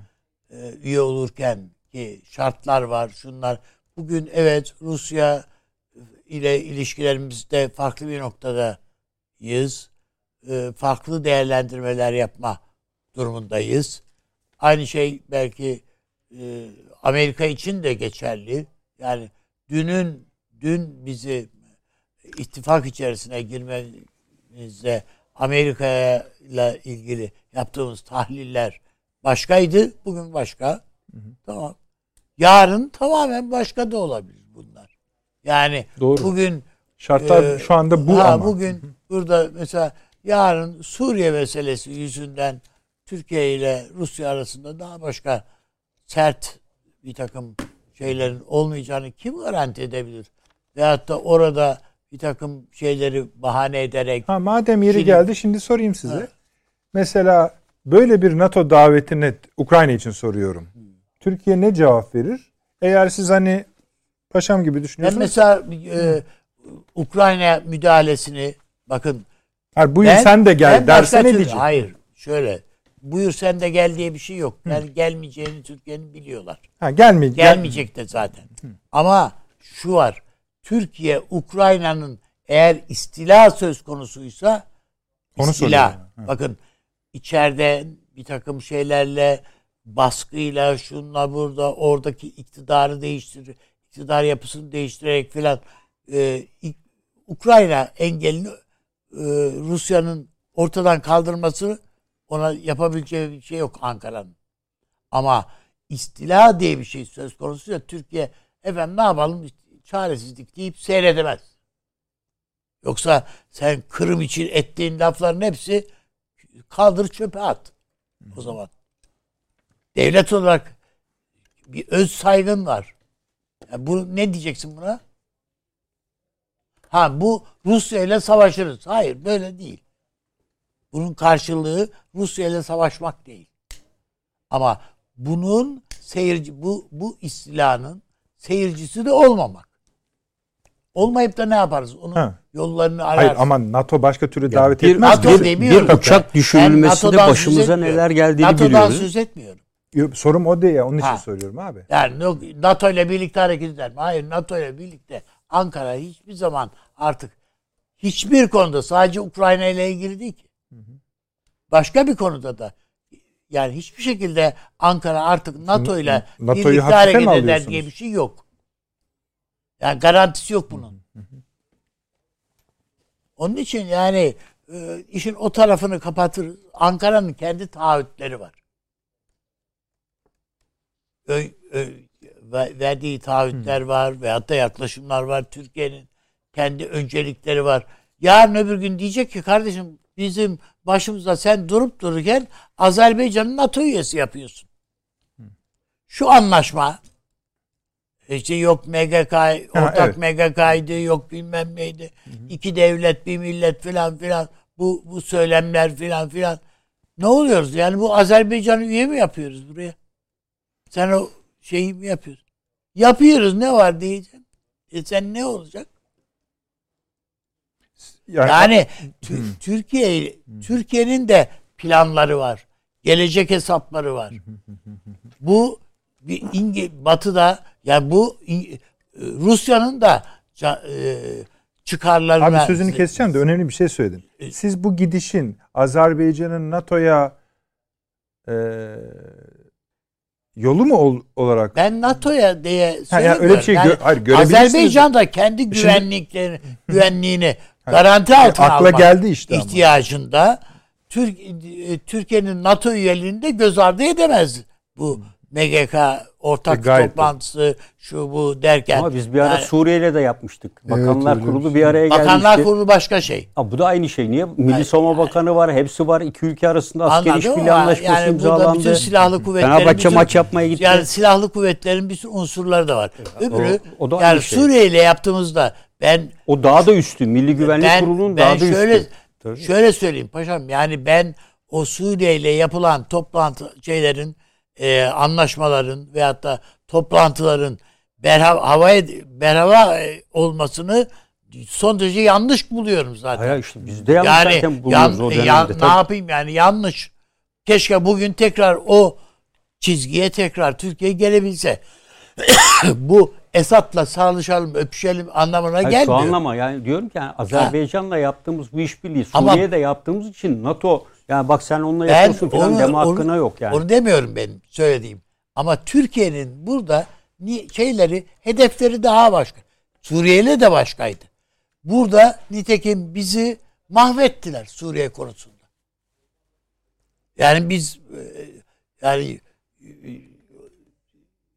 e, üye olurken ki şartlar var, şunlar. Bugün evet Rusya ile ilişkilerimizde farklı bir noktadayız. E, farklı değerlendirmeler yapma durumundayız. Aynı şey belki e, Amerika için de geçerli. Yani dünün dün bizi ittifak içerisine girmemizde Amerika ile ilgili yaptığımız tahliller başkaydı. Bugün başka. Tamam. Yarın tamamen başka da olabilir bunlar. Yani Doğru. bugün Şartlar ee, şu anda bu ha, ama. Bugün burada mesela yarın Suriye meselesi yüzünden Türkiye ile Rusya arasında daha başka sert bir takım şeylerin olmayacağını kim garanti edebilir? Veyahut da orada bir takım şeyleri bahane ederek Ha, madem yeri Şimdi- geldi şimdi sorayım size. Ha. Mesela böyle bir NATO davetine Ukrayna için soruyorum. Türkiye ne cevap verir? Eğer siz hani paşam gibi ben düşünüyorsunuz. mesela e, Ukrayna müdahalesini bakın Hayır, buyur ben- sen de gel ben derse ne diyecek? Hayır şöyle buyur sen de gel diye bir şey yok. Yani gelmeyeceğini Türkiye'nin biliyorlar. Ha, gelme, gel- Gelmeyecek de zaten. Ama şu var. Türkiye Ukrayna'nın eğer istila söz konusuysa Onu istila. Ha. Bakın içeride bir takım şeylerle baskıyla şunla burada oradaki iktidarı değiştir iktidar yapısını değiştirerek filan e, Ukrayna engelini e, Rusya'nın ortadan kaldırması ona yapabileceği bir şey yok Ankara'nın. Ama istila diye bir şey söz konusu ya Türkiye efendim ne yapalım çaresizlik deyip seyredemez. Yoksa sen Kırım için ettiğin lafların hepsi kaldır çöpe at. O zaman. Devlet olarak bir öz saygın var. Ya bu ne diyeceksin buna? Ha bu Rusya ile savaşırız. Hayır böyle değil. Bunun karşılığı Rusya ile savaşmak değil. Ama bunun seyirci bu bu istilanın seyircisi de olmamak. Olmayıp da ne yaparız? Onun Ha. yollarını ararız. Hayır ama NATO başka türlü Ya davet bir- etmez. NATO bir, demiyorum. bir uçak düşürülmesinde NATO'dan söz başımıza neler geldiğini NATO'dan biliyoruz. söz etmiyorum. Yok, Sorum o değil ya onun için Ha. soruyorum abi. Yani NATO ile birlikte hareket eder mi? Hayır NATO ile birlikte Ankara hiçbir zaman artık hiçbir konuda sadece Ukrayna ile ilgili değil ki. Başka bir konuda da yani hiçbir şekilde Ankara artık NATO ile birlikte hareket eder diye bir şey yok. Yani garantisi yok bunun. Onun için yani e, işin o tarafını kapatırız. Ankara'nın kendi taahhütleri var. Ö, ö, ve- verdiği taahhütler var veyahut da yaklaşımlar var. Türkiye'nin kendi öncelikleri var. Yarın öbür gün diyecek ki kardeşim bizim başımızda sen durup dururken Azerbaycan'ın NATO üyesi yapıyorsun. Şu anlaşma işte yok MGK ortak evet. MGK'ydı yok bilmem neydi. İki devlet bir millet filan filan bu bu söylemler filan filan. Ne oluyoruz? Yani bu Azerbaycan'ı üye mi yapıyoruz buraya? Sen o şeyi mi yapıyorsun? Yapıyoruz ne var diyeceğim. E sen ne olacak? Yani, Yani Tü- Türkiye Türkiye'nin de planları var. Gelecek hesapları var. Bu bir İngi, Batı'da yani bu İng- Rusya'nın da e, çıkarlarına Abi sözünü keseceğim de önemli bir şey söyledin. Siz bu gidişin Azerbaycan'ın NATO'ya e, yolu mu ol- olarak? ben NATO'ya diye Ha, söylemiyorum. yani öyle bir şey gö- hayır. Azerbaycan da kendi güvenliklerini güvenliğini garanti altına akla almak geldi işte ama. ihtiyacında Türk e, Türkiye'nin NATO üyeliğini de göz ardı edemez bu MGK ortak E, gayet toplantısı şu bu derken. Ama biz bir ara Yani Suriye'yle de yapmıştık. Bakanlar öyle Kurulu bir bir araya gelmişti. Bakanlar Kurulu başka şey. Ha, bu da aynı şey. Niye? Milli Savunma Bakanı var, hepsi var. İki ülke arasında asker işbirliği anlaşması Yani burada imzalandı. bütün silahlı kuvvetlerin Fenerbahçe bütün- maç yapmaya gitti. Yani silahlı kuvvetlerin bütün unsurları da var. Öbürü o- o da yani aynı şey. Suriye ile yaptığımızda ben O daha da üstün. Milli Güvenlik ben, Kurulu'nun ben daha da şöyle. Tabii. Şöyle söyleyeyim paşam yani ben o Suriye ile yapılan toplantı şeylerin e, anlaşmaların veyahut da toplantıların berhava, havaya berhava e, olmasını son derece yanlış buluyorum zaten. Hayır işte biz de yanlış yani zaten yan, buluyoruz o dönemde. yan- ne yapayım yani yanlış. Keşke bugün tekrar o çizgiye tekrar Türkiye gelebilse. Bu Esat'la sarılışalım, öpüşelim anlamına Hayır, gelmiyor. şu anlama yani diyorum ki yani Azerbaycan'la yaptığımız bu işbirliği Ama- Suriye'de yaptığımız için NATO yani bak sen onunla Ben yapıyorsun falan onu- deme onu- hakkına yok yani. Onu demiyorum benim söylediğim. Ama Türkiye'nin burada şeyleri, hedefleri daha başka. Suriye'yle de başkaydı. Burada nitekim bizi mahvettiler Suriye konusunda. Yani biz e, yani e,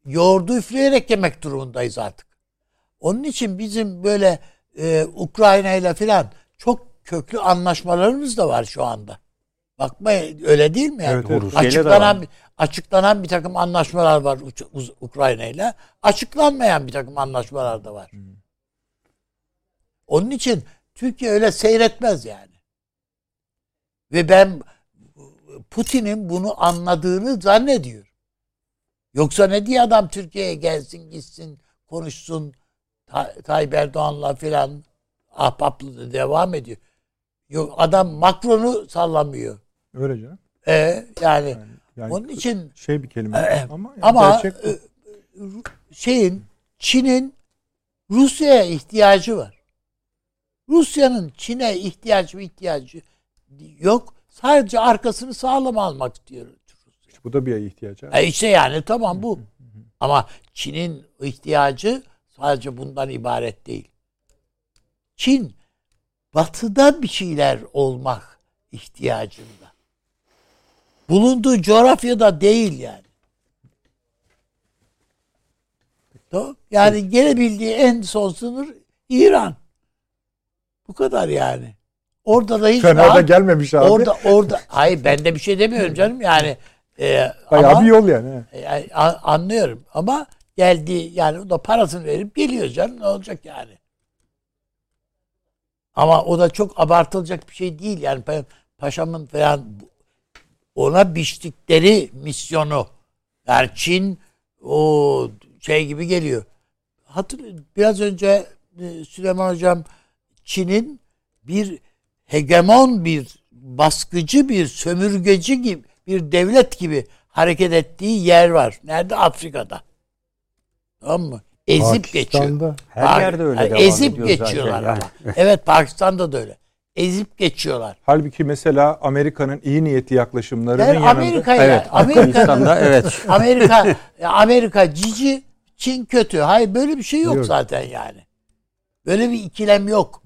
yoğurdu üfleyerek yemek durumundayız artık. Onun için bizim böyle e, Ukrayna ile filan çok köklü anlaşmalarımız da var şu anda. Bakma öyle değil mi yani? Evet, açıklanan var. açıklanan bir takım anlaşmalar var Ukrayna ile. Açıklanmayan bir takım anlaşmalar da var. Onun için Türkiye öyle seyretmez yani. Ve ben Putin'in bunu anladığını zannediyorum. Yoksa ne diye adam Türkiye'ye gelsin gitsin konuşsun Ta- Tayyip Erdoğan'la filan ahbaplığı devam ediyor. Yok adam Macron'u sallamıyor. Öyle canım. E, yani, Yani, yani onun için şey bir kelime Ee, ama, yani ama gerçek e, şeyin Çin'in Rusya'ya ihtiyacı var. Rusya'nın Çin'e ihtiyacı ihtiyacı yok. Sadece arkasını sağlam almak istiyor. bu da bir ihtiyaç. ha. E işte yani tamam bu. Ama Çin'in ihtiyacı sadece bundan ibaret değil. Çin batıda bir şeyler olmak ihtiyacında. Bulunduğu coğrafyada değil yani. Tamam. Yani gelebildiği en son sınır İran. Bu kadar yani. Orada da hiç Fena da gelmemiş abi. Orada orada hayır ben de bir şey demiyorum canım yani. E, Bayağı ama- bir yol yani. he. yani a- anlıyorum ama geldi yani o da parasını verip geliyor canım ne olacak yani. Ama o da çok abartılacak bir şey değil yani Pa- paşamın falan ona biçtikleri misyonu yani Çin o şey gibi geliyor. Hatır biraz önce e, Süleyman hocam Çin'in bir hegemon bir baskıcı bir sömürgeci gibi bir devlet gibi hareket ettiği yer var. Nerede? Afrika'da. Tamam mı? Ezip geçiyor. Her Bak- yerde öyle devam Ezip ediyor geçiyorlar zaten ama. Evet Pakistan'da da öyle. Ezip geçiyorlar. Halbuki mesela Amerika'nın iyi niyetli yaklaşımlarının Ben yanında... Amerika'ya Evet. Amerika'da evet. Amerika Amerika cici, Çin kötü. Hayır böyle bir şey yok, Yok. zaten yani. Böyle bir ikilem yok.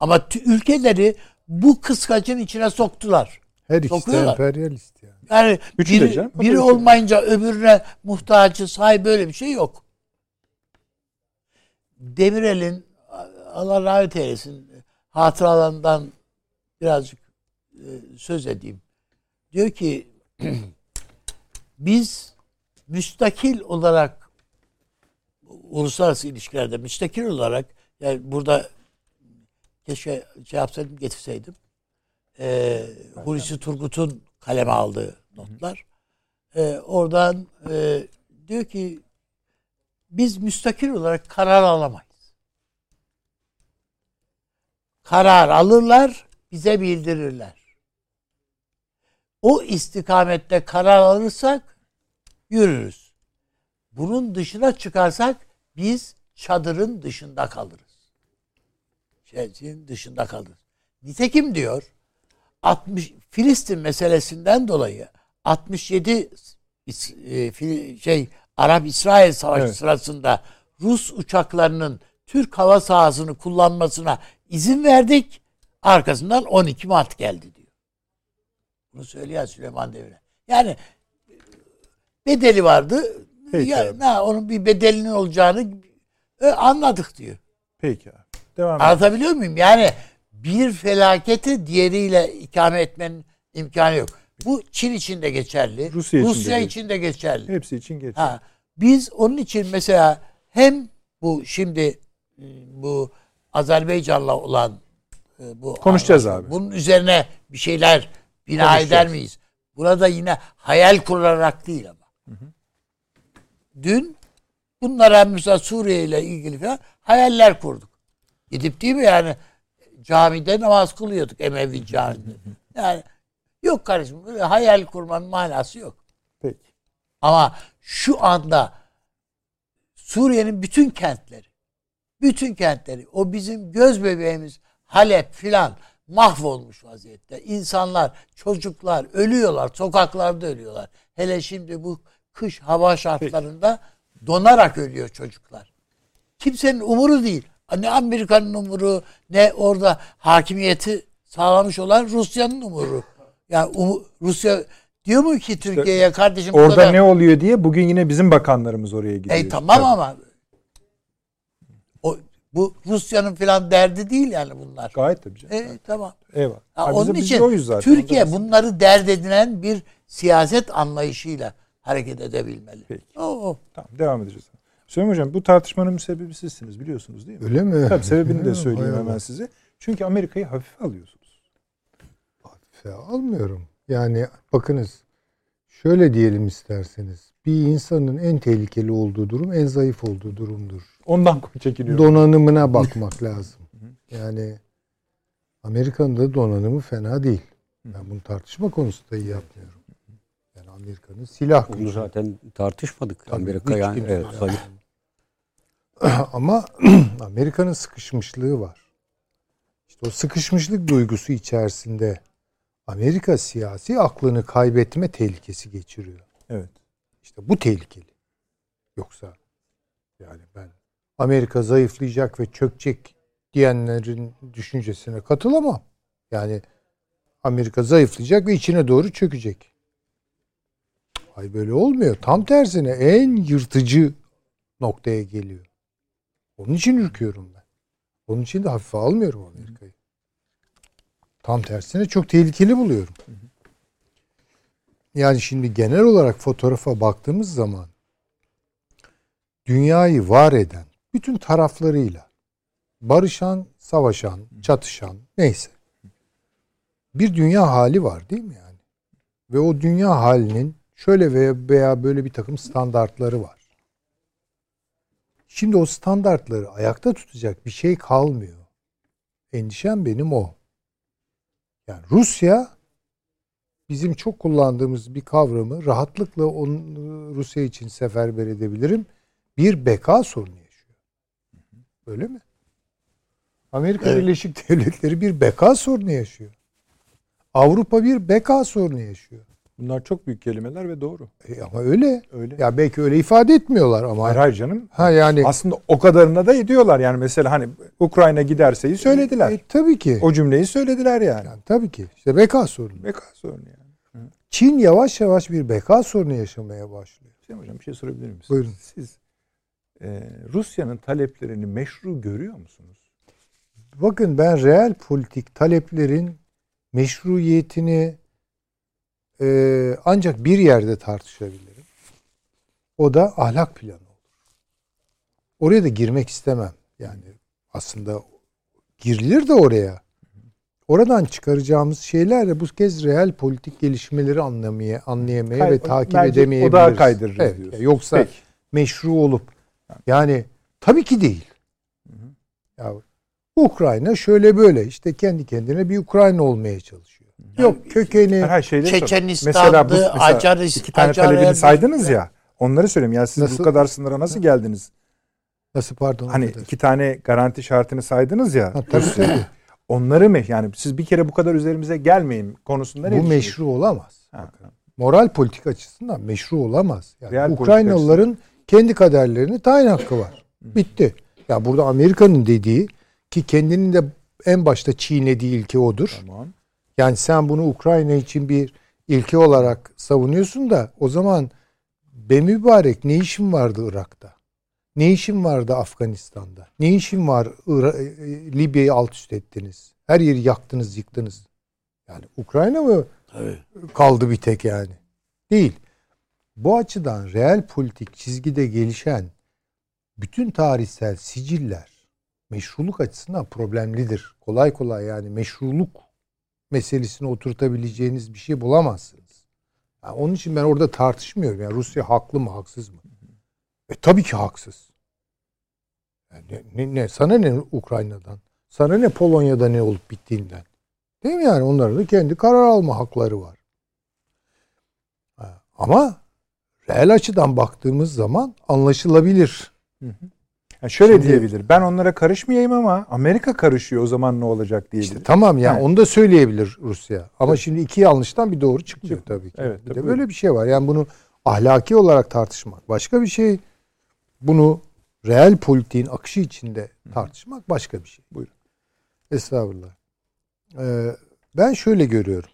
Ama ülkeleri bu kıskacın içine soktular. her ikisi emperyalist yani. Yani Üçü biri, canım, biri olmayınca öbürüne muhtacız. Hayır böyle bir şey yok. Demirel'in Allah rahmet eylesin hatıralarından birazcık e, söz edeyim. Diyor ki biz müstakil olarak uluslararası ilişkilerde müstakil olarak yani burada keşke şey yapsaydım getirseydim. Ee, Hulusi Turgut'un kaleme aldığı notlar. Ee, oradan e, diyor ki biz müstakil olarak karar alamayız. Karar alırlar, bize bildirirler. O istikamette karar alırsak yürürüz. Bunun dışına çıkarsak biz çadırın dışında kalırız. Şeyin dışında kalırız. Nitekim diyor 60 Filistin meselesinden dolayı 67 İs- e, şey Arap İsrail savaşı Evet. sırasında Rus uçaklarının Türk hava sahasını kullanmasına izin verdik. Arkasından 12 Mart geldi diyor. Bunu söyleyen Süleyman Demirel. Yani bedeli vardı. Peki ya, abi. na, onun bir bedelinin olacağını e, anladık diyor. Peki abi. Devam. Anlatabiliyor muyum? Yani bir felaketi diğeriyle ikame etmenin imkanı yok. Bu Çin için de geçerli. Rusya için de Rusya geçerli. için de geçerli. Hepsi için geç. Ha, biz onun için mesela hem bu şimdi e, bu Azerbaycan'la olan e, bu Konuşacağız anlaşma, abi. Bunun üzerine bir şeyler bina eder miyiz? Burada yine hayal kurarak değil ama. Dün bunlara mesela Suriye ile ilgili falan hayaller kurduk. Gidip değil mi yani camide namaz kılıyorduk Emevi camide. Yani yok kardeşim böyle hayal kurmanın manası yok. Peki. Ama şu anda Suriye'nin bütün kentleri, bütün kentleri, o bizim göz bebeğimiz Halep filan mahvolmuş vaziyette. İnsanlar, çocuklar ölüyorlar, sokaklarda ölüyorlar. Hele şimdi bu kış hava şartlarında donarak ölüyor çocuklar. Kimsenin umuru değil. Ne Amerika'nın umuru, ne orada hakimiyeti sağlamış olan Rusya'nın umuru. Yani umu- Rusya diyor mu ki Türkiye'ye kardeşim Orada kadar- ne oluyor diye bugün yine bizim bakanlarımız oraya gidiyor. e tamam ama o bu Rusya'nın filan derdi değil yani bunlar. Gayet tabii canım. E tamam. Eyvallah. Ha, Ha, onun için oyuz zaten. Türkiye Ondan bunları dert edinen bir siyaset anlayışıyla hareket edebilmeli. Peki. Oo. Tamam devam edeceğiz. Süleyman Hocam bu tartışmanın sebebi sizsiniz biliyorsunuz değil mi? Öyle mi? Tabii sebebini de söyleyeyim hemen size. Çünkü Amerika'yı hafife alıyorsunuz. Hafife almıyorum. Yani bakınız şöyle diyelim isterseniz. Bir insanın en tehlikeli olduğu durum en zayıf olduğu durumdur. Ondan çekiniyorum. Donanımına bakmak lazım. Yani Amerika'nın da donanımı fena değil. Ben bunu tartışma konusu da iyi yapmıyorum. Yani Amerika'nın silah Bunu gücü. zaten tartışmadık. Tabii, Amerika yani evet, yani. Ama Amerika'nın sıkışmışlığı var. İşte o sıkışmışlık duygusu içerisinde Amerika siyasi aklını kaybetme tehlikesi geçiriyor. Evet. İşte bu tehlikeli. Yoksa yani ben Amerika zayıflayacak ve çökecek diyenlerin düşüncesine katılamam. Yani Amerika zayıflayacak ve içine doğru çökecek. Ay böyle olmuyor. Tam tersine en yırtıcı noktaya geliyor. Onun için ürküyorum ben. Onun için de hafife almıyorum Amerika'yı. Tam tersine çok tehlikeli buluyorum. Yani şimdi genel olarak fotoğrafa baktığımız zaman dünyayı var eden bütün taraflarıyla barışan, savaşan, çatışan neyse bir dünya hali var değil mi yani? Ve o dünya halinin şöyle veya, veya böyle bir takım standartları var. Şimdi o standartları ayakta tutacak bir şey kalmıyor. Endişem benim o. Yani Rusya bizim çok kullandığımız bir kavramı rahatlıkla onu Rusya için seferber edebilirim. Bir beka sorunu. Öyle mi? Amerika Evet. Birleşik Devletleri bir beka sorunu yaşıyor. Avrupa bir beka sorunu yaşıyor. Bunlar çok büyük kelimeler ve doğru. E ama öyle. Öyle. Ya belki öyle ifade etmiyorlar ama Hayır, hayır canım. ha yani Aslında o kadarına da ediyorlar. Yani mesela hani Ukrayna giderseyi söylediler. E, tabii ki. O cümleyi söylediler yani. Yani tabii ki. İşte beka sorunu. Beka sorunu yani. Çin yavaş yavaş bir beka sorunu yaşamaya başlıyor. Hüseyin Hocam bir şey sorabilir miyim? Buyurun. Siz e, Rusya'nın taleplerini meşru görüyor musunuz? Bakın ben reel politik taleplerin meşruiyetini e, ancak bir yerde tartışabilirim. O da ahlak planı olur. Oraya da girmek istemem. Yani aslında girilir de oraya. Oradan çıkaracağımız şeylerle bu kez reel politik gelişmeleri anlamaya, anlayamaya Kay- ve takip bence o edemeyebiliriz. daha kaydırırız Evet, diyorsun. Yoksa Peki. meşru olup yani tabii ki değil. Ya Ukrayna şöyle böyle işte kendi kendine bir Ukrayna olmaya çalışıyor. Yok kökeni Her, şeyde Çeçenistan'dı, Acar- iki tane Acar talebini saydınız ya. Onları söyleyeyim. Yani siz Nasıl? bu kadar sınıra nasıl geldiniz? nasıl pardon? Hani affedersin. iki tane garanti şartını saydınız ya. Ha, tabii tabii. Onları mı yani siz bir kere bu kadar üzerimize gelmeyin konusunda ne Bu meşru olamaz. Ha, Moral politik açısından meşru olamaz. Yani Real politik Ukraynalıların kendi kaderlerini tayin hakkı var. Bitti. Ya burada Amerika'nın dediği ki kendinin de en başta çiğnediği ilke odur. Tamam. Yani sen bunu Ukrayna için bir ilke olarak savunuyorsun da o zaman be mübarek ne işin vardı Irak'ta? Ne işin vardı Afganistan'da? Ne işin var Ira- e, Libya'yı alt üst ettiniz? Her yeri yaktınız, yıktınız. Yani Ukrayna mı Tabii. kaldı bir tek yani? Değil. Bu açıdan reel politik çizgide gelişen bütün tarihsel siciller meşruluk açısından problemlidir. Kolay kolay yani meşruluk meselesini oturtabileceğiniz bir şey bulamazsınız. Yani onun için ben orada tartışmıyorum. Yani Rusya haklı mı haksız mı? E tabii ki haksız. Yani ne, ne, sana ne Ukrayna'dan? Sana ne Polonya'da ne olup bittiğinden? Değil mi yani? Onların da kendi karar alma hakları var. Ama reel açıdan baktığımız zaman anlaşılabilir. Yani şöyle Şimdi- diyebilir. Ben onlara karışmayayım ama Amerika karışıyor o zaman ne olacak diyebilir. İşte tamam ya Evet. onu da söyleyebilir Rusya. Ama şimdi iki yanlıştan bir doğru Çıkmıyor. tabii ki. Evet, bir tabii. de böyle bir şey var. Yani bunu ahlaki olarak tartışmak başka bir şey. Bunu reel politiğin akışı içinde tartışmak başka bir şey. Buyurun. Estağfurullah. Ee, ben şöyle görüyorum.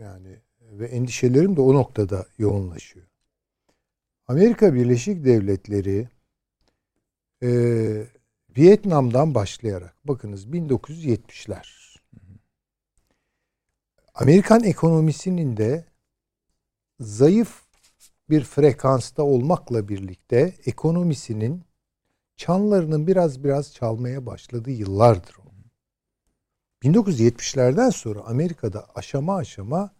Yani ve endişelerim de o noktada yoğunlaşıyor. Amerika Birleşik Devletleri e, Vietnam'dan başlayarak bakınız 1970'ler Amerikan ekonomisinin de zayıf bir frekansta olmakla birlikte ekonomisinin çanlarının biraz biraz çalmaya başladığı yıllardır o. 1970'lerden sonra Amerika'da aşama aşama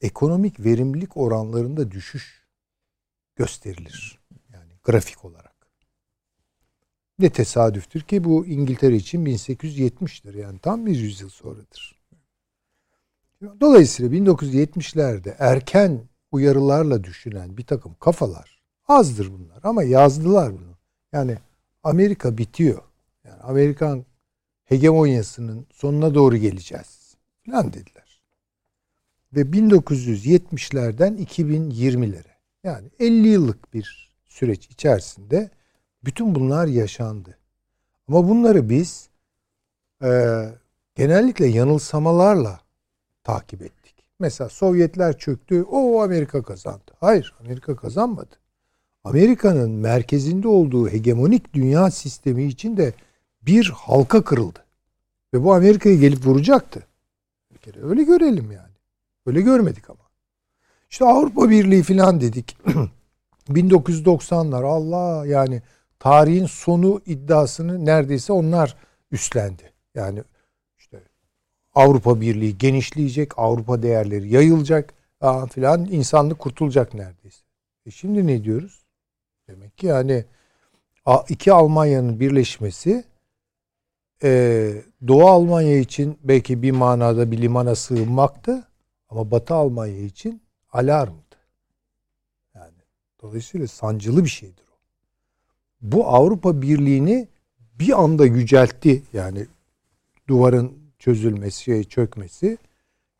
ekonomik verimlilik oranlarında düşüş gösterilir. Yani grafik olarak. Ne tesadüftür ki bu İngiltere için 1870'tir. Yani tam bir yüzyıl sonradır. Dolayısıyla 1970'lerde erken uyarılarla düşünen bir takım kafalar azdır bunlar ama yazdılar bunu. Yani Amerika bitiyor. Yani Amerikan hegemonyasının sonuna doğru geleceğiz falan dediler. Ve 1970'lerden 2020'lere yani 50 yıllık bir süreç içerisinde bütün bunlar yaşandı. Ama bunları biz e, genellikle yanılsamalarla takip ettik. Mesela Sovyetler çöktü, o Amerika kazandı. Hayır, Amerika kazanmadı. Amerika'nın merkezinde olduğu hegemonik dünya sistemi için de bir halka kırıldı. Ve bu Amerika'ya gelip vuracaktı. Bir kere öyle görelim yani. Öyle görmedik ama. İşte Avrupa Birliği falan dedik. 1990'lar Allah yani tarihin sonu iddiasını neredeyse onlar üstlendi. Yani işte Avrupa Birliği genişleyecek, Avrupa değerleri yayılacak filan insanlık kurtulacak neredeyse. E şimdi ne diyoruz? Demek ki yani iki Almanya'nın birleşmesi e, Doğu Almanya için belki bir manada bir limana sığınmaktı ama Batı Almanya için alarmdı. Yani dolayısıyla sancılı bir şeydir o. Bu Avrupa Birliği'ni bir anda yüceltti. Yani duvarın çözülmesi, şey, çökmesi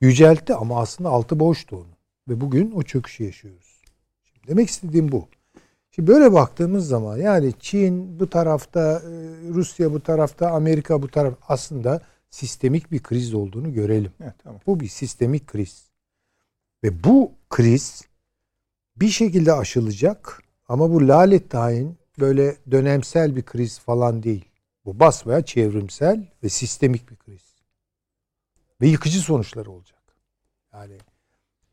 yüceltti ama aslında altı boştu onun. Ve bugün o çöküşü yaşıyoruz. Şimdi demek istediğim bu. Şimdi böyle baktığımız zaman yani Çin bu tarafta, e, Rusya bu tarafta, Amerika bu taraf aslında sistemik bir kriz olduğunu görelim. Evet, tamam. Bu bir sistemik kriz. Ve bu kriz bir şekilde aşılacak ama bu lalet tayin böyle dönemsel bir kriz falan değil. Bu basmaya çevrimsel ve sistemik bir kriz. Ve yıkıcı sonuçları olacak. Yani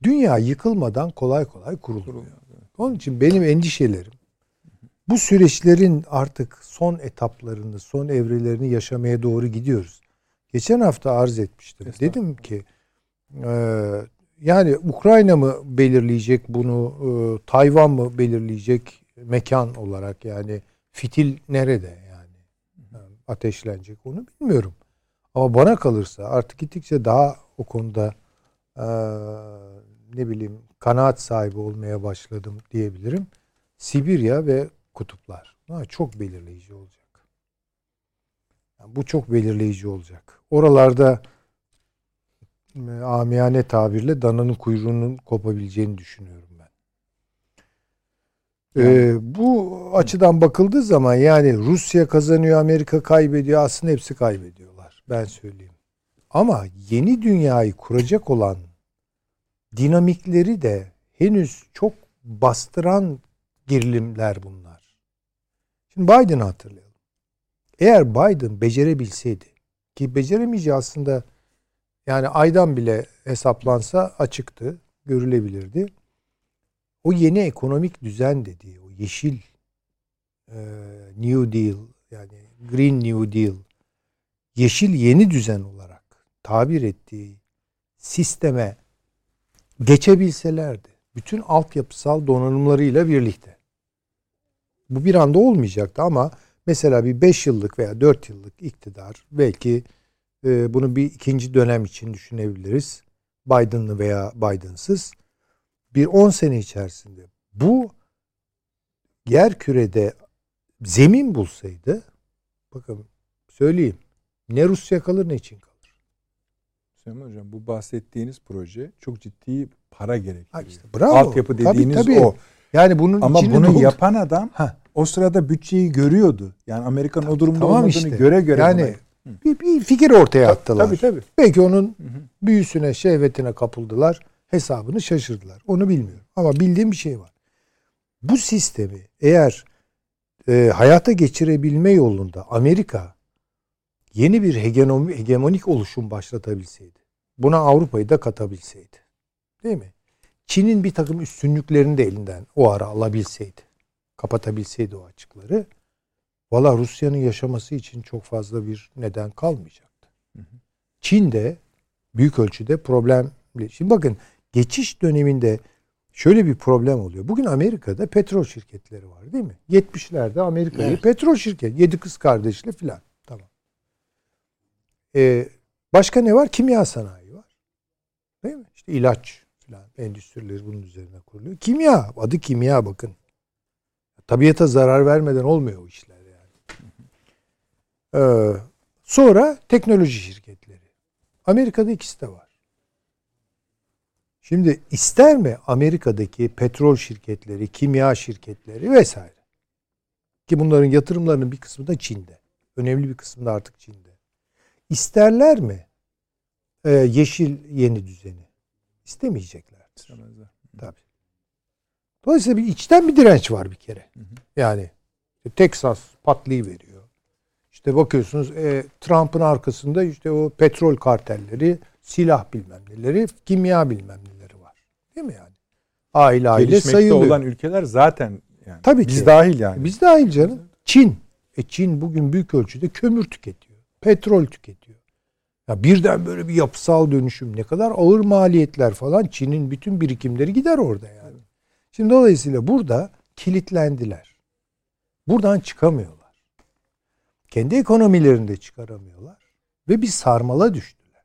dünya yıkılmadan kolay kolay kurulmuyor. Onun için benim endişelerim bu süreçlerin artık son etaplarını, son evrelerini yaşamaya doğru gidiyoruz. Geçen hafta arz etmiştim. Dedim ki e, yani Ukrayna mı belirleyecek bunu, e, Tayvan mı belirleyecek mekan olarak yani fitil nerede yani ateşlenecek onu bilmiyorum. Ama bana kalırsa artık gittikçe daha o konuda e, ne bileyim kanaat sahibi olmaya başladım diyebilirim. Sibirya ve kutuplar. Ha, çok belirleyici olacak. Yani bu çok belirleyici olacak. Oralarda amiyane tabirle dananın kuyruğunun kopabileceğini düşünüyorum ben. Ee, yani. Ee, bu açıdan bakıldığı zaman yani Rusya kazanıyor, Amerika kaybediyor. Aslında hepsi kaybediyorlar. Ben söyleyeyim. Ama yeni dünyayı kuracak olan dinamikleri de henüz çok bastıran gerilimler bunlar. Şimdi Biden'ı hatırlayalım. Eğer Biden becerebilseydi ki beceremeyeceği aslında yani aydan bile hesaplansa açıktı, görülebilirdi. O yeni ekonomik düzen dediği, o yeşil e, New Deal yani Green New Deal, yeşil yeni düzen olarak tabir ettiği sisteme geçebilselerdi. Bütün altyapısal donanımlarıyla birlikte. Bu bir anda olmayacaktı ama mesela bir 5 yıllık veya 4 yıllık iktidar belki e, bunu bir ikinci dönem için düşünebiliriz. Biden'lı veya Biden'sız. Bir 10 sene içerisinde bu yer kürede zemin bulsaydı bakın söyleyeyim ne Rusya kalır ne için kalır. Süleyman Hocam bu bahsettiğiniz proje çok ciddi para gerektiriyor. Ha işte, bravo. Altyapı dediğiniz tabii, tabii. o. Yani bunun Ama bunu doldu. yapan adam ha. o sırada bütçeyi görüyordu. Yani Amerika'nın o durumda tamam olmadığını işte. göre göre yani bir, bir fikir ortaya attılar. Tabii tabii. Belki onun büyüsüne, şehvetine kapıldılar. Hesabını şaşırdılar. Onu bilmiyorum. Ama bildiğim bir şey var. Bu sistemi eğer e, hayata geçirebilme yolunda Amerika yeni bir hegemonik oluşum başlatabilseydi, buna Avrupa'yı da katabilseydi, değil mi? Çin'in bir takım üstünlüklerini de elinden o ara alabilseydi, kapatabilseydi o açıkları, Valla Rusya'nın yaşaması için çok fazla bir neden kalmayacaktı. Çin de büyük ölçüde problemli. Şimdi bakın geçiş döneminde şöyle bir problem oluyor. Bugün Amerika'da petrol şirketleri var değil mi? 70'lerde Amerika'yı Evet. petrol şirket. Yedi kız kardeşli filan. Tamam. Ee, başka ne var? Kimya sanayi var. Değil mi? İşte ilaç filan endüstrileri bunun üzerine kuruluyor. Kimya. Adı kimya bakın. Tabiata zarar vermeden olmuyor o işler. Ee, sonra teknoloji şirketleri. Amerika'da ikisi de var. Şimdi ister mi Amerika'daki petrol şirketleri, kimya şirketleri vesaire? Ki bunların yatırımlarının bir kısmı da Çin'de. Önemli bir kısmı da artık Çin'de. İsterler mi e, yeşil yeni düzeni? İstemeyeceklerdir. Tabii. Dolayısıyla bir içten bir direnç var bir kere. Yani Texas patlayıveriyor. İşte bakıyorsunuz e, Trump'ın arkasında işte o petrol kartelleri, silah bilmem neleri, kimya bilmem neleri var. Değil mi yani? Aile aile sayılıyor. olan ülkeler zaten yani. Tabii Biz ki. dahil yani. Biz dahil canım. Çin. E Çin bugün büyük ölçüde kömür tüketiyor. Petrol tüketiyor. Ya birden böyle bir yapısal dönüşüm ne kadar ağır maliyetler falan Çin'in bütün birikimleri gider orada yani. Şimdi dolayısıyla burada kilitlendiler. Buradan çıkamıyorlar. Kendi ekonomilerinde çıkaramıyorlar ve bir sarmala düştüler.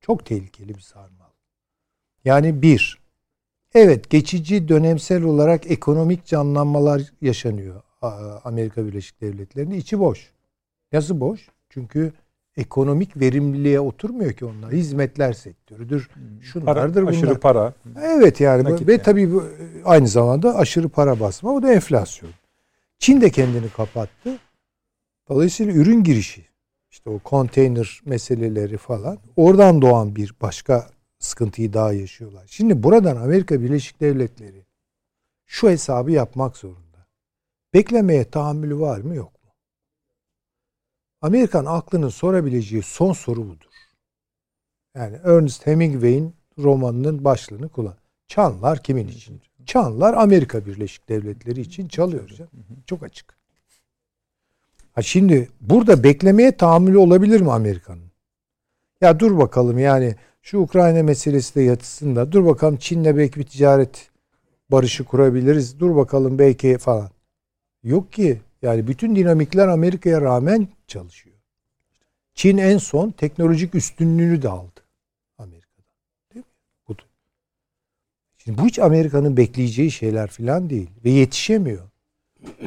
Çok tehlikeli bir sarmal. Yani bir, Evet geçici dönemsel olarak ekonomik canlanmalar yaşanıyor Amerika Birleşik Devletleri'nde. içi boş. Nasıl boş? Çünkü ekonomik verimliliğe oturmuyor ki onlar. Hizmetler sektörüdür. Para, Şunlardır bunlar. aşırı para. Evet yani Nakit ve yani. tabii bu aynı zamanda aşırı para basma. Bu da enflasyon. Çin de kendini kapattı. Dolayısıyla ürün girişi işte o konteyner meseleleri falan oradan doğan bir başka sıkıntıyı daha yaşıyorlar. Şimdi buradan Amerika Birleşik Devletleri şu hesabı yapmak zorunda. Beklemeye tahammülü var mı yok mu? Amerikan aklının sorabileceği son soru budur. Yani Ernest Hemingway'in romanının başlığını kullan. Çanlar kimin için? Çanlar Amerika Birleşik Devletleri için çalıyor. Çok açık. Ha şimdi burada beklemeye tahammülü olabilir mi Amerika'nın? Ya dur bakalım yani şu Ukrayna meselesi de yatışsın da dur bakalım Çin'le belki bir ticaret barışı kurabiliriz. Dur bakalım belki falan. Yok ki. Yani bütün dinamikler Amerika'ya rağmen çalışıyor. Çin en son teknolojik üstünlüğünü de aldı Amerika'da. Değil mi? Bu. Şimdi bu hiç Amerika'nın bekleyeceği şeyler falan değil ve yetişemiyor.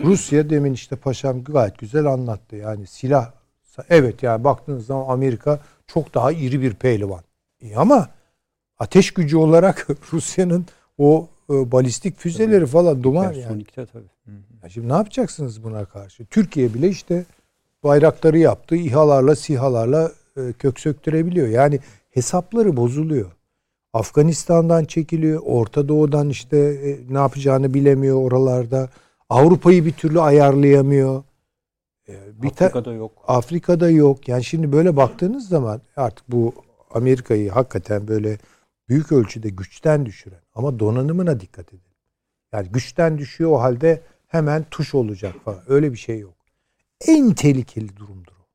Rusya demin işte paşam gayet güzel anlattı. Yani silah evet yani baktığınız zaman Amerika çok daha iri bir pehlivan. İyi ama ateş gücü olarak Rusya'nın o e, balistik füzeleri falan duman yani. Tabii. Ya şimdi ne yapacaksınız buna karşı? Türkiye bile işte bayrakları yaptı. İHA'larla, SİHA'larla e, kök söktürebiliyor. Yani hesapları bozuluyor. Afganistan'dan çekiliyor. Orta Doğu'dan işte e, ne yapacağını bilemiyor oralarda. Avrupa'yı bir türlü ayarlayamıyor. E, bir Afrika'da yok. Afrika'da yok. Yani şimdi böyle baktığınız zaman artık bu Amerika'yı hakikaten böyle büyük ölçüde güçten düşüren ama donanımına dikkat edin. Yani güçten düşüyor o halde hemen tuş olacak falan. Öyle bir şey yok. En tehlikeli durumdur o.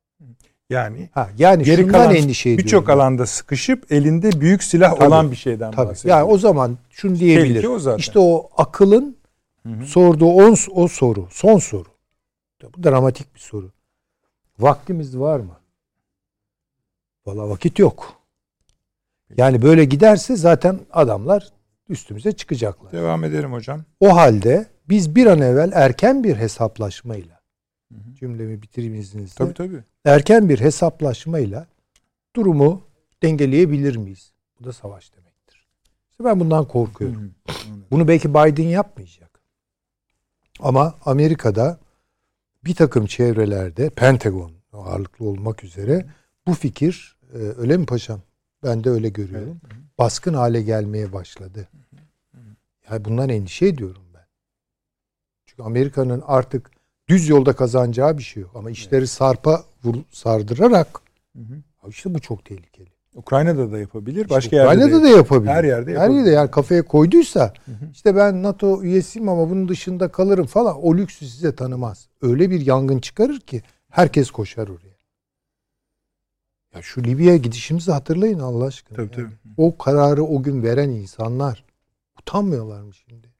Yani Ha, yani geri şundan kalan endişe ediyorum. birçok alanda sıkışıp elinde büyük silah Tabii, olan bir şeyden Tabii. bahsediyor. Yani o zaman şunu diyebilir. O zaten. İşte o akılın Hı hı. sorduğu o, o soru, son soru. Bu dramatik bir soru. Vaktimiz var mı? Valla vakit yok. Yani böyle giderse zaten adamlar üstümüze çıkacaklar. Devam edelim hocam. O halde biz bir an evvel erken bir hesaplaşmayla cümlemi bitireyim izninizle. Tabii tabii. Erken bir hesaplaşmayla durumu dengeleyebilir miyiz? Bu da savaş demektir. İşte ben bundan korkuyorum. Bunu belki Biden yapmayacak. Ama Amerika'da bir takım çevrelerde Pentagon ağırlıklı olmak üzere bu fikir e, öyle mi paşam? Ben de öyle görüyorum. Baskın hale gelmeye başladı. Yani bundan endişe ediyorum ben. Çünkü Amerika'nın artık düz yolda kazanacağı bir şey yok. Ama işleri sarpa vur, sardırarak işte bu çok tehlikeli. Ukrayna'da da yapabilir. Başka İşte yerde Ukrayna'da de, da yapabilir. Her yerde Her yapabilir. yerde yani kafaya koyduysa işte ben NATO üyesiyim ama bunun dışında kalırım falan o lüksü size tanımaz. Öyle bir yangın çıkarır ki herkes koşar oraya. Ya şu Libya'ya gidişimizi hatırlayın Allah aşkına. Tabii, yani. tabii. O kararı o gün veren insanlar utanmıyorlar mı şimdi?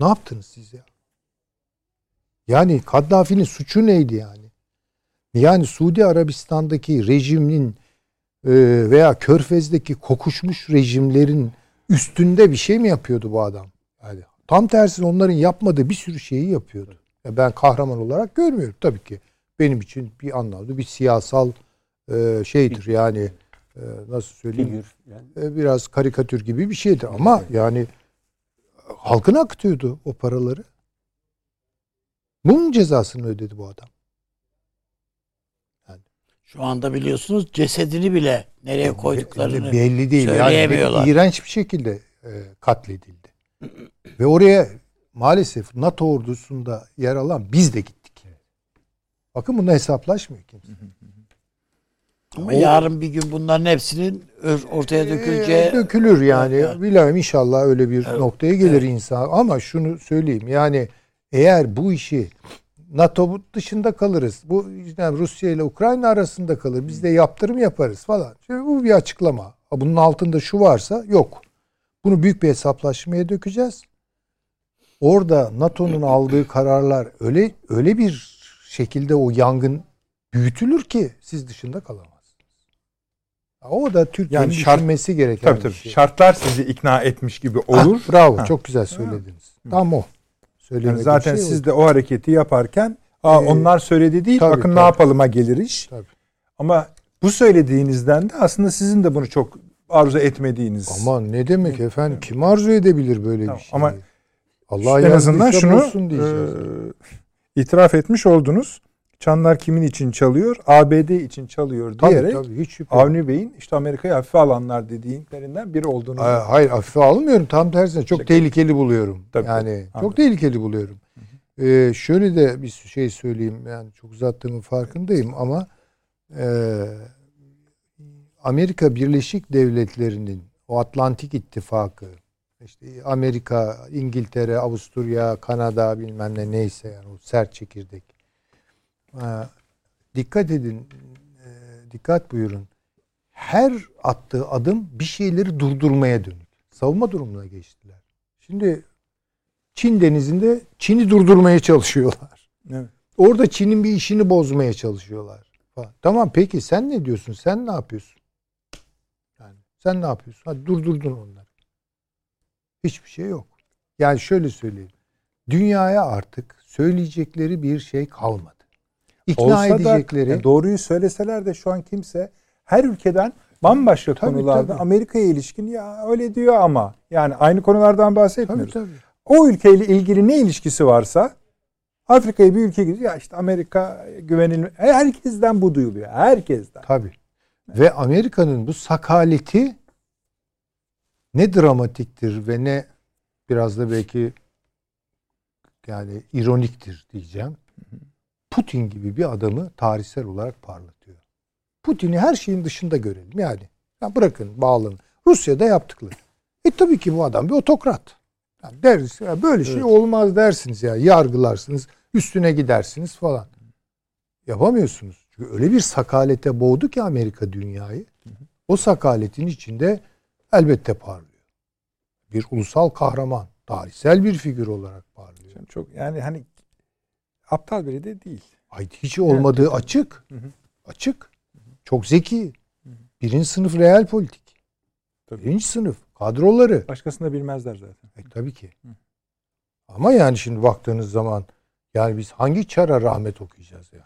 Ne yaptınız siz ya? Yani Kaddafi'nin suçu neydi yani? Yani Suudi Arabistan'daki rejimin e, veya Körfez'deki kokuşmuş rejimlerin üstünde bir şey mi yapıyordu bu adam? Yani tam tersine onların yapmadığı bir sürü şeyi yapıyordu. Ya ben kahraman olarak görmüyorum tabii ki. Benim için bir anlamda bir siyasal e, şeydir yani e, nasıl söyleyeyim? Figür. Yani. E, biraz karikatür gibi bir şeydir ama yani halkına akıtıyordu o paraları. Bunun cezasını ödedi bu adam. Şu anda biliyorsunuz cesedini bile nereye koyduklarını belli değil. Yani söyleyemiyorlar. iğrenç bir şekilde e, katledildi. Ve oraya maalesef NATO ordusunda yer alan biz de gittik. Bakın bununla hesaplaşmıyor kimse. Ama O- yarın bir gün bunların hepsinin ortaya döküleceği Ee, dökülür yani. Evet. Bilmem inşallah öyle bir Evet. noktaya gelir insan. Ama şunu söyleyeyim yani eğer bu işi NATO dışında kalırız. Bu yani Rusya ile Ukrayna arasında kalır. Biz de yaptırım yaparız falan. Şimdi bu bir açıklama. Bunun altında şu varsa yok. Bunu büyük bir hesaplaşmaya dökeceğiz. Orada NATO'nun aldığı kararlar öyle öyle bir şekilde o yangın büyütülür ki siz dışında kalamazsınız. O da Türkiye'nin Yani şart- düşünmesi gereken Tabii bir tabii. şey. Şartlar sizi ikna etmiş gibi olur. Ah, bravo. Ha. Çok güzel söylediniz. Tam o. Yani Söylemediğim zaten şey siz de o hareketi yaparken Aa, Ee, onlar söyledi değil tabii, bakın ne tabii. yapalıma gelir iş. Tabii. Ama bu söylediğinizden de aslında sizin de bunu çok arzu etmediğiniz. Ama ne demek efendim? Kim arzu edebilir böyle Tamam, bir şey? ama Allah en azından şunu e, itiraf etmiş oldunuz. Çanlar kimin için çalıyor? ABD için çalıyor tabii, diyerek tabii, hiç şüphe. Avni Bey'in işte Amerika'yı hafife alanlar dediğinden biri olduğunu. Aa, Hayır hafife almıyorum. Tam tersine çok Çok- tehlikeli buluyorum. Tabii, yani tabii. çok Anladım. tehlikeli buluyorum. Ee, şöyle de bir şey söyleyeyim. Yani çok uzattığımın farkındayım ama e, Amerika Birleşik Devletleri'nin o Atlantik İttifakı işte Amerika, İngiltere, Avusturya, Kanada bilmem ne neyse yani o sert çekirdek. Dikkat edin, e, dikkat buyurun. Her attığı adım bir şeyleri durdurmaya dönük. Savunma durumuna geçtiler. Şimdi Çin denizinde Çin'i durdurmaya çalışıyorlar. Evet. Orada Çin'in bir işini bozmaya çalışıyorlar. Falan. Tamam peki sen ne diyorsun? Sen ne yapıyorsun? Yani sen ne yapıyorsun? Hadi durdurdun onları. Hiçbir şey yok. Yani şöyle söyleyeyim. Dünyaya artık söyleyecekleri bir şey kalmadı. İkna Olsa edecekleri da ya doğruyu söyleseler de şu an kimse her ülkeden bambaşka Tabii, konularda tabii. Amerika'ya ilişkin ya öyle diyor ama yani aynı konulardan tabii bahsetmiyoruz. tabii. O ülkeyle ilgili ne ilişkisi varsa Afrika'ya bir ülke gidiyor ya işte Amerika güvenilmez. Herkesten bu duyuluyor. Herkesten. Tabii. Ve Amerika'nın bu sakaleti ne dramatiktir ve ne biraz da belki yani ironiktir diyeceğim. Putin gibi bir adamı tarihsel olarak parlatıyor. Putin'i her şeyin dışında görelim yani. Ya bırakın bağlanın. Rusya'da yaptıkları. E tabii ki bu adam bir otokrat. Yani deriz ya böyle şey olmaz dersiniz ya. Yargılarsınız, üstüne gidersiniz falan. Yapamıyorsunuz. Çünkü öyle bir sakalete boğdu ki Amerika dünyayı. O sakaletin içinde elbette parlıyor. Bir ulusal kahraman, tarihsel bir figür olarak parlıyor. Çok yani hani aptal biri de değil. Ay hiç olmadığı açık. Hı hı. Açık. Çok zeki. Birinci sınıf real politik. Tabii. Birinci sınıf. Kadroları. Başkasını da bilmezler zaten. E, tabii ki. Ama yani şimdi baktığınız zaman yani biz hangi çara rahmet okuyacağız yani?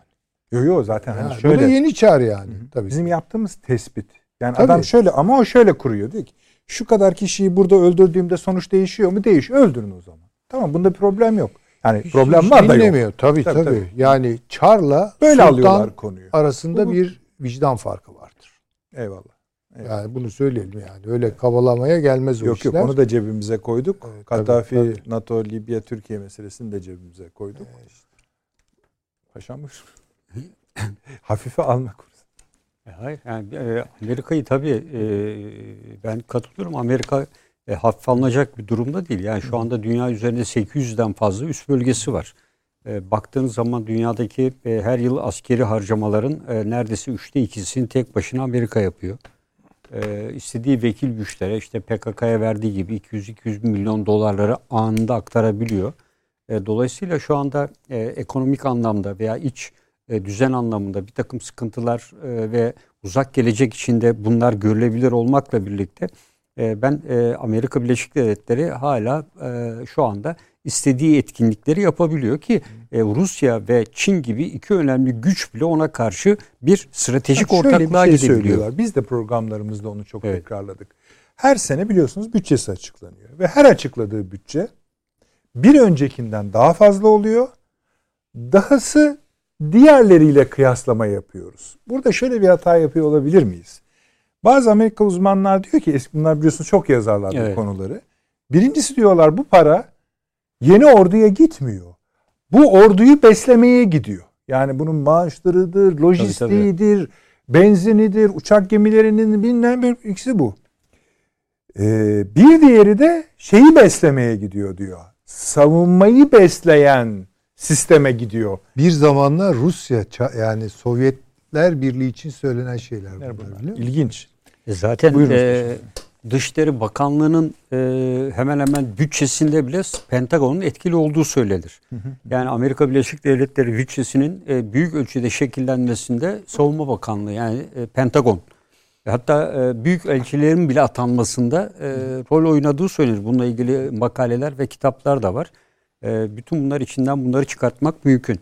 Yo yo zaten hani Yani Bu şöyle da yeni çar yani. Tabii. bizim yaptığımız tespit. Yani Tabii. adam şöyle ama o şöyle kuruyor diyor ki şu kadar kişiyi burada öldürdüğümde sonuç değişiyor mu? Değişiyor. Öldürün o zaman. Tamam bunda problem yok. Yani Hiç- problem hiç var da yok. dinlemiyor. Tabii, Tabii, tabii tabii. Yani Çar'la Böyle Sultan alıyorlar konuyu. arasında Bu- bir vicdan farkı vardır. Eyvallah. Evet. Yani bunu söyleyelim yani. Öyle kavalamaya gelmez o Yok işler. yok onu da cebimize koyduk. Evet, Kaddafi, tabii, tabii. NATO, Libya, Türkiye meselesini de cebimize koyduk. Paşam buyur. Hafife alma kursu. E, hayır, yani e, Amerika'yı tabii e, ben katılıyorum. Amerika e, hafife alınacak bir durumda değil. Yani şu anda dünya üzerinde 800'den fazla üst bölgesi var. E, baktığınız zaman dünyadaki e, her yıl askeri harcamaların e, neredeyse üçte ikisini tek başına Amerika yapıyor. E, istediği vekil güçlere işte PKK'ya verdiği gibi 200-200 milyon dolarları anında aktarabiliyor. E, dolayısıyla şu anda e, ekonomik anlamda veya iç e, düzen anlamında bir takım sıkıntılar e, ve uzak gelecek içinde bunlar görülebilir olmakla birlikte e, ben e, Amerika Birleşik Devletleri hala e, şu anda istediği etkinlikleri yapabiliyor ki e, Rusya ve Çin gibi iki önemli güç bile ona karşı bir stratejik şöyle ortaklığa bir şey gidebiliyor. Biz de programlarımızda onu çok Evet. tekrarladık. Her sene biliyorsunuz bütçesi açıklanıyor ve her açıkladığı bütçe bir öncekinden daha fazla oluyor. Dahası diğerleriyle kıyaslama yapıyoruz. Burada şöyle bir hata yapıyor olabilir miyiz? Bazı Amerika uzmanlar diyor ki eski bunlar biliyorsunuz çok yazarlar bu Evet. konuları. Birincisi diyorlar bu para yeni orduya gitmiyor. Bu orduyu beslemeye gidiyor. Yani bunun maaşlarıdır, lojistiğidir, benzinidir, uçak gemilerinin bilmem bir ikisi bu. Ee, bir diğeri de şeyi beslemeye gidiyor diyor. Savunmayı besleyen sisteme gidiyor. Bir zamanlar Rusya yani Sovyetler Birliği için söylenen şeyler bunlar biliyor musun? İlginç. E Zaten Buyurun e, Dışişleri Bakanlığı'nın e, hemen hemen bütçesinde bile Pentagon'un etkili olduğu söylenir. Yani Amerika Birleşik Devletleri bütçesinin e, büyük ölçüde şekillenmesinde Savunma Bakanlığı yani e, Pentagon hatta e, büyük elçilerin bile atanmasında e, rol oynadığı söylenir. Bununla ilgili makaleler ve kitaplar da var. E, bütün bunlar içinden bunları çıkartmak mümkün.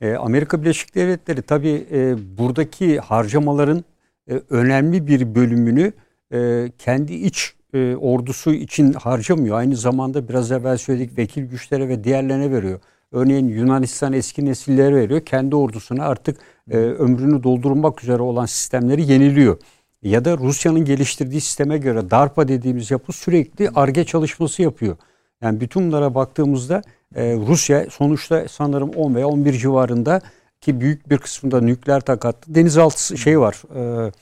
E, Amerika Birleşik Devletleri tabii e, buradaki harcamaların e, önemli bir bölümünü e, kendi iç e, ordusu için harcamıyor. Aynı zamanda biraz evvel söyledik vekil güçlere ve diğerlerine veriyor. Örneğin Yunanistan eski nesillere veriyor. Kendi ordusuna artık ömrünü doldurmak üzere olan sistemleri yeniliyor. Ya da Rusya'nın geliştirdiği sisteme göre DARPA dediğimiz yapı sürekli ARGE çalışması yapıyor. Yani bütün bunlara baktığımızda Rusya sonuçta sanırım 10 veya 11 civarında ki büyük bir kısmında nükleer takatlı denizaltı şey var. E,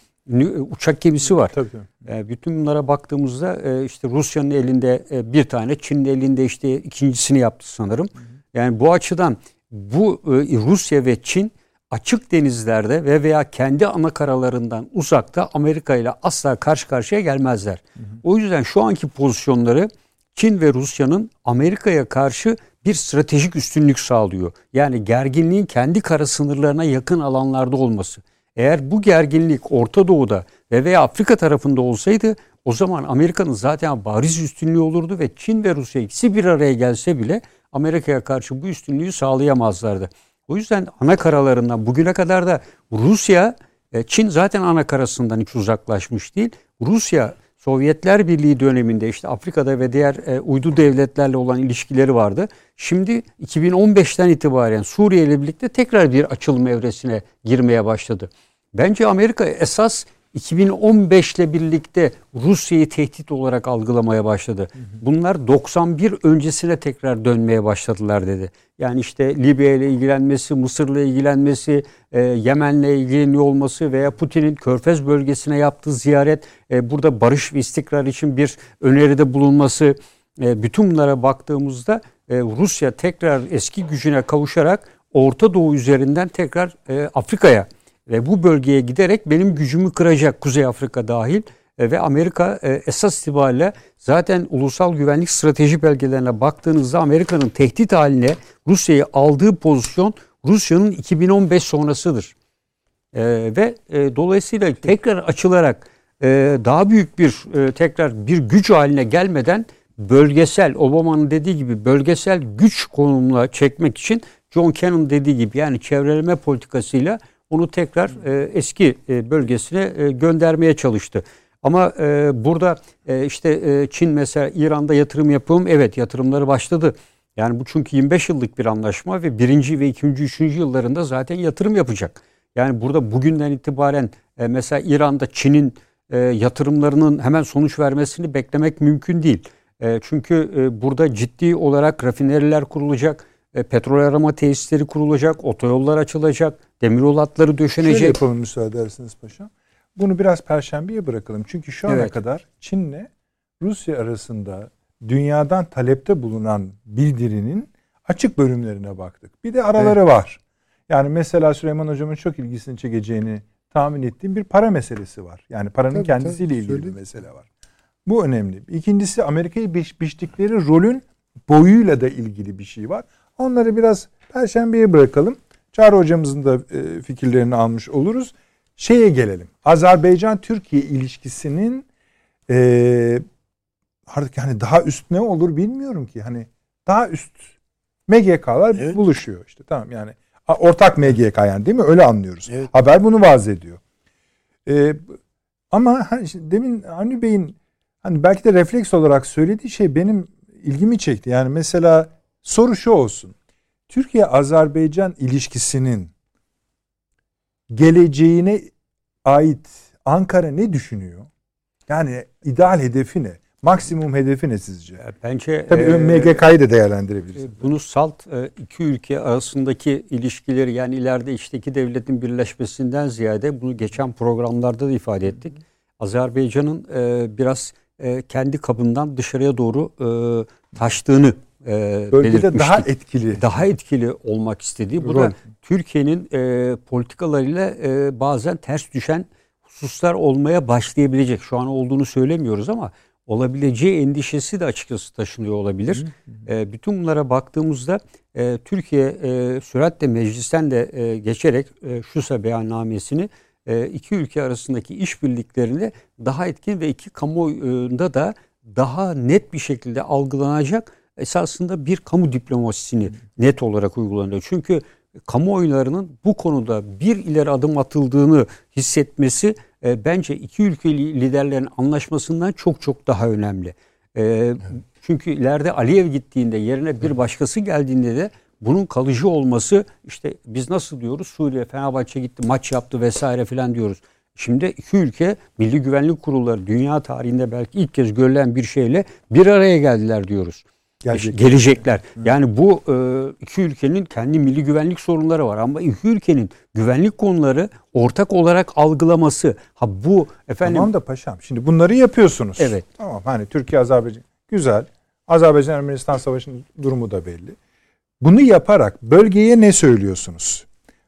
uçak gemisi var. Tabii. E, bütün bunlara baktığımızda e, işte Rusya'nın elinde e, bir tane, Çin'in elinde işte ikincisini yaptı sanırım. Yani bu açıdan bu e, Rusya ve Çin açık denizlerde ve veya kendi ana karalarından uzakta Amerika ile asla karşı karşıya gelmezler. O yüzden şu anki pozisyonları Çin ve Rusya'nın Amerika'ya karşı bir stratejik üstünlük sağlıyor. Yani gerginliğin kendi kara sınırlarına yakın alanlarda olması. Eğer bu gerginlik Orta Doğu'da ve veya Afrika tarafında olsaydı o zaman Amerika'nın zaten bariz üstünlüğü olurdu ve Çin ve Rusya ikisi bir araya gelse bile Amerika'ya karşı bu üstünlüğü sağlayamazlardı. O yüzden ana karalarından bugüne kadar da Rusya, e, Çin zaten ana karasından hiç uzaklaşmış değil. Rusya Sovyetler Birliği döneminde işte Afrika'da ve diğer e, uydu devletlerle olan ilişkileri vardı. Şimdi 2015'ten itibaren Suriye ile birlikte tekrar bir açılım evresine girmeye başladı. Bence Amerika esas 2015 ile birlikte Rusya'yı tehdit olarak algılamaya başladı. Bunlar 91 öncesine tekrar dönmeye başladılar dedi. Yani işte Libya ile ilgilenmesi, Mısır'la ilgilenmesi, e, Yemen'le ilgileniyor olması veya Putin'in Körfez bölgesine yaptığı ziyaret, e, burada barış ve istikrar için bir öneride bulunması, e, bütün bunlara baktığımızda e, Rusya tekrar eski gücüne kavuşarak Orta Doğu üzerinden tekrar e, Afrika'ya ve bu bölgeye giderek benim gücümü kıracak Kuzey Afrika dahil E, ve Amerika e, esas itibariyle zaten ulusal güvenlik strateji belgelerine baktığınızda Amerika'nın tehdit haline Rusya'yı aldığı pozisyon Rusya'nın 2015 sonrasıdır. E, ve dolayısıyla tekrar açılarak daha büyük bir tekrar bir güç haline gelmeden bölgesel Obama'nın dediği gibi bölgesel güç konumuna çekmek için John Kennan dediği gibi yani çevreleme politikasıyla onu tekrar e, eski e, bölgesine e, göndermeye çalıştı. Ama e, burada e, işte e, Çin mesela İran'da yatırım yapıyorum. Evet yatırımları başladı. Yani bu çünkü 25 yıllık bir anlaşma ve birinci ve ikinci, üçüncü yıllarında zaten yatırım yapacak. Yani burada bugünden itibaren e, mesela İran'da Çin'in e, yatırımlarının hemen sonuç vermesini beklemek mümkün değil. E, çünkü e, burada ciddi olarak rafineriler kurulacak. E, petrol arama tesisleri kurulacak, otoyollar açılacak, demiryol hatları döşenecek. Şöyle yapalım müsaade ederseniz paşam. Bunu biraz perşembeye bırakalım. Çünkü şu ana Evet. kadar Çin'le Rusya arasında dünyadan talepte bulunan bildirinin açık bölümlerine baktık. Bir de araları var. Yani mesela Süleyman Hocam'ın çok ilgisini çekeceğini tahmin ettiğim bir para meselesi var. Yani paranın Tabii, kendisiyle tabii, ilgili bir söyledim. mesele var. Bu önemli. İkincisi Amerika'yı biç, biçtikleri rolün boyuyla da ilgili bir şey var. Onları biraz perşembeye bırakalım. Çağrı hocamızın da e, fikirlerini almış oluruz. Şeye gelelim. Azerbaycan-Türkiye ilişkisinin e, artık yani daha üst ne olur bilmiyorum ki. Hani daha üst MGK'lar Evet. buluşuyor işte tamam yani ortak MGK yani değil mi? Öyle anlıyoruz. Evet. Haber bunu vaz ediyor. E, ama hani işte demin Avni Bey'in hani belki de refleks olarak söylediği şey benim ilgimi çekti. Yani mesela soru şu olsun. Türkiye-Azerbaycan ilişkisinin geleceğine ait Ankara ne düşünüyor? Yani ideal hedefi ne? Maksimum hedefi ne sizce? Bence Tabii e, MGK'yı da değerlendirebiliriz. E, Bunu salt e, iki ülke arasındaki ilişkileri yani ileride işte iki devletin birleşmesinden ziyade bunu geçen programlarda da ifade ettik. Azerbaycan'ın e, biraz e, kendi kabından dışarıya doğru e, taştığını e, Bölgede daha etkili. daha etkili olmak istediği. Bu da Türkiye'nin e, politikalarıyla e, bazen ters düşen hususlar olmaya başlayabilecek. Şu an olduğunu söylemiyoruz ama olabileceği endişesi de açıkçası taşınıyor olabilir. E, bütün bunlara baktığımızda e, Türkiye e, süratle meclisten de e, geçerek e, Şusa beyannamesini e, iki ülke arasındaki işbirliklerini daha etkin ve iki kamuoyunda da daha net bir şekilde algılanacak esasında bir kamu diplomasisini net olarak uygulanıyor. Çünkü kamuoylarının bu konuda bir ileri adım atıldığını hissetmesi e, bence iki ülkeli liderlerin anlaşmasından çok çok daha önemli. E, Çünkü ileride Aliyev gittiğinde yerine bir başkası geldiğinde de bunun kalıcı olması işte biz nasıl diyoruz Suriye Fenerbahçe gitti maç yaptı vesaire filan diyoruz. Şimdi iki ülke Milli Güvenlik Kurulları dünya tarihinde belki ilk kez görülen bir şeyle bir araya geldiler diyoruz. Gelecek. Gelecekler. Yani bu e, iki ülkenin kendi milli güvenlik sorunları var ama iki ülkenin güvenlik konuları ortak olarak algılaması. Ha bu efendim Tamam da paşam şimdi bunları yapıyorsunuz. Evet. Tamam hani Türkiye Azerbaycan güzel. Azerbaycan Ermenistan savaşının durumu da belli. Bunu yaparak bölgeye ne söylüyorsunuz?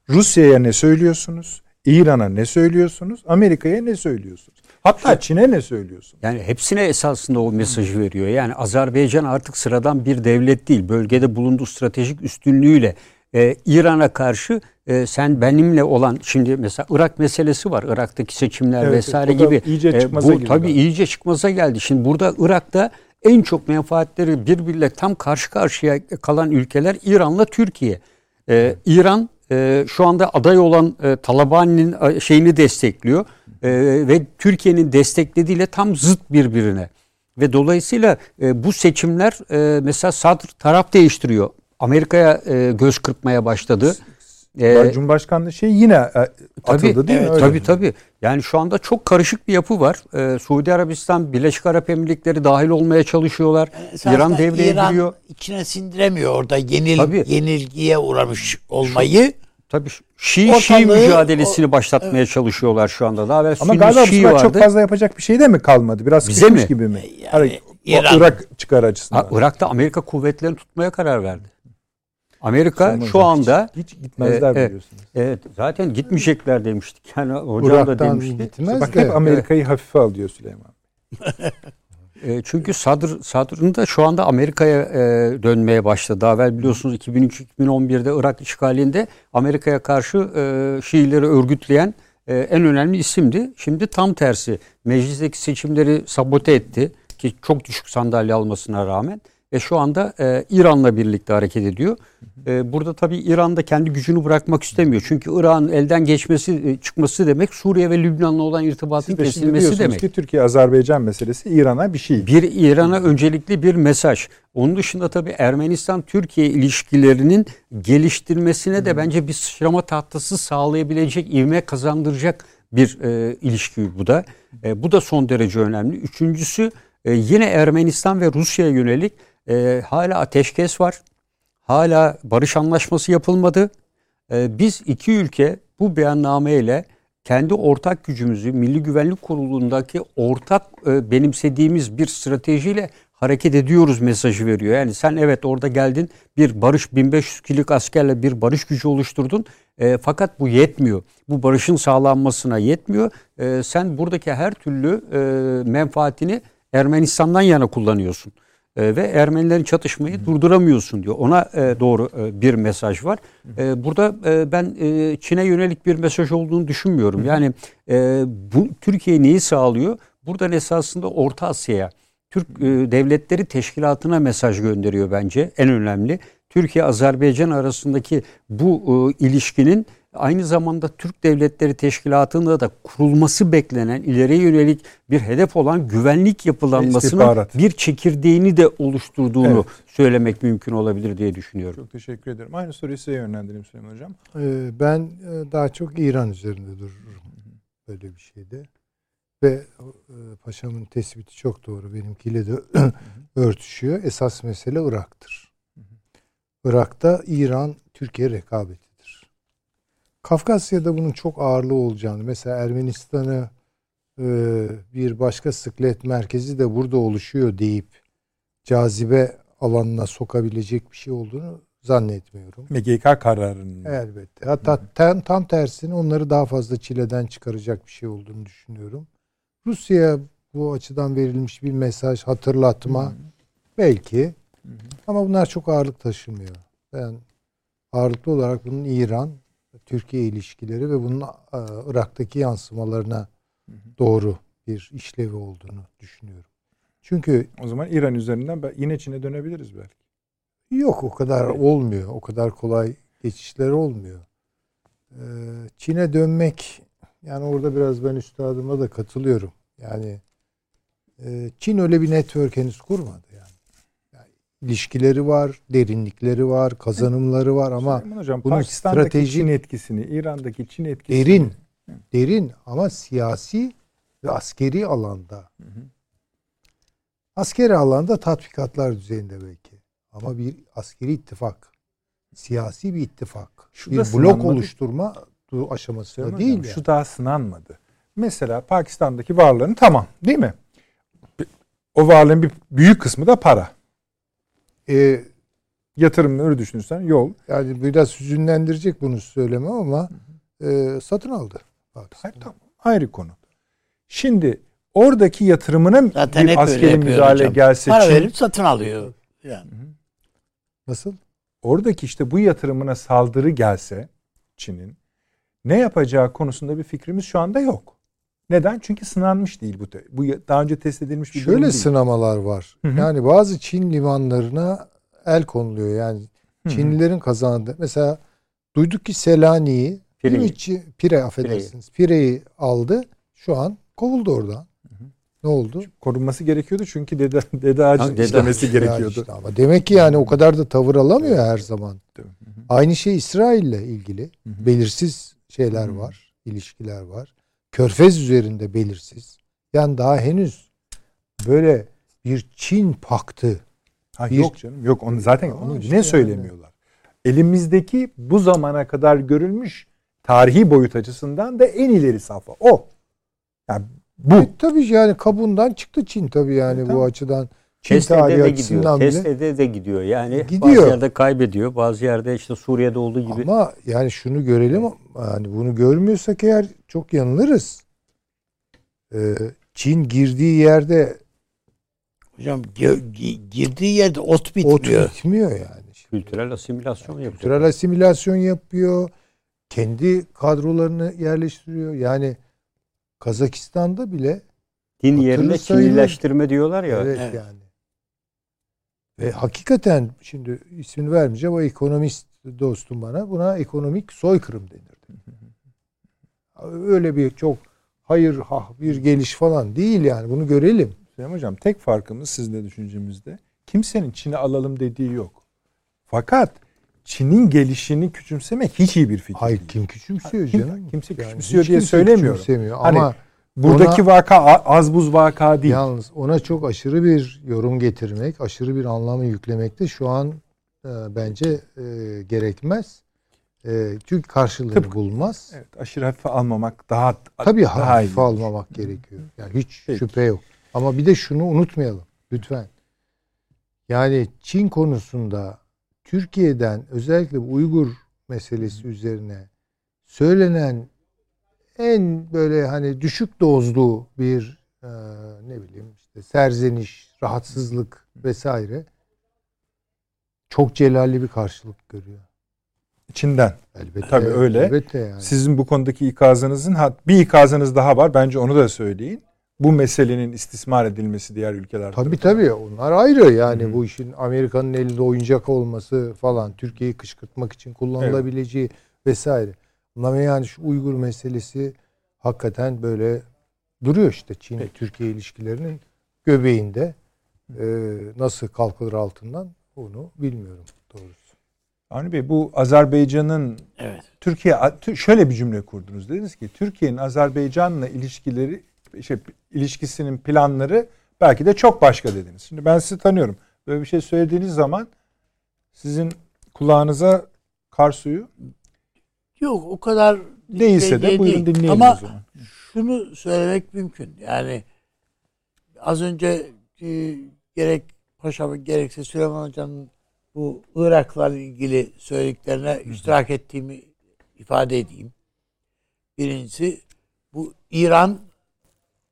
Rusya'ya ne söylüyorsunuz? İran'a ne söylüyorsunuz? Amerika'ya ne söylüyorsunuz? Hatta Çin'e ne söylüyorsunuz? Yani hepsine esasında o mesajı veriyor. Yani Azerbaycan artık sıradan bir devlet değil. Bölgede bulunduğu stratejik üstünlüğüyle e, İran'a karşı e, sen benimle olan şimdi mesela Irak meselesi var. Irak'taki seçimler Evet, vesaire gibi. iyice E, bu girdi tabii galiba. iyice çıkmaza geldi. Şimdi burada Irak'ta en çok menfaatleri birbiriyle tam karşı karşıya kalan ülkeler İran'la Türkiye. Ee, İran e, şu anda aday olan e, Talabani'nin e, şeyini destekliyor E, ve Türkiye'nin desteklediğiyle tam zıt birbirine. Ve dolayısıyla e, bu seçimler e, mesela Sadr taraf değiştiriyor. Amerika'ya e, göz kırpmaya başladı. E, Cumhurbaşkanlığı şey yine e, atıldı değil mi? evet, Öyle. Tabii tabii. Yani şu anda çok karışık bir yapı var. Ee, Suudi Arabistan, Birleşik Arap Emirlikleri dahil olmaya çalışıyorlar. Esasında İran devreye İran giriyor. içine sindiremiyor orada yenil, Tabii. yenilgiye uğramış olmayı. Tabii Şii Ortalığı- Şii mücadelesini başlatmaya çalışıyorlar şu anda. Daha evvel Ama galiba bu Şii sefer çok vardı. fazla yapacak bir şey de mi kalmadı? Biraz Bize mi? gibi mi? Yani Hani o İran- Irak çıkar açısından. Ha, Irak'ta Amerika kuvvetlerini tutmaya karar verdi. Amerika Sonra şu anda hiç, hiç gitmezler e, e, biliyorsunuz. evet zaten gitmeyecekler demiştik. Yani hocam da Irak'tan demişti. gitmez Bak de. hep Amerika'yı hafife alıyor Süleyman. E, çünkü Sadr Sadr'ın da şu anda Amerika'ya e, dönmeye başladı. Daha evvel biliyorsunuz 2003-2011'de Irak işgalinde Amerika'ya karşı e, Şiileri örgütleyen e, en önemli isimdi. Şimdi tam tersi meclisteki seçimleri sabote etti ki çok düşük sandalye almasına rağmen ve şu anda e, İran'la birlikte hareket ediyor. E, burada tabii İran da kendi gücünü bırakmak istemiyor. Çünkü İran'ın elden geçmesi e, çıkması demek Suriye ve Lübnan'la olan irtibatın Siz de kesilmesi demek. ki Türkiye-Azerbaycan meselesi İran'a bir şey. Bir İran'a öncelikli bir mesaj. Onun dışında tabii Ermenistan-Türkiye ilişkilerinin geliştirmesine de bence bir sıçrama tahtası sağlayabilecek, ivme kazandıracak bir e, ilişki bu da. E, bu da son derece önemli. Üçüncüsü e, yine Ermenistan ve Rusya'ya yönelik e, hala ateşkes var. hala barış anlaşması yapılmadı. E, biz iki ülke bu beyannameyle kendi ortak gücümüzü Milli Güvenlik Kurulu'ndaki ortak e, benimsediğimiz bir stratejiyle hareket ediyoruz mesajı veriyor. Yani sen evet orada geldin bir barış 1500 kişilik askerle bir barış gücü oluşturdun. E, fakat bu yetmiyor. Bu barışın sağlanmasına yetmiyor. E, sen buradaki her türlü e, menfaatini Ermenistan'dan yana kullanıyorsun. E, ve Ermenilerin çatışmayı Hı. durduramıyorsun diyor. Ona e, doğru e, bir mesaj var. E, burada e, ben e, Çin'e yönelik bir mesaj olduğunu düşünmüyorum. Hı. Yani e, bu Türkiye neyi sağlıyor? Buradan esasında Orta Asya'ya Türk e, Devletleri Teşkilatı'na mesaj gönderiyor bence en önemli. Türkiye-Azerbaycan arasındaki bu e, ilişkinin aynı zamanda Türk Devletleri Teşkilatı'nda da kurulması beklenen ileriye yönelik bir hedef olan güvenlik yapılanmasının bir çekirdeğini de oluşturduğunu evet. söylemek mümkün olabilir diye düşünüyorum. Çok teşekkür ederim. Aynı soruyu size yönlendireyim Süleyman Hocam. Ee, ben e, daha çok İran üzerinde dururum böyle bir şeyde. Ve e, paşamın tespiti çok doğru. Benimkiyle de örtüşüyor. Esas mesele Irak'tır. Irak'ta İran Türkiye rekabetidir. Kafkasya'da bunun çok ağırlığı olacağını mesela Ermenistan'ı e, bir başka sıklet merkezi de burada oluşuyor deyip cazibe alanına sokabilecek bir şey olduğunu zannetmiyorum. MGK kararının. Elbette. Hatta tam, tam tersine onları daha fazla çileden çıkaracak bir şey olduğunu düşünüyorum. Rusya bu açıdan verilmiş bir mesaj, hatırlatma hı hı. belki. Hı hı. Ama bunlar çok ağırlık taşımıyor. Ben ağırlıklı olarak bunun İran, Türkiye ilişkileri ve bunun e, Irak'taki yansımalarına doğru bir işlevi olduğunu düşünüyorum. Çünkü o zaman İran üzerinden yine Çin'e dönebiliriz belki. Yok o kadar olmuyor. O kadar kolay geçişler olmuyor. Ee, Çin'e dönmek yani orada biraz ben üstadıma da katılıyorum. Yani e, Çin öyle bir network henüz kurmadı. İlişkileri var, derinlikleri var, kazanımları var ama Süleyman hocam, bunun Pakistan'daki strateji Çin etkisini, İran'daki Çin etkisini derin, derin ama siyasi ve askeri alanda. Hı hı. Askeri alanda tatbikatlar düzeyinde belki. Ama bir askeri ittifak, siyasi bir ittifak, şu bir blok oluşturma aşamasında değil. Hocam, yani. Şu daha sınanmadı. Mesela Pakistan'daki varlığın tamam değil mi? O varlığın bir büyük kısmı da para. E, Yatırımını öyle düşünürsen yol. Yani biraz hüzünlendirecek bunu söylemem ama e, satın aldı. Hayır, tamam. Ayrı konu. Şimdi oradaki yatırımına Zaten bir askeri müdahale hocam. gelse Para Çin, verip satın alıyor. Yani. Nasıl? Oradaki işte bu yatırımına saldırı gelse Çin'in ne yapacağı konusunda bir fikrimiz şu anda yok. Neden? Çünkü sınanmış değil bu. Bu daha önce test edilmiş bir Şöyle sınamalar var. Hı hı. Yani bazı Çin limanlarına el konuluyor. Yani hı hı. Çinlilerin kazandığı. Mesela duyduk ki Selanik'i Pire'yi. Pire affedersiniz. Pire'yi aldı. Şu an kovuldu oradan. Ne oldu? Korunması gerekiyordu çünkü dede, dede ağacı ha, işlemesi gerekiyordu. Işte ama demek ki yani o kadar da tavır alamıyor her zaman. Aynı şey İsrail'le ilgili. Hı hı. Belirsiz şeyler hı hı. var, ilişkiler var. Körfez üzerinde belirsiz. Yani daha henüz böyle bir Çin paktı. Ha, bir, yok canım. Yok onu zaten onu işte ne söylemiyorlar. Yani. Elimizdeki bu zamana kadar görülmüş tarihi boyut açısından da en ileri safha o. Yani bu. E, tabii yani kabundan çıktı Çin tabii yani e, bu açıdan. Test tarihi açısından gidiyor. bile. Test de gidiyor. Yani gidiyor. bazı yerde kaybediyor. Bazı yerde işte Suriye'de olduğu gibi. Ama yani şunu görelim. Yani bunu görmüyorsak eğer çok yanılırız. Ee, Çin girdiği yerde Hocam girdiği yerde ot bitmiyor. Ot bitmiyor yani. Kültürel asimilasyon yapıyor. Kültürel asimilasyon yapıyor. Kendi kadrolarını yerleştiriyor. Yani Kazakistan'da bile din yerine Çinileştirme diyorlar ya. Evet, evet. yani. Ve hakikaten şimdi ismini vermeyeceğim o ekonomist dostum bana buna ekonomik soykırım denirdi. Öyle bir çok hayır ha bir geliş falan değil yani bunu görelim. Süleyman Hocam tek farkımız sizin düşüncemizde kimsenin Çin'i alalım dediği yok. Fakat Çin'in gelişini küçümsemek hiç iyi bir fikir Hayır değil. kim küçümsüyor canım? Kimse yani küçümsüyor diye söylemiyorum. Hani ama buradaki ona, vaka az buz vaka değil. Yalnız ona çok aşırı bir yorum getirmek, aşırı bir anlamı yüklemekte şu an e, bence e, gerekmez. E, çünkü karşılığını Tıpkı- bulmaz. Evet, aşırı hafife almamak daha Tabii daha hafife iyi. almamak gerekiyor. Yani hiç Peki. şüphe yok. Ama bir de şunu unutmayalım lütfen. Yani Çin konusunda Türkiye'den özellikle Uygur meselesi üzerine söylenen en böyle hani düşük dozlu bir e, ne bileyim işte serzeniş, rahatsızlık vesaire çok celalli bir karşılık görüyor. Çin'den. Elbette. Tabii öyle. Elbette yani. Sizin bu konudaki ikazınızın bir ikazınız daha var. Bence onu da söyleyin. Bu meselenin istismar edilmesi diğer ülkeler Tabii tarafından. tabii onlar ayrı yani Hı bu işin Amerika'nın elinde oyuncak olması falan Türkiye'yi kışkırtmak için kullanılabileceği vesaire. Ama yani şu Uygur meselesi hakikaten böyle duruyor işte Çin Peki. Türkiye ilişkilerinin göbeğinde Ee, nasıl kalkılır altından onu bilmiyorum doğrusu. Avni Bey bu Azerbaycan'ın Evet. Türkiye Tü- şöyle bir cümle kurdunuz. Dediniz ki Türkiye'nin Azerbaycan'la ilişkileri şey, ilişkisinin planları belki de çok başka dediniz. Şimdi ben sizi tanıyorum. Böyle bir şey söylediğiniz zaman sizin kulağınıza kar suyu Yok o kadar değilse de buyurun değil. dinleyelim Ama o zaman. şunu söylemek mümkün. Yani az önce e, gerek Paşa'nın gerekse Süleyman Hoca'nın bu Irak'la ilgili söylediklerine iştirak ettiğimi ifade edeyim. Birincisi bu İran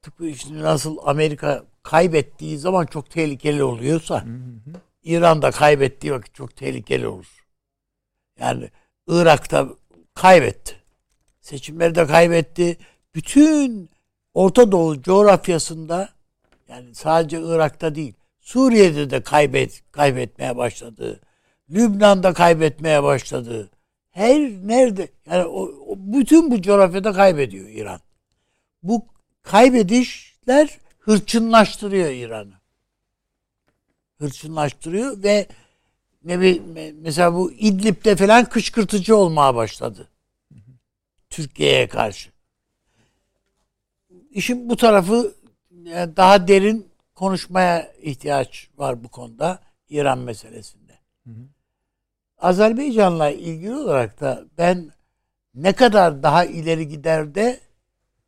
tıpkı işte nasıl Amerika kaybettiği zaman çok tehlikeli oluyorsa İran da kaybettiği vakit çok tehlikeli olur. Yani Irak'ta kaybetti. Seçimleri de kaybetti. Bütün Orta Doğu coğrafyasında yani sadece Irak'ta değil Suriye'de de kaybet kaybetmeye başladı. Lübnan'da kaybetmeye başladı. Her nerede yani o, o bütün bu coğrafyada kaybediyor İran. Bu kaybedişler hırçınlaştırıyor İran'ı. Hırçınlaştırıyor ve ne bir mesela bu İdlib'de falan kışkırtıcı olmaya başladı. Türkiye'ye karşı. İşin bu tarafı yani daha derin konuşmaya ihtiyaç var bu konuda İran meselesinde. Azerbaycan'la ilgili olarak da ben ne kadar daha ileri gider de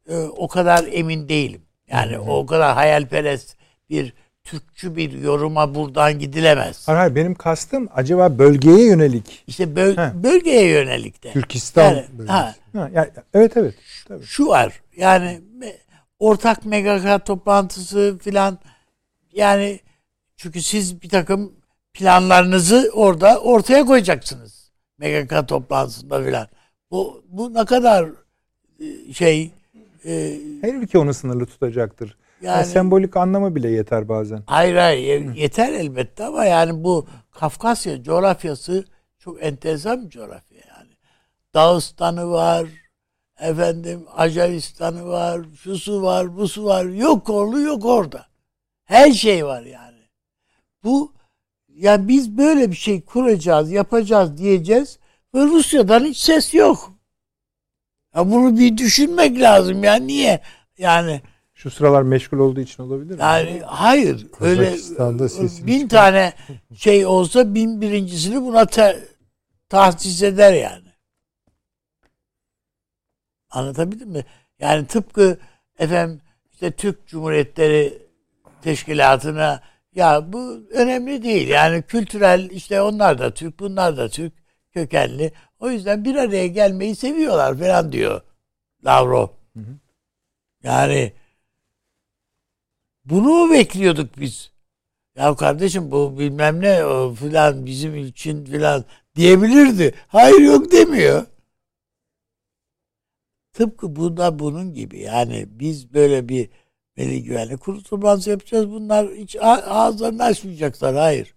e, o kadar emin değilim. Yani o kadar hayalperest bir Türkçü bir yoruma buradan gidilemez. Hayır, hayır benim kastım acaba bölgeye yönelik. İşte böl- bölgeye yönelik de. Türkistan Yani, bölgesi. ha, Ha, yani, evet evet. Tabii. şu var. Yani ortak MGK toplantısı filan yani çünkü siz bir takım planlarınızı orada ortaya koyacaksınız. MGK toplantısında filan. Bu bu ne kadar e, şey e, Her ülke onu sınırlı tutacaktır. Yani, yani sembolik anlamı bile yeter bazen. hayır hayır ye- yeter elbette ama yani bu Kafkasya coğrafyası çok enteresan bir coğrafya yani. Dağıstan'ı var, efendim Acaristan'ı var, şusu var, busu var. Yok orlu yok orada. Her şey var yani. Bu ya biz böyle bir şey kuracağız, yapacağız diyeceğiz ve Rusya'dan hiç ses yok. Ya bunu bir düşünmek lazım ya niye? Yani Şu sıralar meşgul olduğu için olabilir mi? yani hayır öyle bin tane şey olsa bin birincisini buna te- tahsis eder yani. Anlatabildim mi? Yani tıpkı efendim işte Türk Cumhuriyetleri Teşkilatı'na ya bu önemli değil. Yani kültürel işte onlar da Türk, bunlar da Türk kökenli. O yüzden bir araya gelmeyi seviyorlar falan diyor Lavrov. Yani bunu mu bekliyorduk biz? Ya kardeşim bu bilmem ne filan bizim için filan diyebilirdi. Hayır yok demiyor. Tıpkı bu da bunun gibi. Yani biz böyle bir Milli Güvenlik Kurulu toplantısı yapacağız. Bunlar hiç ağızlarını açmayacaklar. Hayır.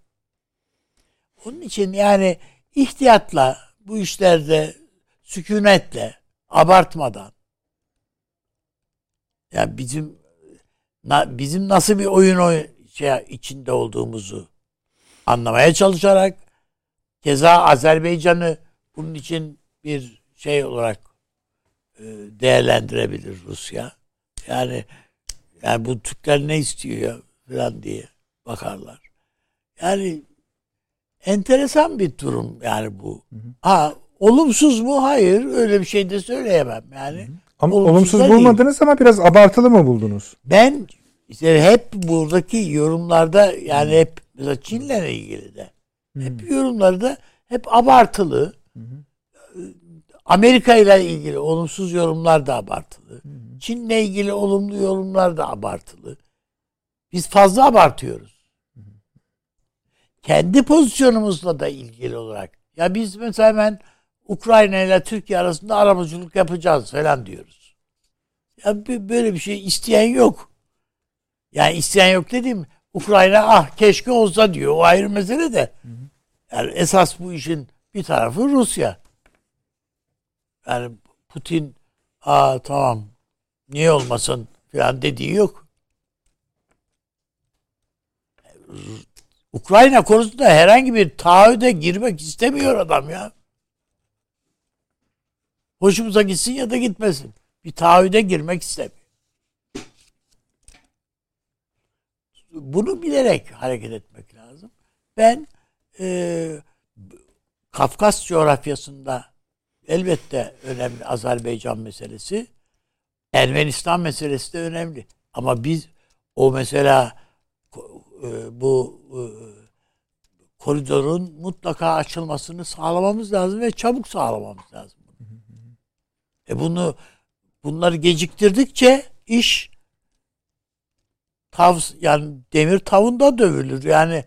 Onun için yani ihtiyatla bu işlerde sükunetle abartmadan ya bizim na- bizim nasıl bir oyun oy şey içinde olduğumuzu anlamaya çalışarak keza Azerbaycan'ı bunun için bir şey olarak e, değerlendirebilir Rusya. Yani yani bu Türkler ne istiyor ya falan diye bakarlar. Yani enteresan bir durum yani bu. Ha olumsuz mu? Hayır. Öyle bir şey de söyleyemem yani. Ama Olumsuz olumsuz bulmadınız ama biraz abartılı mı buldunuz? Ben işte hep buradaki yorumlarda yani hep mesela Çin'le ilgili de hep yorumlarda hep abartılı. Amerika ile ilgili olumsuz yorumlar da abartılı. Çin'le ilgili olumlu yorumlar da abartılı. Biz fazla abartıyoruz. Kendi pozisyonumuzla da ilgili olarak. Ya biz mesela hemen Ukrayna ile Türkiye arasında arabacılık yapacağız falan diyoruz. Ya böyle bir şey isteyen yok. Yani isteyen yok dediğim Ukrayna ah keşke olsa diyor. O ayrı mesele de. Yani esas bu işin bir tarafı Rusya. Yani Putin aa tamam niye olmasın falan dediği yok. Ukrayna konusunda herhangi bir taahhüde girmek istemiyor adam ya. Hoşumuza gitsin ya da gitmesin. Bir taahhüde girmek istemiyor. Bunu bilerek hareket etmek lazım. Ben e, Kafkas coğrafyasında elbette önemli Azerbaycan meselesi. Ermenistan meselesi de önemli. Ama biz o mesela e, bu e, koridorun mutlaka açılmasını sağlamamız lazım ve çabuk sağlamamız lazım. E bunu bunları geciktirdikçe iş tav yani demir tavunda dövülür. Yani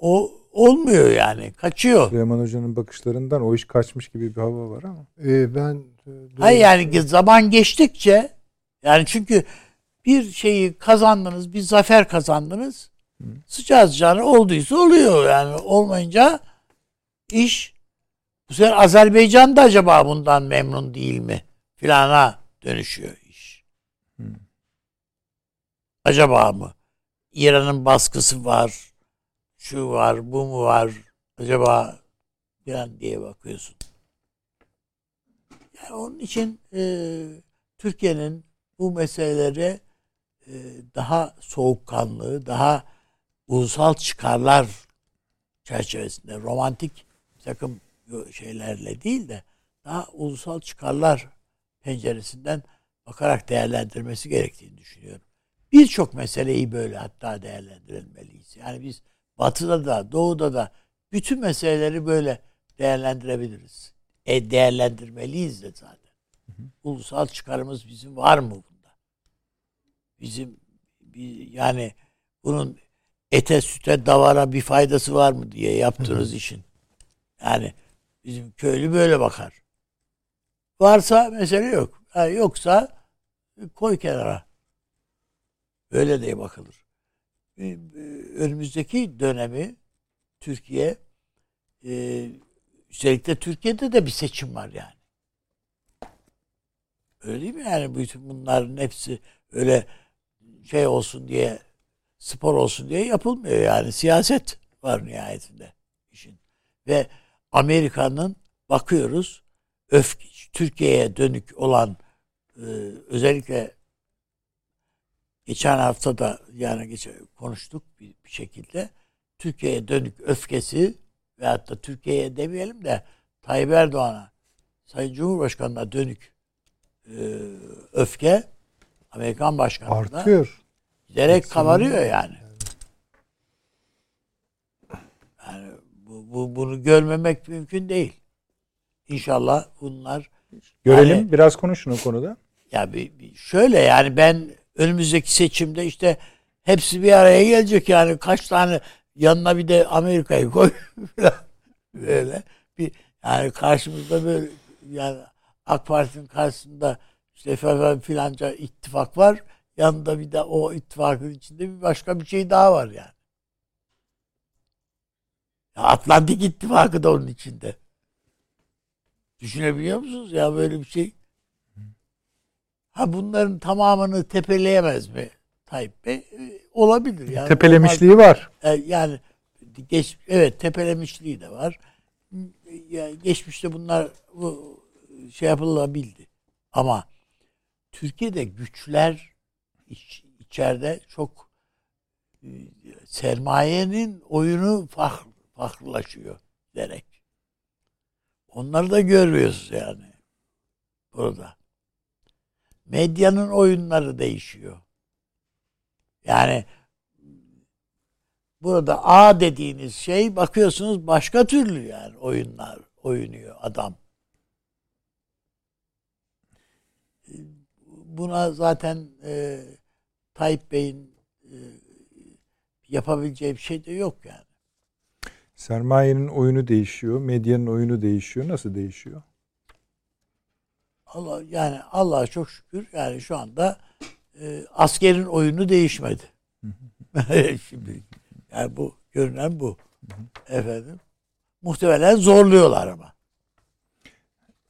o olmuyor yani. Kaçıyor. Süleyman Hoca'nın bakışlarından o iş kaçmış gibi bir hava var ama. Ee, ben e, Hayır yani zaman geçtikçe yani çünkü bir şeyi kazandınız, bir zafer kazandınız. Sıcağı sıcağına olduysa oluyor yani. Olmayınca iş bu sefer Azerbaycan da acaba bundan memnun değil mi? Filana dönüşüyor iş. Acaba mı? İran'ın baskısı var. Şu var, bu mu var? Acaba falan diye bakıyorsun. Yani onun için e, Türkiye'nin bu meselelere e, daha soğukkanlı, daha ulusal çıkarlar çerçevesinde romantik bir takım şeylerle değil de daha ulusal çıkarlar penceresinden bakarak değerlendirmesi gerektiğini düşünüyorum. Birçok meseleyi böyle hatta değerlendirilmeliyiz. Yani biz batıda da doğuda da bütün meseleleri böyle değerlendirebiliriz. E değerlendirmeliyiz de zaten. Ulusal çıkarımız bizim var mı bunda? Bizim bir, yani bunun ete süte davara bir faydası var mı diye yaptığınız işin. Yani bizim köylü böyle bakar. Varsa mesele yok. Ha, yoksa koy kenara. Böyle de bakılır. Ee, Önümüzdeki dönemi Türkiye e, üstelik de Türkiye'de de bir seçim var yani. Öyle değil mi yani bütün bunların hepsi öyle şey olsun diye spor olsun diye yapılmıyor yani siyaset var nihayetinde işin. Ve Amerika'nın bakıyoruz öfke Türkiye'ye dönük olan e, özellikle geçen hafta da yani geçen, konuştuk bir, bir şekilde Türkiye'ye dönük öfkesi veyahut da Türkiye'ye demeyelim de Tayyip Erdoğan'a Sayın Cumhurbaşkanı'na dönük e, öfke Amerikan başkanlığında artıyor. giderek kabarıyor yani. Yani bu, bu, bunu görmemek mümkün değil. İnşallah bunlar Görelim Yani- biraz konuşun o konuda. ya bir, bir şöyle yani ben önümüzdeki seçimde işte hepsi bir araya gelecek yani kaç tane yanına bir de Amerika'yı koy böyle bir yani karşımızda böyle yani AK Parti'nin karşısında işte falan filanca ittifak var. Yanında bir de o ittifakın içinde bir başka bir şey daha var yani. Atlantik ittifakı da onun içinde. Düşünebiliyor musunuz ya böyle bir şey? Ha bunların tamamını tepeleyemez mi Tayyip Bey? Ee, Olabilir. Yani Tepelemişliği var. normal- e, yani geç, evet tepelemişliği de var. Yani geçmişte bunlar bu şey yapılabildi. Ama Türkiye'de güçler iç, içeride çok e, sermayenin oyunu farklı, farklılaşıyor derek. Onları da görüyoruz yani burada. Medyanın oyunları değişiyor. Yani burada A dediğiniz şey bakıyorsunuz başka türlü yani oyunlar oynuyor adam. Buna zaten e, Tayyip Bey'in e, yapabileceği bir şey de yok yani. Sermayenin oyunu değişiyor, medyanın oyunu değişiyor. Nasıl değişiyor? Allah yani Allah'a çok şükür yani şu anda e, askerin oyunu değişmedi. Şimdi yani bu görünen bu. Efendim. Muhtemelen zorluyorlar ama.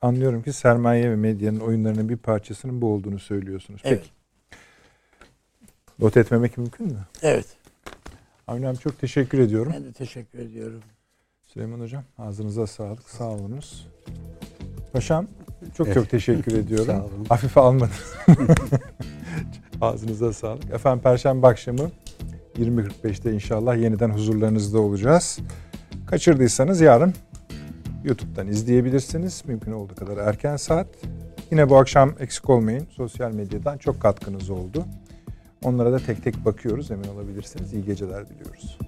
Anlıyorum ki sermaye ve medyanın oyunlarının bir parçasının bu olduğunu söylüyorsunuz. Peki. Evet. Not etmemek mümkün mü? Evet. Avni abi çok teşekkür ediyorum. Ben de teşekkür ediyorum. Süleyman Hocam ağzınıza sağlık. Sağ olunuz. Paşam çok çok teşekkür ediyorum. Sağ olun. Hafife almadınız. ağzınıza sağlık. Efendim Perşembe akşamı 20.45'te inşallah yeniden huzurlarınızda olacağız. Kaçırdıysanız yarın YouTube'dan izleyebilirsiniz. Mümkün olduğu kadar erken saat. Yine bu akşam eksik olmayın. Sosyal medyadan çok katkınız oldu. Onlara da tek tek bakıyoruz emin olabilirsiniz. İyi geceler diliyoruz.